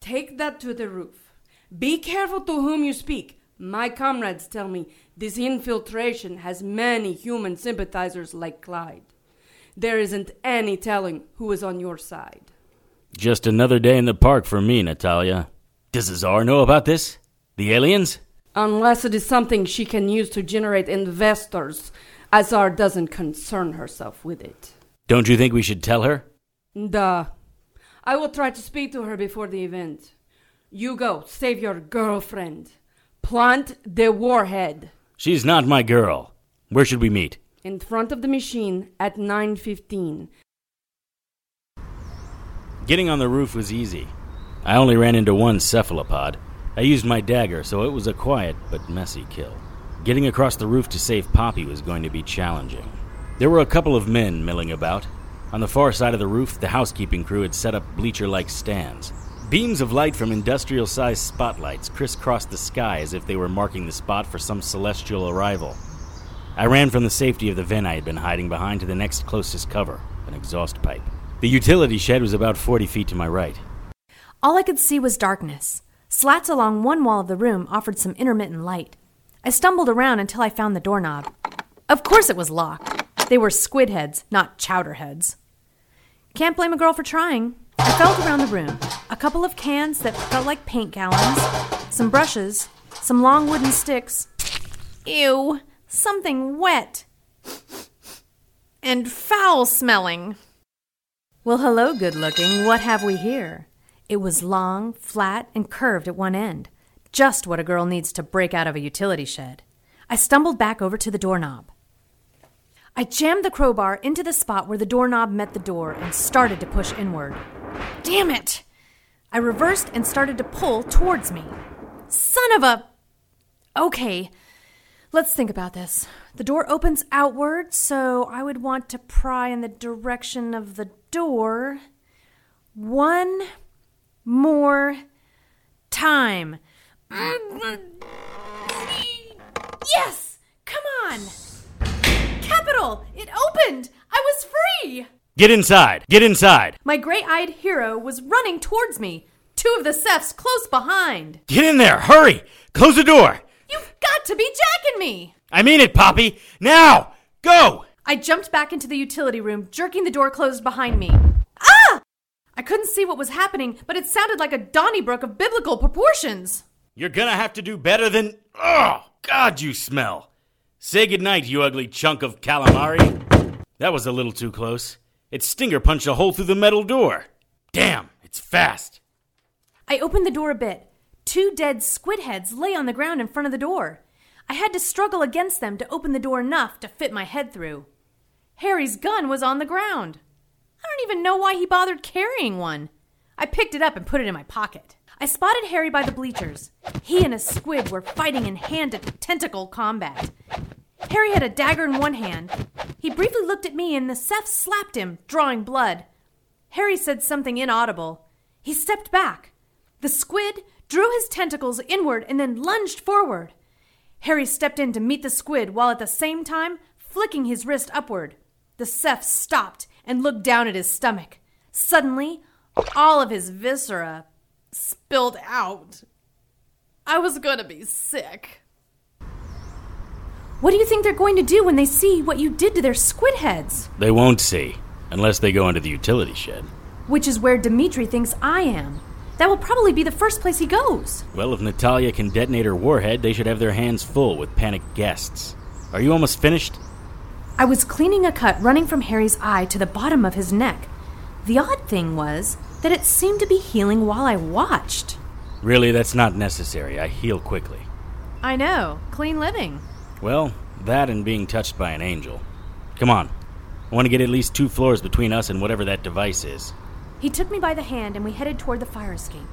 Speaker 15: Take that to the roof. Be careful to whom you speak. My comrades tell me this infiltration has many human sympathizers like Clyde. There isn't any telling who is on your side.
Speaker 7: Just another day in the park for me, Natalia. Does Azar know about this? The aliens?
Speaker 15: Unless it is something she can use to generate investors. Azar doesn't concern herself with it.
Speaker 7: Don't you think we should tell her?
Speaker 15: Duh. I will try to speak to her before the event. You go, save your girlfriend. Plant the warhead.
Speaker 7: She's not my girl. Where should we meet?
Speaker 15: In front of the machine at 9.15.
Speaker 7: Getting on the roof was easy. I only ran into one cephalopod. I used my dagger, so it was a quiet but messy kill. Getting across the roof to save Poppy was going to be challenging. There were a couple of men milling about. On the far side of the roof, the housekeeping crew had set up bleacher like stands. Beams of light from industrial sized spotlights crisscrossed the sky as if they were marking the spot for some celestial arrival. I ran from the safety of the vent I had been hiding behind to the next closest cover an exhaust pipe. The utility shed was about 40 feet to my right.
Speaker 8: All I could see was darkness. Slats along one wall of the room offered some intermittent light. I stumbled around until I found the doorknob. Of course it was locked. They were squid heads, not chowder heads. Can't blame a girl for trying. I felt around the room. A couple of cans that felt like paint gallons, some brushes, some long wooden sticks. Ew, something wet. And foul smelling. Well, hello, good looking. What have we here? It was long, flat, and curved at one end. Just what a girl needs to break out of a utility shed. I stumbled back over to the doorknob. I jammed the crowbar into the spot where the doorknob met the door and started to push inward. Damn it! I reversed and started to pull towards me. Son of a. Okay, let's think about this. The door opens outward, so I would want to pry in the direction of the door. One more time. Yes! Come on! Capital! It opened! I was free!
Speaker 7: Get inside! Get inside!
Speaker 8: My gray eyed hero was running towards me, two of the Cephs close behind.
Speaker 7: Get in there! Hurry! Close the door!
Speaker 8: You've got to be jacking me!
Speaker 7: I mean it, Poppy! Now! Go!
Speaker 8: I jumped back into the utility room, jerking the door closed behind me. Ah! I couldn't see what was happening, but it sounded like a Donnybrook of biblical proportions.
Speaker 7: You're gonna have to do better than. Oh, God, you smell! Say goodnight, you ugly chunk of calamari. That was a little too close. Its stinger punched a hole through the metal door. Damn, it's fast.
Speaker 8: I opened the door a bit. Two dead squid heads lay on the ground in front of the door. I had to struggle against them to open the door enough to fit my head through. Harry's gun was on the ground. I don't even know why he bothered carrying one. I picked it up and put it in my pocket. I spotted Harry by the bleachers. He and a squid were fighting in hand to tentacle combat. Harry had a dagger in one hand. He briefly looked at me and the Ceph slapped him, drawing blood. Harry said something inaudible. He stepped back. The squid drew his tentacles inward and then lunged forward. Harry stepped in to meet the squid while at the same time flicking his wrist upward. The Ceph stopped and looked down at his stomach. Suddenly, all of his viscera spilled out. I was going to be sick. What do you think they're going to do when they see what you did to their squid heads?
Speaker 7: They won't see, unless they go into the utility shed.
Speaker 8: Which is where Dimitri thinks I am. That will probably be the first place he goes.
Speaker 7: Well, if Natalia can detonate her warhead, they should have their hands full with panicked guests. Are you almost finished?
Speaker 8: I was cleaning a cut running from Harry's eye to the bottom of his neck. The odd thing was that it seemed to be healing while I watched.
Speaker 7: Really, that's not necessary. I heal quickly.
Speaker 8: I know. Clean living.
Speaker 7: Well, that and being touched by an angel. Come on. I want to get at least two floors between us and whatever that device is.
Speaker 8: He took me by the hand and we headed toward the fire escape.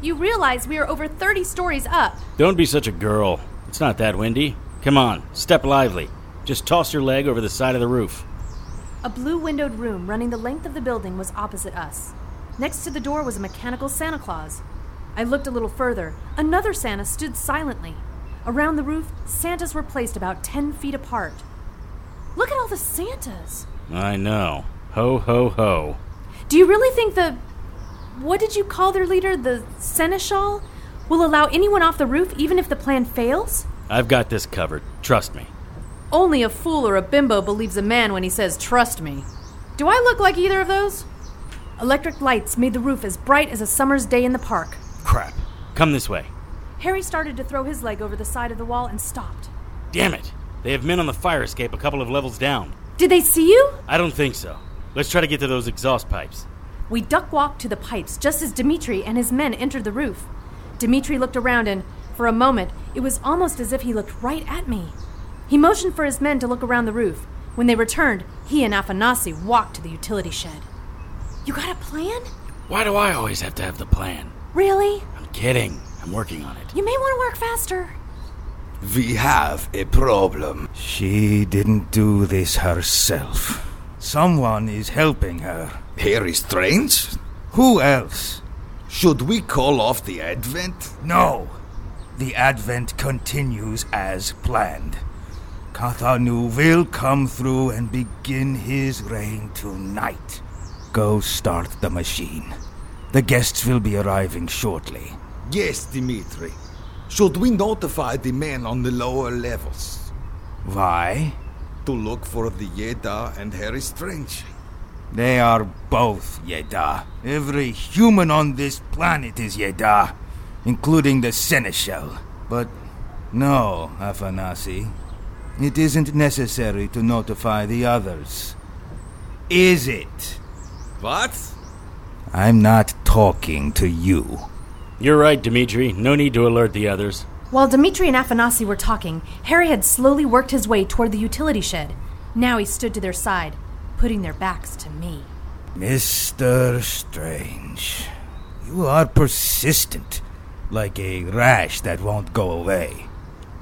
Speaker 8: You realize we are over 30 stories up.
Speaker 7: Don't be such a girl. It's not that windy. Come on, step lively. Just toss your leg over the side of the roof.
Speaker 8: A blue windowed room running the length of the building was opposite us. Next to the door was a mechanical Santa Claus. I looked a little further. Another Santa stood silently. Around the roof, Santas were placed about 10 feet apart. Look at all the Santas.
Speaker 7: I know. Ho, ho, ho.
Speaker 8: Do you really think the. What did you call their leader? The Seneschal? Will allow anyone off the roof even if the plan fails?
Speaker 7: I've got this covered. Trust me.
Speaker 8: Only a fool or a bimbo believes a man when he says, trust me. Do I look like either of those? Electric lights made the roof as bright as a summer's day in the park.
Speaker 7: Crap. Come this way.
Speaker 8: Harry started to throw his leg over the side of the wall and stopped.
Speaker 7: Damn it. They have men on the fire escape a couple of levels down.
Speaker 8: Did they see you?
Speaker 7: I don't think so. Let's try to get to those exhaust pipes.
Speaker 8: We duck walked to the pipes just as Dmitri and his men entered the roof. Dmitri looked around and, for a moment, it was almost as if he looked right at me. He motioned for his men to look around the roof. When they returned, he and Afanasi walked to the utility shed. You got a plan?
Speaker 7: Why do I always have to have the plan?
Speaker 8: Really?
Speaker 7: I'm kidding. I'm working on it.
Speaker 8: You may want to work faster.
Speaker 5: We have a problem.
Speaker 4: She didn't do this herself. Someone is helping her.
Speaker 5: Harry Strange?
Speaker 4: Who else?
Speaker 5: Should we call off the Advent?
Speaker 4: No. The Advent continues as planned. Kathanu will come through and begin his reign tonight. Go start the machine. The guests will be arriving shortly.
Speaker 5: Yes, Dimitri. Should we notify the men on the lower levels?
Speaker 4: Why?
Speaker 5: To look for the Yeda and Harry Strange.
Speaker 4: They are both Yeda. Every human on this planet is Yeda, including the Seneschal. But no, Afanasi. It isn't necessary to notify the others. Is it?
Speaker 5: What?
Speaker 4: I'm not talking to you.
Speaker 7: You're right, Dmitri. No need to alert the others.
Speaker 8: While Dmitri and Afanasi were talking, Harry had slowly worked his way toward the utility shed. Now he stood to their side, putting their backs to me.
Speaker 4: Mr. Strange, you are persistent, like a rash that won't go away.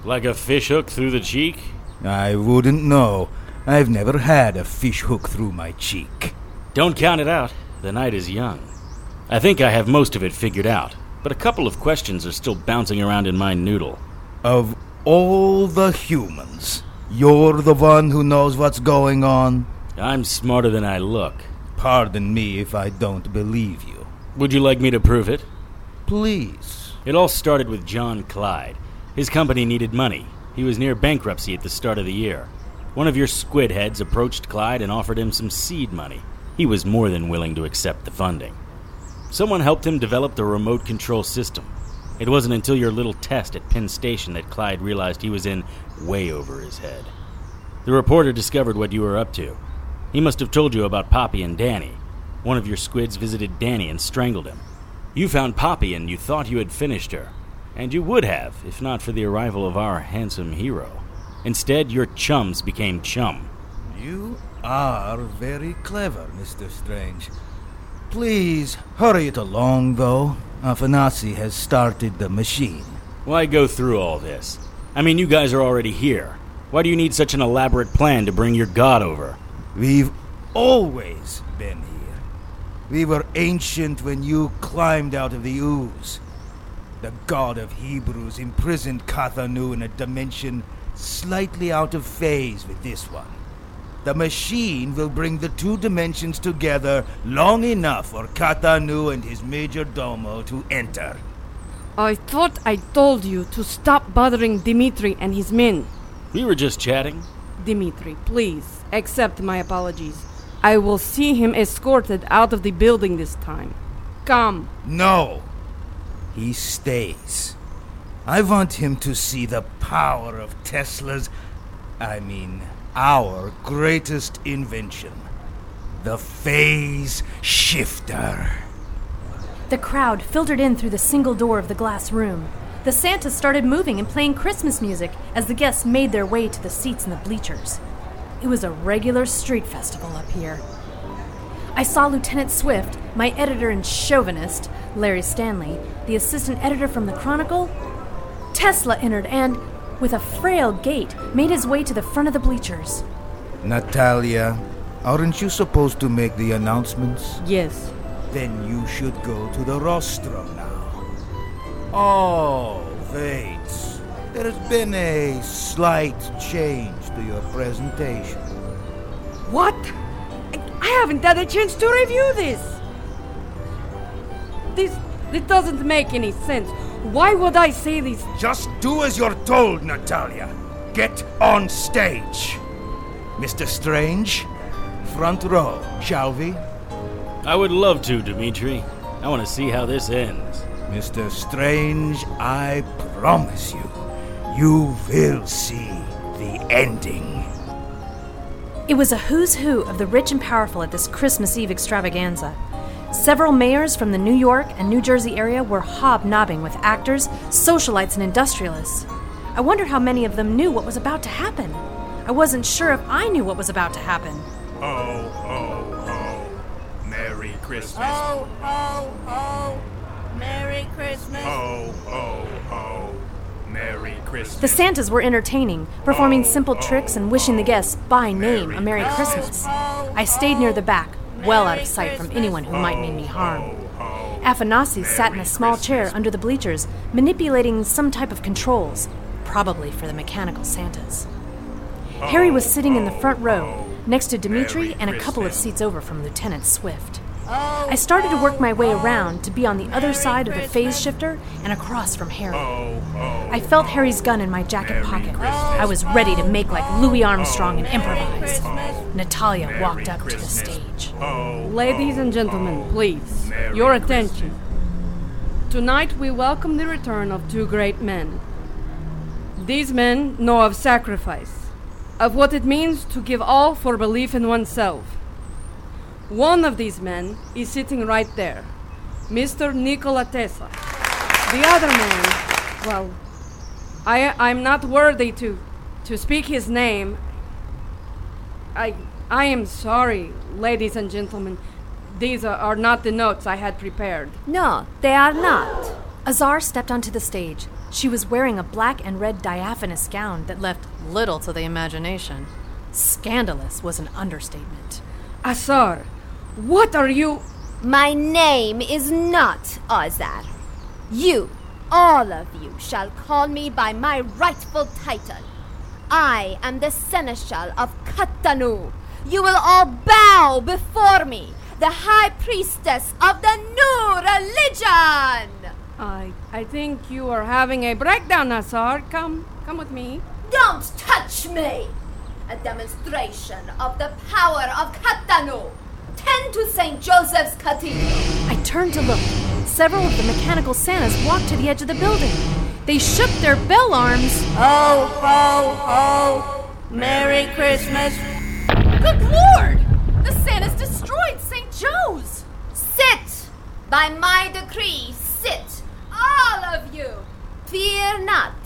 Speaker 7: Like a fishhook through the cheek?
Speaker 4: I wouldn't know. I've never had a fish hook through my cheek.
Speaker 7: Don't count it out. The night is young. I think I have most of it figured out, but a couple of questions are still bouncing around in my noodle.
Speaker 4: Of all the humans, you're the one who knows what's going on?
Speaker 7: I'm smarter than I look.
Speaker 4: Pardon me if I don't believe you.
Speaker 7: Would you like me to prove it?
Speaker 4: Please.
Speaker 7: It all started with John Clyde. His company needed money. He was near bankruptcy at the start of the year. One of your squid heads approached Clyde and offered him some seed money. He was more than willing to accept the funding. Someone helped him develop the remote control system. It wasn't until your little test at Penn Station that Clyde realized he was in way over his head. The reporter discovered what you were up to. He must have told you about Poppy and Danny. One of your squids visited Danny and strangled him. You found Poppy and you thought you had finished her. And you would have, if not for the arrival of our handsome hero. Instead, your chums became chum.
Speaker 4: You are very clever, Mr. Strange. Please hurry it along, though. Afanasi has started the machine.
Speaker 7: Why go through all this? I mean, you guys are already here. Why do you need such an elaborate plan to bring your god over?
Speaker 4: We've always been here. We were ancient when you climbed out of the ooze. The god of Hebrews imprisoned Kathanu in a dimension slightly out of phase with this one. The machine will bring the two dimensions together long enough for Katanu and his major domo to enter.
Speaker 15: I thought I told you to stop bothering Dimitri and his men.
Speaker 7: We were just chatting.
Speaker 15: Dimitri, please accept my apologies. I will see him escorted out of the building this time. Come.
Speaker 4: No. He stays. I want him to see the power of Tesla's. I mean, our greatest invention the phase shifter.
Speaker 8: The crowd filtered in through the single door of the glass room. The Santa started moving and playing Christmas music as the guests made their way to the seats in the bleachers. It was a regular street festival up here. I saw Lieutenant Swift, my editor and chauvinist, Larry Stanley, the assistant editor from the Chronicle. Tesla entered, and with a frail gait, made his way to the front of the bleachers.
Speaker 4: Natalia, aren't you supposed to make the announcements?
Speaker 15: Yes.
Speaker 4: Then you should go to the rostrum now. Oh, wait. There's been a slight change to your presentation.
Speaker 15: What? I, I haven't had a chance to review this. This this doesn't make any sense. Why would I say this?
Speaker 4: Just do as you're told, Natalia. Get on stage. Mr. Strange, front row, shall we?
Speaker 7: I would love to, Dimitri. I want to see how this ends.
Speaker 4: Mr. Strange, I promise you, you will see the ending.
Speaker 8: It was a who's who of the rich and powerful at this Christmas Eve extravaganza. Several mayors from the New York and New Jersey area were hobnobbing with actors, socialites, and industrialists. I wondered how many of them knew what was about to happen. I wasn't sure if I knew what was about to happen.
Speaker 6: Ho, ho, ho. Merry Christmas.
Speaker 10: Ho, ho, ho. Merry Christmas.
Speaker 6: Ho, ho, ho. Merry Christmas.
Speaker 8: The Santas were entertaining, performing simple tricks and wishing the guests by name a Merry Christmas. I stayed near the back, well out of sight from anyone who might mean me harm. Afanasi sat in a small chair under the bleachers, manipulating some type of controls, probably for the mechanical Santas. Harry was sitting in the front row, next to Dimitri and a couple of seats over from Lieutenant Swift. I started to work my way around to be on the other side of the phase shifter and across from Harry. I felt Harry's gun in my jacket pocket. I was ready to make like Louis Armstrong and improvise. Natalia walked up to the stage.
Speaker 15: Ladies and gentlemen, please, your attention. Tonight we welcome the return of two great men. These men know of sacrifice, of what it means to give all for belief in oneself. One of these men is sitting right there, Mr. Nikola Tesla. The other man, well, I, I'm not worthy to, to speak his name. I, I am sorry, ladies and gentlemen. These are, are not the notes I had prepared.
Speaker 16: No, they are not.
Speaker 8: Azar stepped onto the stage. She was wearing a black and red diaphanous gown that left little to the imagination. Scandalous was an understatement.
Speaker 15: Azar, what are you?
Speaker 16: My name is not Azar. You, all of you, shall call me by my rightful title. I am the Seneschal of Katanu. You will all bow before me, the High Priestess of the new religion.
Speaker 15: I, I think you are having a breakdown, Azar. Come, come with me.
Speaker 16: Don't touch me! A demonstration of the power of Katanu. Tend to St. Joseph's Cathedral.
Speaker 8: I turned to look. Several of the mechanical Santas walked to the edge of the building. They shook their bell arms.
Speaker 10: Ho, ho, ho. Merry Christmas.
Speaker 8: Good Lord! The Santas destroyed St. Joe's!
Speaker 16: Sit! By my decree, sit! All of you! Fear not,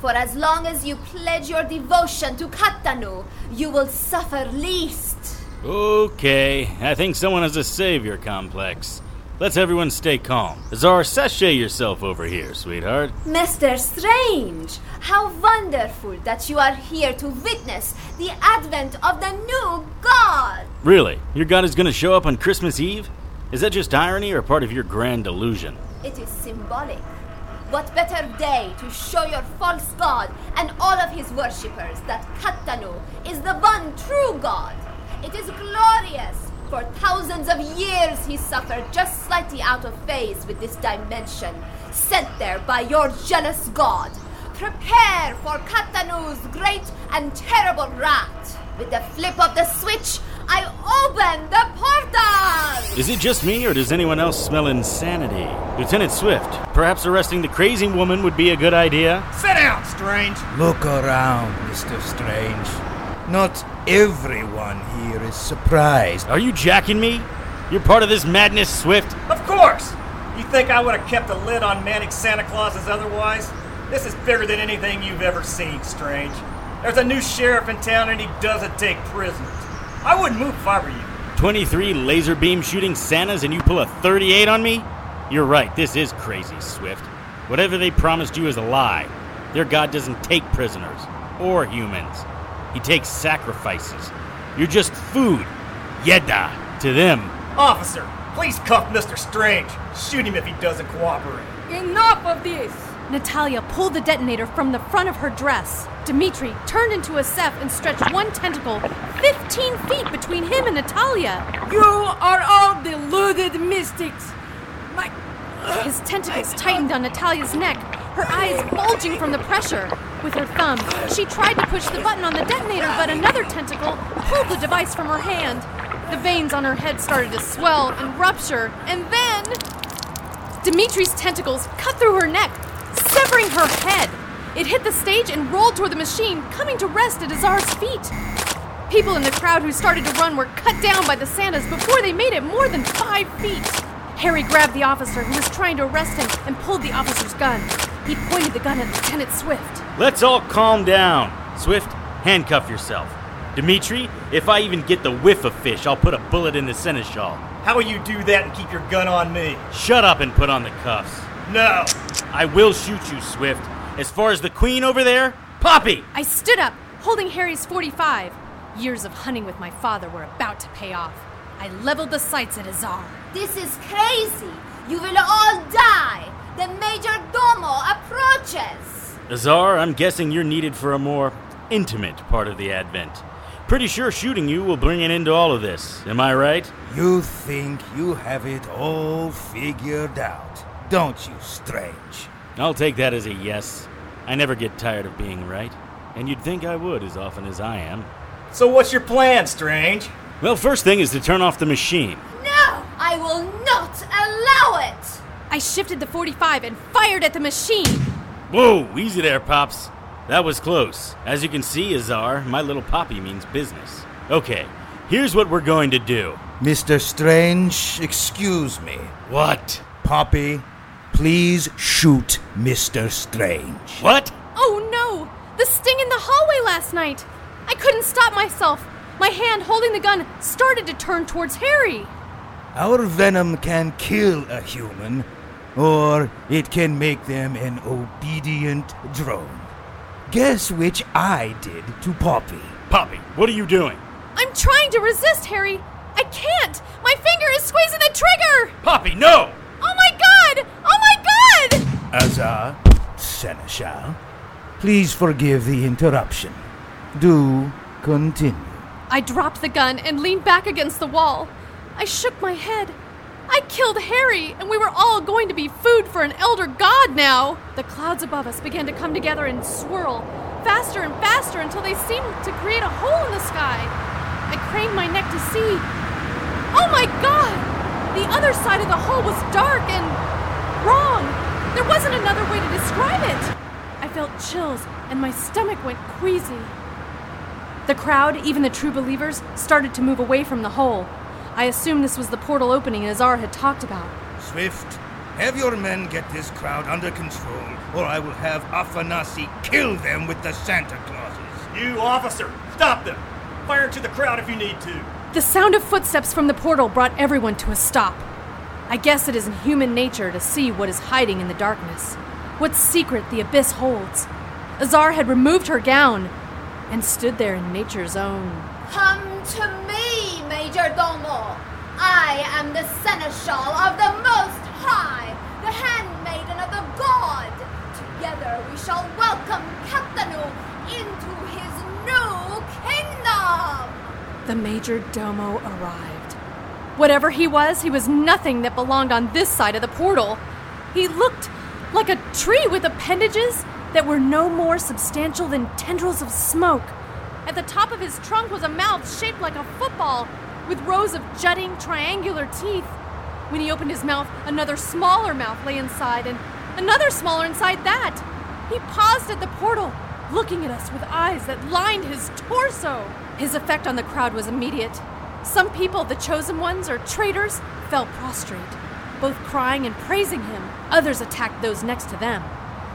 Speaker 16: for as long as you pledge your devotion to Katanu, you will suffer least.
Speaker 7: Okay, I think someone has a savior complex. Let's everyone stay calm. Azar, sashay yourself over here, sweetheart.
Speaker 16: Mr. Strange, how wonderful that you are here to witness the advent of the new god!
Speaker 7: Really? Your god is gonna show up on Christmas Eve? Is that just irony or part of your grand illusion?
Speaker 16: It is symbolic. What better day to show your false god and all of his worshippers that Katanu is the one true god? It is glorious! For thousands of years he suffered just slightly out of phase with this dimension, sent there by your jealous god. Prepare for Katanu's great and terrible wrath. With the flip of the switch, I open the portal!
Speaker 7: Is it just me, or does anyone else smell insanity? Lieutenant Swift, perhaps arresting the crazy woman would be a good idea?
Speaker 12: Sit down, Strange!
Speaker 4: Look around, Mr. Strange. Not everyone here is surprised.
Speaker 7: Are you jacking me? You're part of this madness, Swift?
Speaker 12: Of course! You think I would have kept a lid on manic Santa Clauses otherwise? This is bigger than anything you've ever seen, Strange. There's a new sheriff in town and he doesn't take prisoners. I wouldn't move if I were you.
Speaker 7: 23 laser beam shooting Santas and you pull a 38 on me? You're right, this is crazy, Swift. Whatever they promised you is a lie. Their God doesn't take prisoners or humans, He takes sacrifices. You're just food, yeda, to them.
Speaker 12: Officer, please cuff Mr. Strange. Shoot him if he doesn't cooperate.
Speaker 8: Enough of this! Natalia pulled the detonator from the front of her dress. Dmitri turned into a Ceph and stretched one tentacle 15 feet between him and Natalia.
Speaker 15: You are all deluded mystics. My.
Speaker 8: His tentacles tightened on Natalia's neck, her eyes bulging from the pressure. With her thumb, she tried to push the button on the detonator, but another tentacle pulled the device from her hand. The veins on her head started to swell and rupture, and then. Dimitri's tentacles cut through her neck, severing her head. It hit the stage and rolled toward the machine, coming to rest at Azar's feet. People in the crowd who started to run were cut down by the Santas before they made it more than five feet. Harry grabbed the officer who was trying to arrest him and pulled the officer's gun. He pointed the gun at Lieutenant Swift.
Speaker 7: Let's all calm down. Swift, handcuff yourself. Dimitri, if I even get the whiff of fish, I'll put a bullet in the seneschal.
Speaker 12: How will you do that and keep your gun on me?
Speaker 7: Shut up and put on the cuffs.
Speaker 12: No!
Speaker 7: I will shoot you, Swift. As far as the queen over there, Poppy!
Speaker 8: I stood up, holding Harry's 45. Years of hunting with my father were about to pay off. I leveled the sights at Azar.
Speaker 16: This is crazy. You will all die. The Major Domo approaches.
Speaker 7: Azar, I'm guessing you're needed for a more intimate part of the Advent. Pretty sure shooting you will bring an end to all of this. Am I right?
Speaker 4: You think you have it all figured out, don't you, Strange?
Speaker 7: I'll take that as a yes. I never get tired of being right, and you'd think I would as often as I am.
Speaker 12: So, what's your plan, Strange?
Speaker 7: Well, first thing is to turn off the machine.
Speaker 16: No, I will not allow it.
Speaker 8: I shifted the 45 and fired at the machine.
Speaker 7: Whoa, easy there, Pops. That was close. As you can see, Azar, my little poppy means business. Okay, here's what we're going to do.
Speaker 4: Mr. Strange, excuse me.
Speaker 7: What?
Speaker 4: Poppy, please shoot Mr. Strange.
Speaker 7: What?
Speaker 8: Oh no! The sting in the hallway last night! I couldn't stop myself. My hand holding the gun started to turn towards Harry.
Speaker 4: Our venom can kill a human, or it can make them an obedient drone. Guess which I did to Poppy.
Speaker 7: Poppy, what are you doing?
Speaker 8: I'm trying to resist, Harry. I can't. My finger is squeezing the trigger.
Speaker 7: Poppy, no!
Speaker 8: Oh my god! Oh my god!
Speaker 4: Azar, Seneschal, please forgive the interruption. Do continue.
Speaker 8: I dropped the gun and leaned back against the wall. I shook my head. I killed Harry, and we were all going to be food for an elder god now. The clouds above us began to come together and swirl, faster and faster until they seemed to create a hole in the sky. I craned my neck to see. Oh my god! The other side of the hole was dark and wrong. There wasn't another way to describe it. I felt chills, and my stomach went queasy. The crowd, even the true believers, started to move away from the hole. I assumed this was the portal opening Azar had talked about.
Speaker 4: Swift, have your men get this crowd under control, or I will have Afanasi kill them with the Santa Clauses.
Speaker 12: You, officer, stop them! Fire into the crowd if you need to.
Speaker 8: The sound of footsteps from the portal brought everyone to a stop. I guess it is in human nature to see what is hiding in the darkness, what secret the abyss holds. Azar had removed her gown and stood there in nature's own.
Speaker 16: Come to me, Major Domo. I am the seneschal of the Most High, the handmaiden of the god. Together we shall welcome Captanu into his new kingdom.
Speaker 8: The major domo arrived. Whatever he was, he was nothing that belonged on this side of the portal. He looked like a tree with appendages that were no more substantial than tendrils of smoke. At the top of his trunk was a mouth shaped like a football, with rows of jutting triangular teeth. When he opened his mouth, another smaller mouth lay inside, and another smaller inside that. He paused at the portal, looking at us with eyes that lined his torso. His effect on the crowd was immediate. Some people, the chosen ones or traitors, fell prostrate, both crying and praising him. Others attacked those next to them.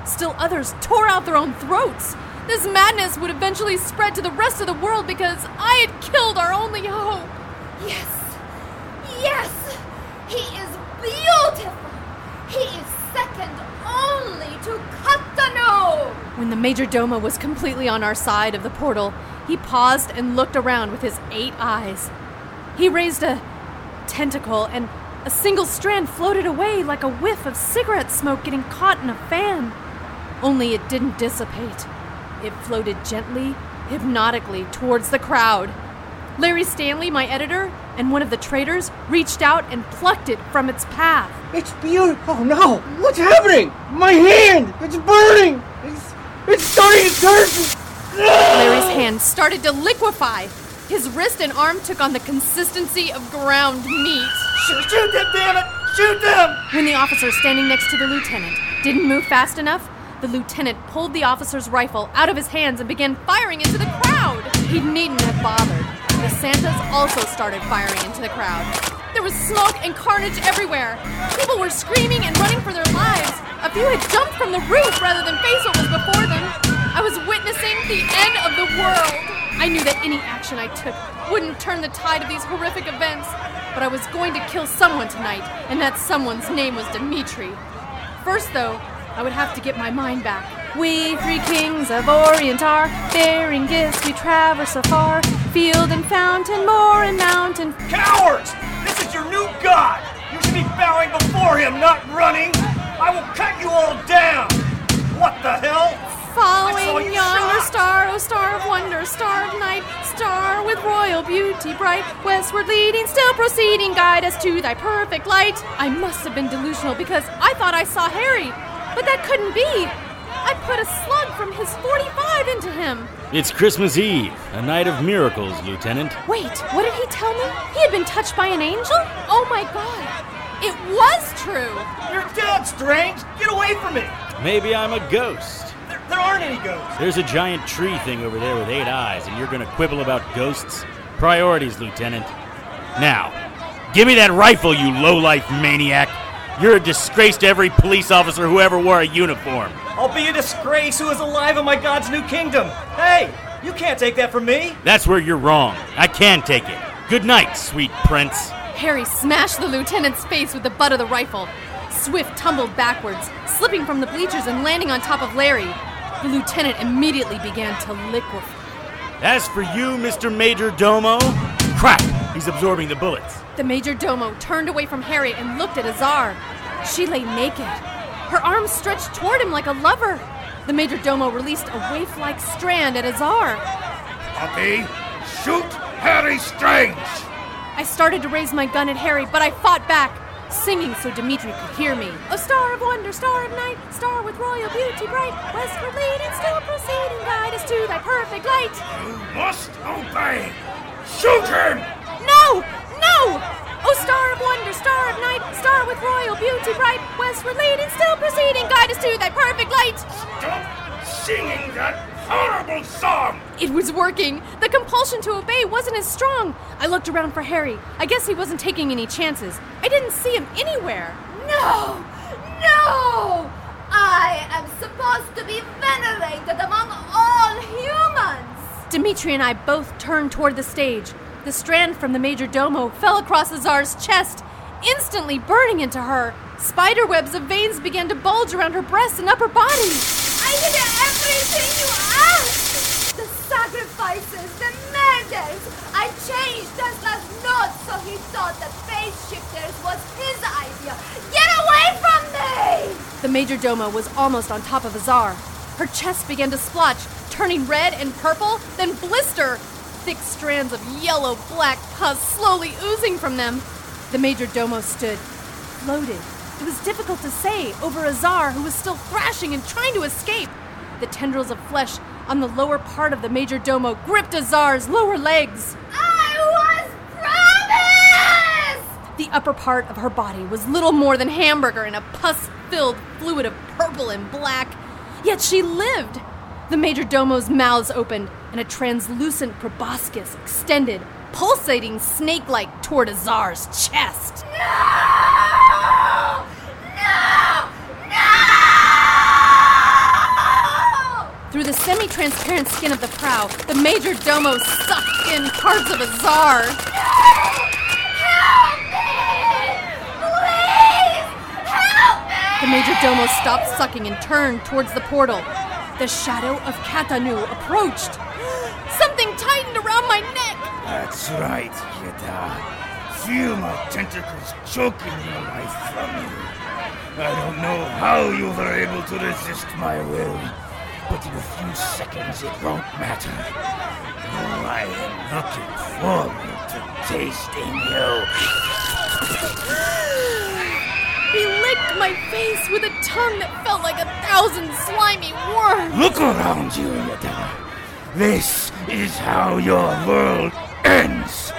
Speaker 8: Still others tore out their own throats. This madness would eventually spread to the rest of the world because I had killed our only hope.
Speaker 16: Yes, yes, he is beautiful. He is second only to Katano.
Speaker 8: When the Major Domo was completely on our side of the portal, he paused and looked around with his eight eyes. He raised a tentacle, and a single strand floated away like a whiff of cigarette smoke getting caught in a fan. Only it didn't dissipate. It floated gently, hypnotically towards the crowd. Larry Stanley, my editor, and one of the traders reached out and plucked it from its path.
Speaker 11: It's beautiful. Oh no! What's happening? My hand! It's burning! It's, it's starting to turn!
Speaker 8: Larry's hand started to liquefy. His wrist and arm took on the consistency of ground meat.
Speaker 10: Shoot, shoot them, damn it! Shoot them!
Speaker 8: When the officer standing next to the lieutenant didn't move fast enough, the lieutenant pulled the officer's rifle out of his hands and began firing into the crowd. He needn't have bothered. The Santas also started firing into the crowd. There was smoke and carnage everywhere. People were screaming and running for their lives. A few had jumped from the roof rather than face what was before them. I was witnessing the end of the world. I knew that any action I took wouldn't turn the tide of these horrific events, but I was going to kill someone tonight, and that someone's name was Dimitri. First, though, I would have to get my mind back. We three kings of Orient are bearing gifts. We traverse afar, field and fountain, moor and mountain.
Speaker 10: Cowards! This is your new god! You should be bowing before him, not running! I will cut you all down! What the hell?
Speaker 8: Following yonder
Speaker 10: shot.
Speaker 8: star, oh star of wonder, star of night, star with royal beauty bright, westward leading, still proceeding, guide us to thy perfect light. I must have been delusional because I thought I saw Harry, but that couldn't be. I put a slug from his 45 into him.
Speaker 7: It's Christmas Eve, a night of miracles, Lieutenant.
Speaker 8: Wait, what did he tell me? He had been touched by an angel? Oh my god. It was true.
Speaker 10: You're dead, Strange! Get away from me!
Speaker 7: Maybe I'm a ghost.
Speaker 10: There, there aren't any ghosts!
Speaker 7: There's a giant tree thing over there with eight eyes, and you're gonna quibble about ghosts? Priorities, Lieutenant. Now, give me that rifle, you low-life maniac! You're a disgrace to every police officer who ever wore a uniform.
Speaker 12: I'll be a disgrace who is alive in my God's new kingdom. Hey, you can't take that from me.
Speaker 7: That's where you're wrong. I can take it. Good night, sweet prince.
Speaker 8: Harry smashed the lieutenant's face with the butt of the rifle. Swift tumbled backwards, slipping from the bleachers and landing on top of Larry. The lieutenant immediately began to liquefy.
Speaker 7: As for you, Mr. Major Domo, crap, he's absorbing the bullets.
Speaker 8: The major domo turned away from Harry and looked at Azar. She lay naked, her arms stretched toward him like a lover. The major domo released a waif like strand at Azar.
Speaker 10: Poppy, shoot Harry Strange!
Speaker 8: I started to raise my gun at Harry, but I fought back, singing so Dimitri could hear me. A star of wonder, star of night, star with royal beauty bright, westward leading, still proceeding, guide us to thy perfect light.
Speaker 10: You must obey! Shoot him!
Speaker 8: No! No! Oh, star of wonder, star of night, star with royal beauty bright, westward leading, still proceeding, guide us to thy perfect light.
Speaker 10: Stop singing that horrible song!
Speaker 8: It was working. The compulsion to obey wasn't as strong. I looked around for Harry. I guess he wasn't taking any chances. I didn't see him anywhere.
Speaker 16: No! No! I am supposed to be venerated among all humans!
Speaker 8: Dimitri and I both turned toward the stage. The strand from the major domo fell across the Azar's chest, instantly burning into her. Spider webs of veins began to bulge around her breasts and upper body.
Speaker 16: I did everything you asked! The sacrifices, the murders! I changed Tesla's notes so he thought that phase shifters was his idea! Get away from me!
Speaker 8: The major domo was almost on top of Azar. Her chest began to splotch, turning red and purple, then blister. Thick strands of yellow black pus slowly oozing from them. The major domo stood, floated. It was difficult to say over a Azar, who was still thrashing and trying to escape. The tendrils of flesh on the lower part of the major domo gripped Azar's lower legs.
Speaker 16: I was promised!
Speaker 8: The upper part of her body was little more than hamburger in a pus filled fluid of purple and black. Yet she lived. The major domo's mouths opened, and a translucent proboscis extended, pulsating snake like toward Azar's chest. No! No! No! Through the semi transparent skin of the prow, the major domo sucked in parts of Azar. The major domo stopped sucking and turned towards the portal. The shadow of Katanu approached. Something tightened around my neck.
Speaker 6: That's right, Yada. Feel my tentacles choking your life from you. I don't know how you were able to resist my will, but in a few seconds it won't matter. Oh, I am looking forward to tasting you.
Speaker 8: He licked my face with a tongue that felt like a thousand slimy worms.
Speaker 6: Look around you, Yada. This is how your world ends.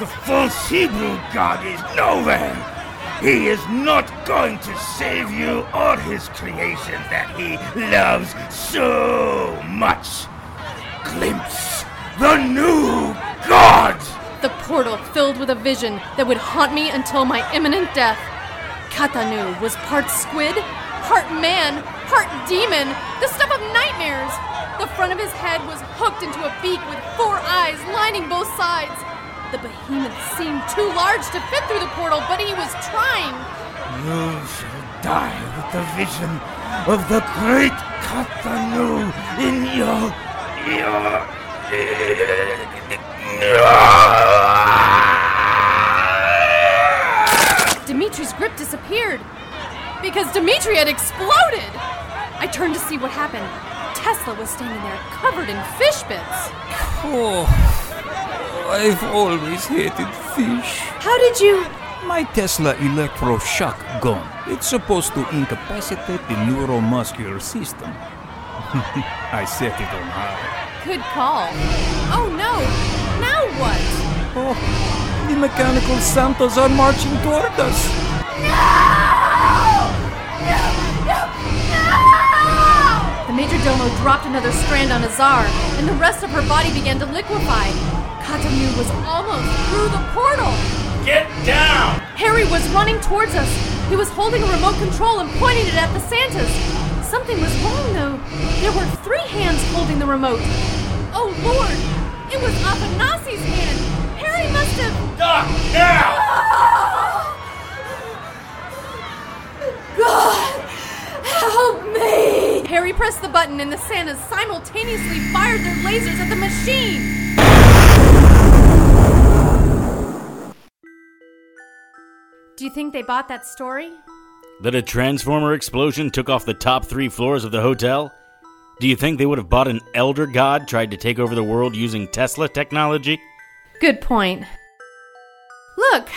Speaker 6: The false Hebrew god is nowhere. He is not going to save you or his creation that he loves so much. Glimpse the new god!
Speaker 8: The portal filled with a vision that would haunt me until my imminent death. Katanu was part squid, part man, part demon, the stuff of nightmares. The front of his head was hooked into a beak with four eyes lining both sides. The behemoth seemed too large to fit through the portal, but he was trying.
Speaker 6: You shall die with the vision of the great Katanu in your. your.
Speaker 8: Dimitri's grip disappeared because Dimitri had exploded. I turned to see what happened. Tesla was standing there covered in fish bits.
Speaker 6: Oh, I've always hated fish.
Speaker 8: How did you?
Speaker 6: My Tesla electroshock gun. It's supposed to incapacitate the neuromuscular system. I set it on high.
Speaker 8: Good call. Oh no! Now what?
Speaker 6: Oh, the mechanical Santas are marching toward us. No!
Speaker 8: The Major Domo dropped another strand on Azar, and the rest of her body began to liquefy. Katanu was almost through the portal.
Speaker 10: Get down!
Speaker 8: Harry was running towards us. He was holding a remote control and pointing it at the Santas. Something was wrong, though. There were three hands holding the remote. Oh, Lord! It was Afanasi's hand! Harry must have.
Speaker 10: Doc, now!
Speaker 8: God! Help me! Harry pressed the button, and the Santas simultaneously fired their lasers at the machine! Do you think they bought that story?
Speaker 7: That a transformer explosion took off the top three floors of the hotel? Do you think they would have bought an elder god tried to take over the world using Tesla technology?
Speaker 8: Good point. Look!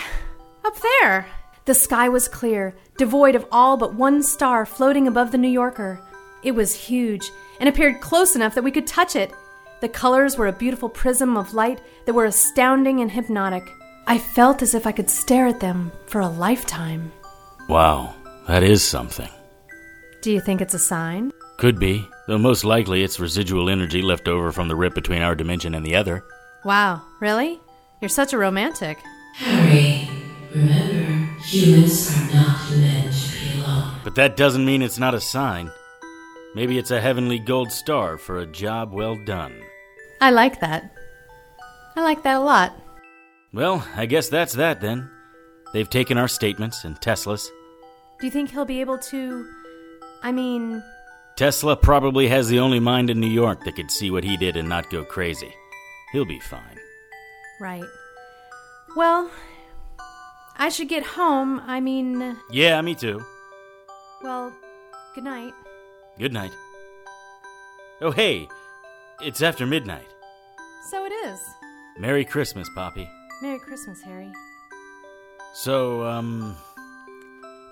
Speaker 8: Up there! The sky was clear, devoid of all but one star floating above the New Yorker. It was huge and appeared close enough that we could touch it. The colors were a beautiful prism of light that were astounding and hypnotic. I felt as if I could stare at them for a lifetime.
Speaker 7: Wow, that is something.
Speaker 8: Do you think it's a sign?
Speaker 7: Could be, though most likely it's residual energy left over from the rip between our dimension and the other.
Speaker 8: Wow, really? You're such a romantic.
Speaker 14: Harry, remember, humans are not meant to be alone.
Speaker 7: But that doesn't mean it's not a sign. Maybe it's a heavenly gold star for a job well done.
Speaker 8: I like that. I like that a lot.
Speaker 7: Well, I guess that's that then. They've taken our statements and Tesla's.
Speaker 8: Do you think he'll be able to. I mean,
Speaker 7: Tesla probably has the only mind in New York that could see what he did and not go crazy. He'll be fine.
Speaker 8: right. Well, I should get home. I mean,
Speaker 7: Yeah, me too.
Speaker 8: well, good night.
Speaker 7: Good night. Oh, hey, it's after midnight.
Speaker 8: So it is.
Speaker 7: Merry Christmas, Poppy.
Speaker 8: Merry Christmas, Harry.
Speaker 7: So, um.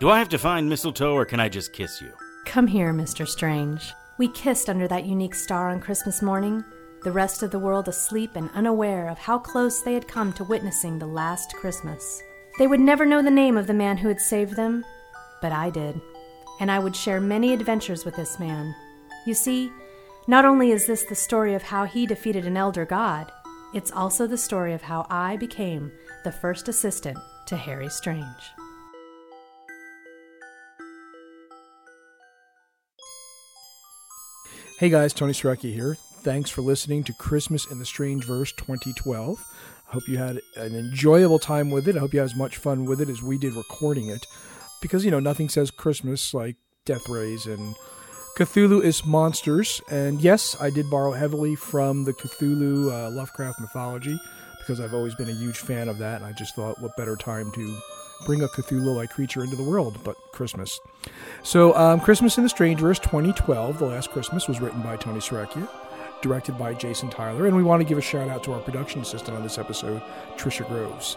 Speaker 7: Do I have to find mistletoe or can I just kiss you?
Speaker 8: Come here, Mr. Strange. We kissed under that unique star on Christmas morning, the rest of the world asleep and unaware of how close they had come to witnessing the last Christmas. They would never know the name of the man who had saved them, but I did, and I would share many adventures with this man. You see, not only is this the story of how he defeated an elder god, it's also the story of how I became the first assistant to Harry Strange.
Speaker 18: Hey guys, Tony Serecchia here. Thanks for listening to Christmas in the Strange Verse 2012. I hope you had an enjoyable time with it. I hope you had as much fun with it as we did recording it. Because, you know, nothing says Christmas like death rays and Cthulhu is monsters, and yes, I did borrow heavily from the Cthulhu uh, Lovecraft mythology because I've always been a huge fan of that, and I just thought what better time to bring a Cthulhu-like creature into the world but Christmas. So, um, Christmas in the Strangeverse 2012, The Last Christmas, was written by Tony Serecchia, directed by Jason Tyler, and we want to give a shout out to our production assistant on this episode, Trisha Groves.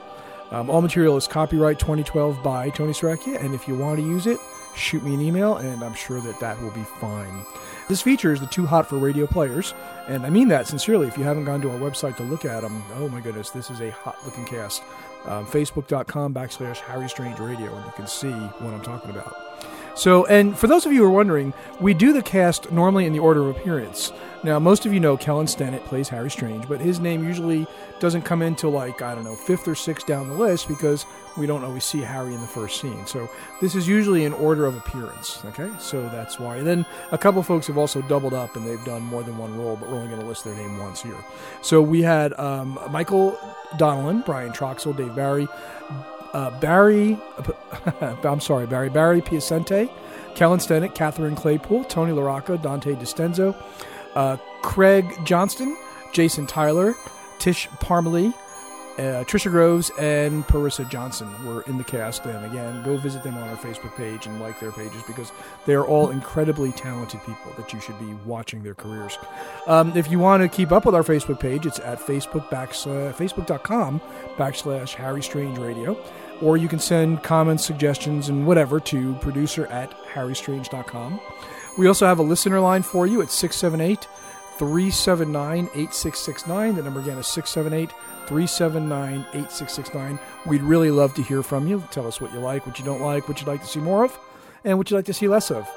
Speaker 18: Um, all material is copyright 2012 by Tony Serecchia, and if you want to use it, shoot me an email, and I'm sure that that will be fine. This feature is the Too Hot for Radio players, and I mean that sincerely. If you haven't gone to our website to look at them, oh my goodness, this is a hot looking cast. Um, Facebook.com backslash Harry Strange Radio, and you can see what I'm talking about. So, and for those of you who are wondering, we do the cast normally in the order of appearance. Now, most of you know Kellen Stennett plays Harry Strange, but his name usually doesn't come into like, I don't know, fifth or sixth down the list because we don't always see Harry in the first scene. So this is usually in order of appearance, okay? So that's why. And then a couple folks have also doubled up and they've done more than one role, but we're only going to list their name once here. So we had um, Michael Donnellan, Brian Troxel, Dave Barry, uh, Barry, I'm sorry, Barry, Barry Piacente, Kellen Stennett, Catherine Claypool, Tony LaRocca, Dante DiStenzo, uh, Craig Johnston, Jason Tyler, Tish Parmalee, uh, Trisha Groves, and Parissa Johnson were in the cast. And again, go visit them on our Facebook page and like their pages because they are all incredibly talented people that you should be watching their careers. Um, if you want to keep up with our Facebook page, it's at Facebook backslash, facebook.com backslash Harry Strange Radio. Or you can send comments, suggestions, and whatever to producer at harrystrange.com. We also have a listener line for you at 678 379 8669. The number again is 678 379 8669. We'd really love to hear from you. Tell us what you like, what you don't like, what you'd like to see more of, and what you'd like to see less of.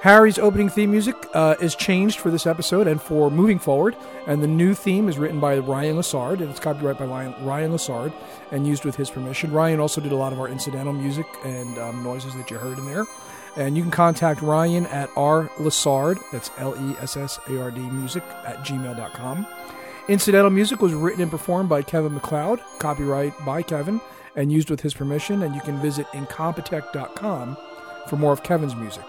Speaker 18: Harry's opening theme music uh, is changed for this episode and for moving forward, and the new theme is written by Ryan Lessard, and it's copyright by Ryan, Lessard and used with his permission. Ryan also did a lot of our incidental music and um, noises that you heard in there. And you can contact Ryan at R Lessard, that's L E S S A R D music, at gmail.com. Incidental music was written and performed by Kevin MacLeod, copyright by Kevin, and used with his permission. And you can visit incompetech.com for more of Kevin's music.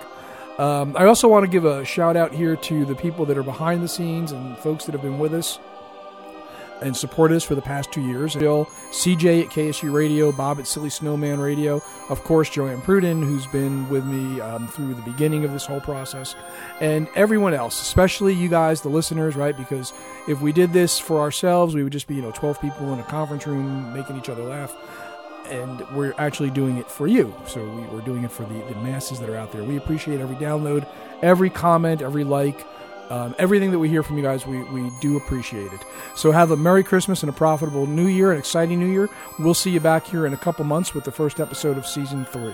Speaker 18: Um, I also want to give a shout out here to the people that are behind the scenes and folks that have been with us and support us for the past two years. Bill, CJ at KSU Radio, Bob at Silly Snowman Radio, of course, Joanne Pruden, who's been with me um, through the beginning of this whole process, and everyone else, especially you guys, the listeners, right? Because if we did this for ourselves, we would just be, you know, 12 people in a conference room making each other laugh. And we're actually doing it for you. So we, we're doing it for the, the masses that are out there. We appreciate every download, every comment, every like. Um, everything that we hear from you guys, we, we do appreciate it. So have a Merry Christmas and a profitable New Year, an exciting New Year. We'll see you back here in a couple months with the first episode of Season 3.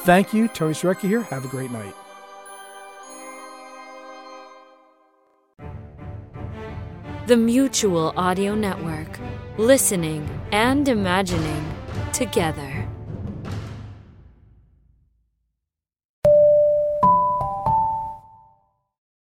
Speaker 18: Thank you. Tony Serecchia here. Have a great night.
Speaker 19: The Mutual Audio Network. Listening and imagining together.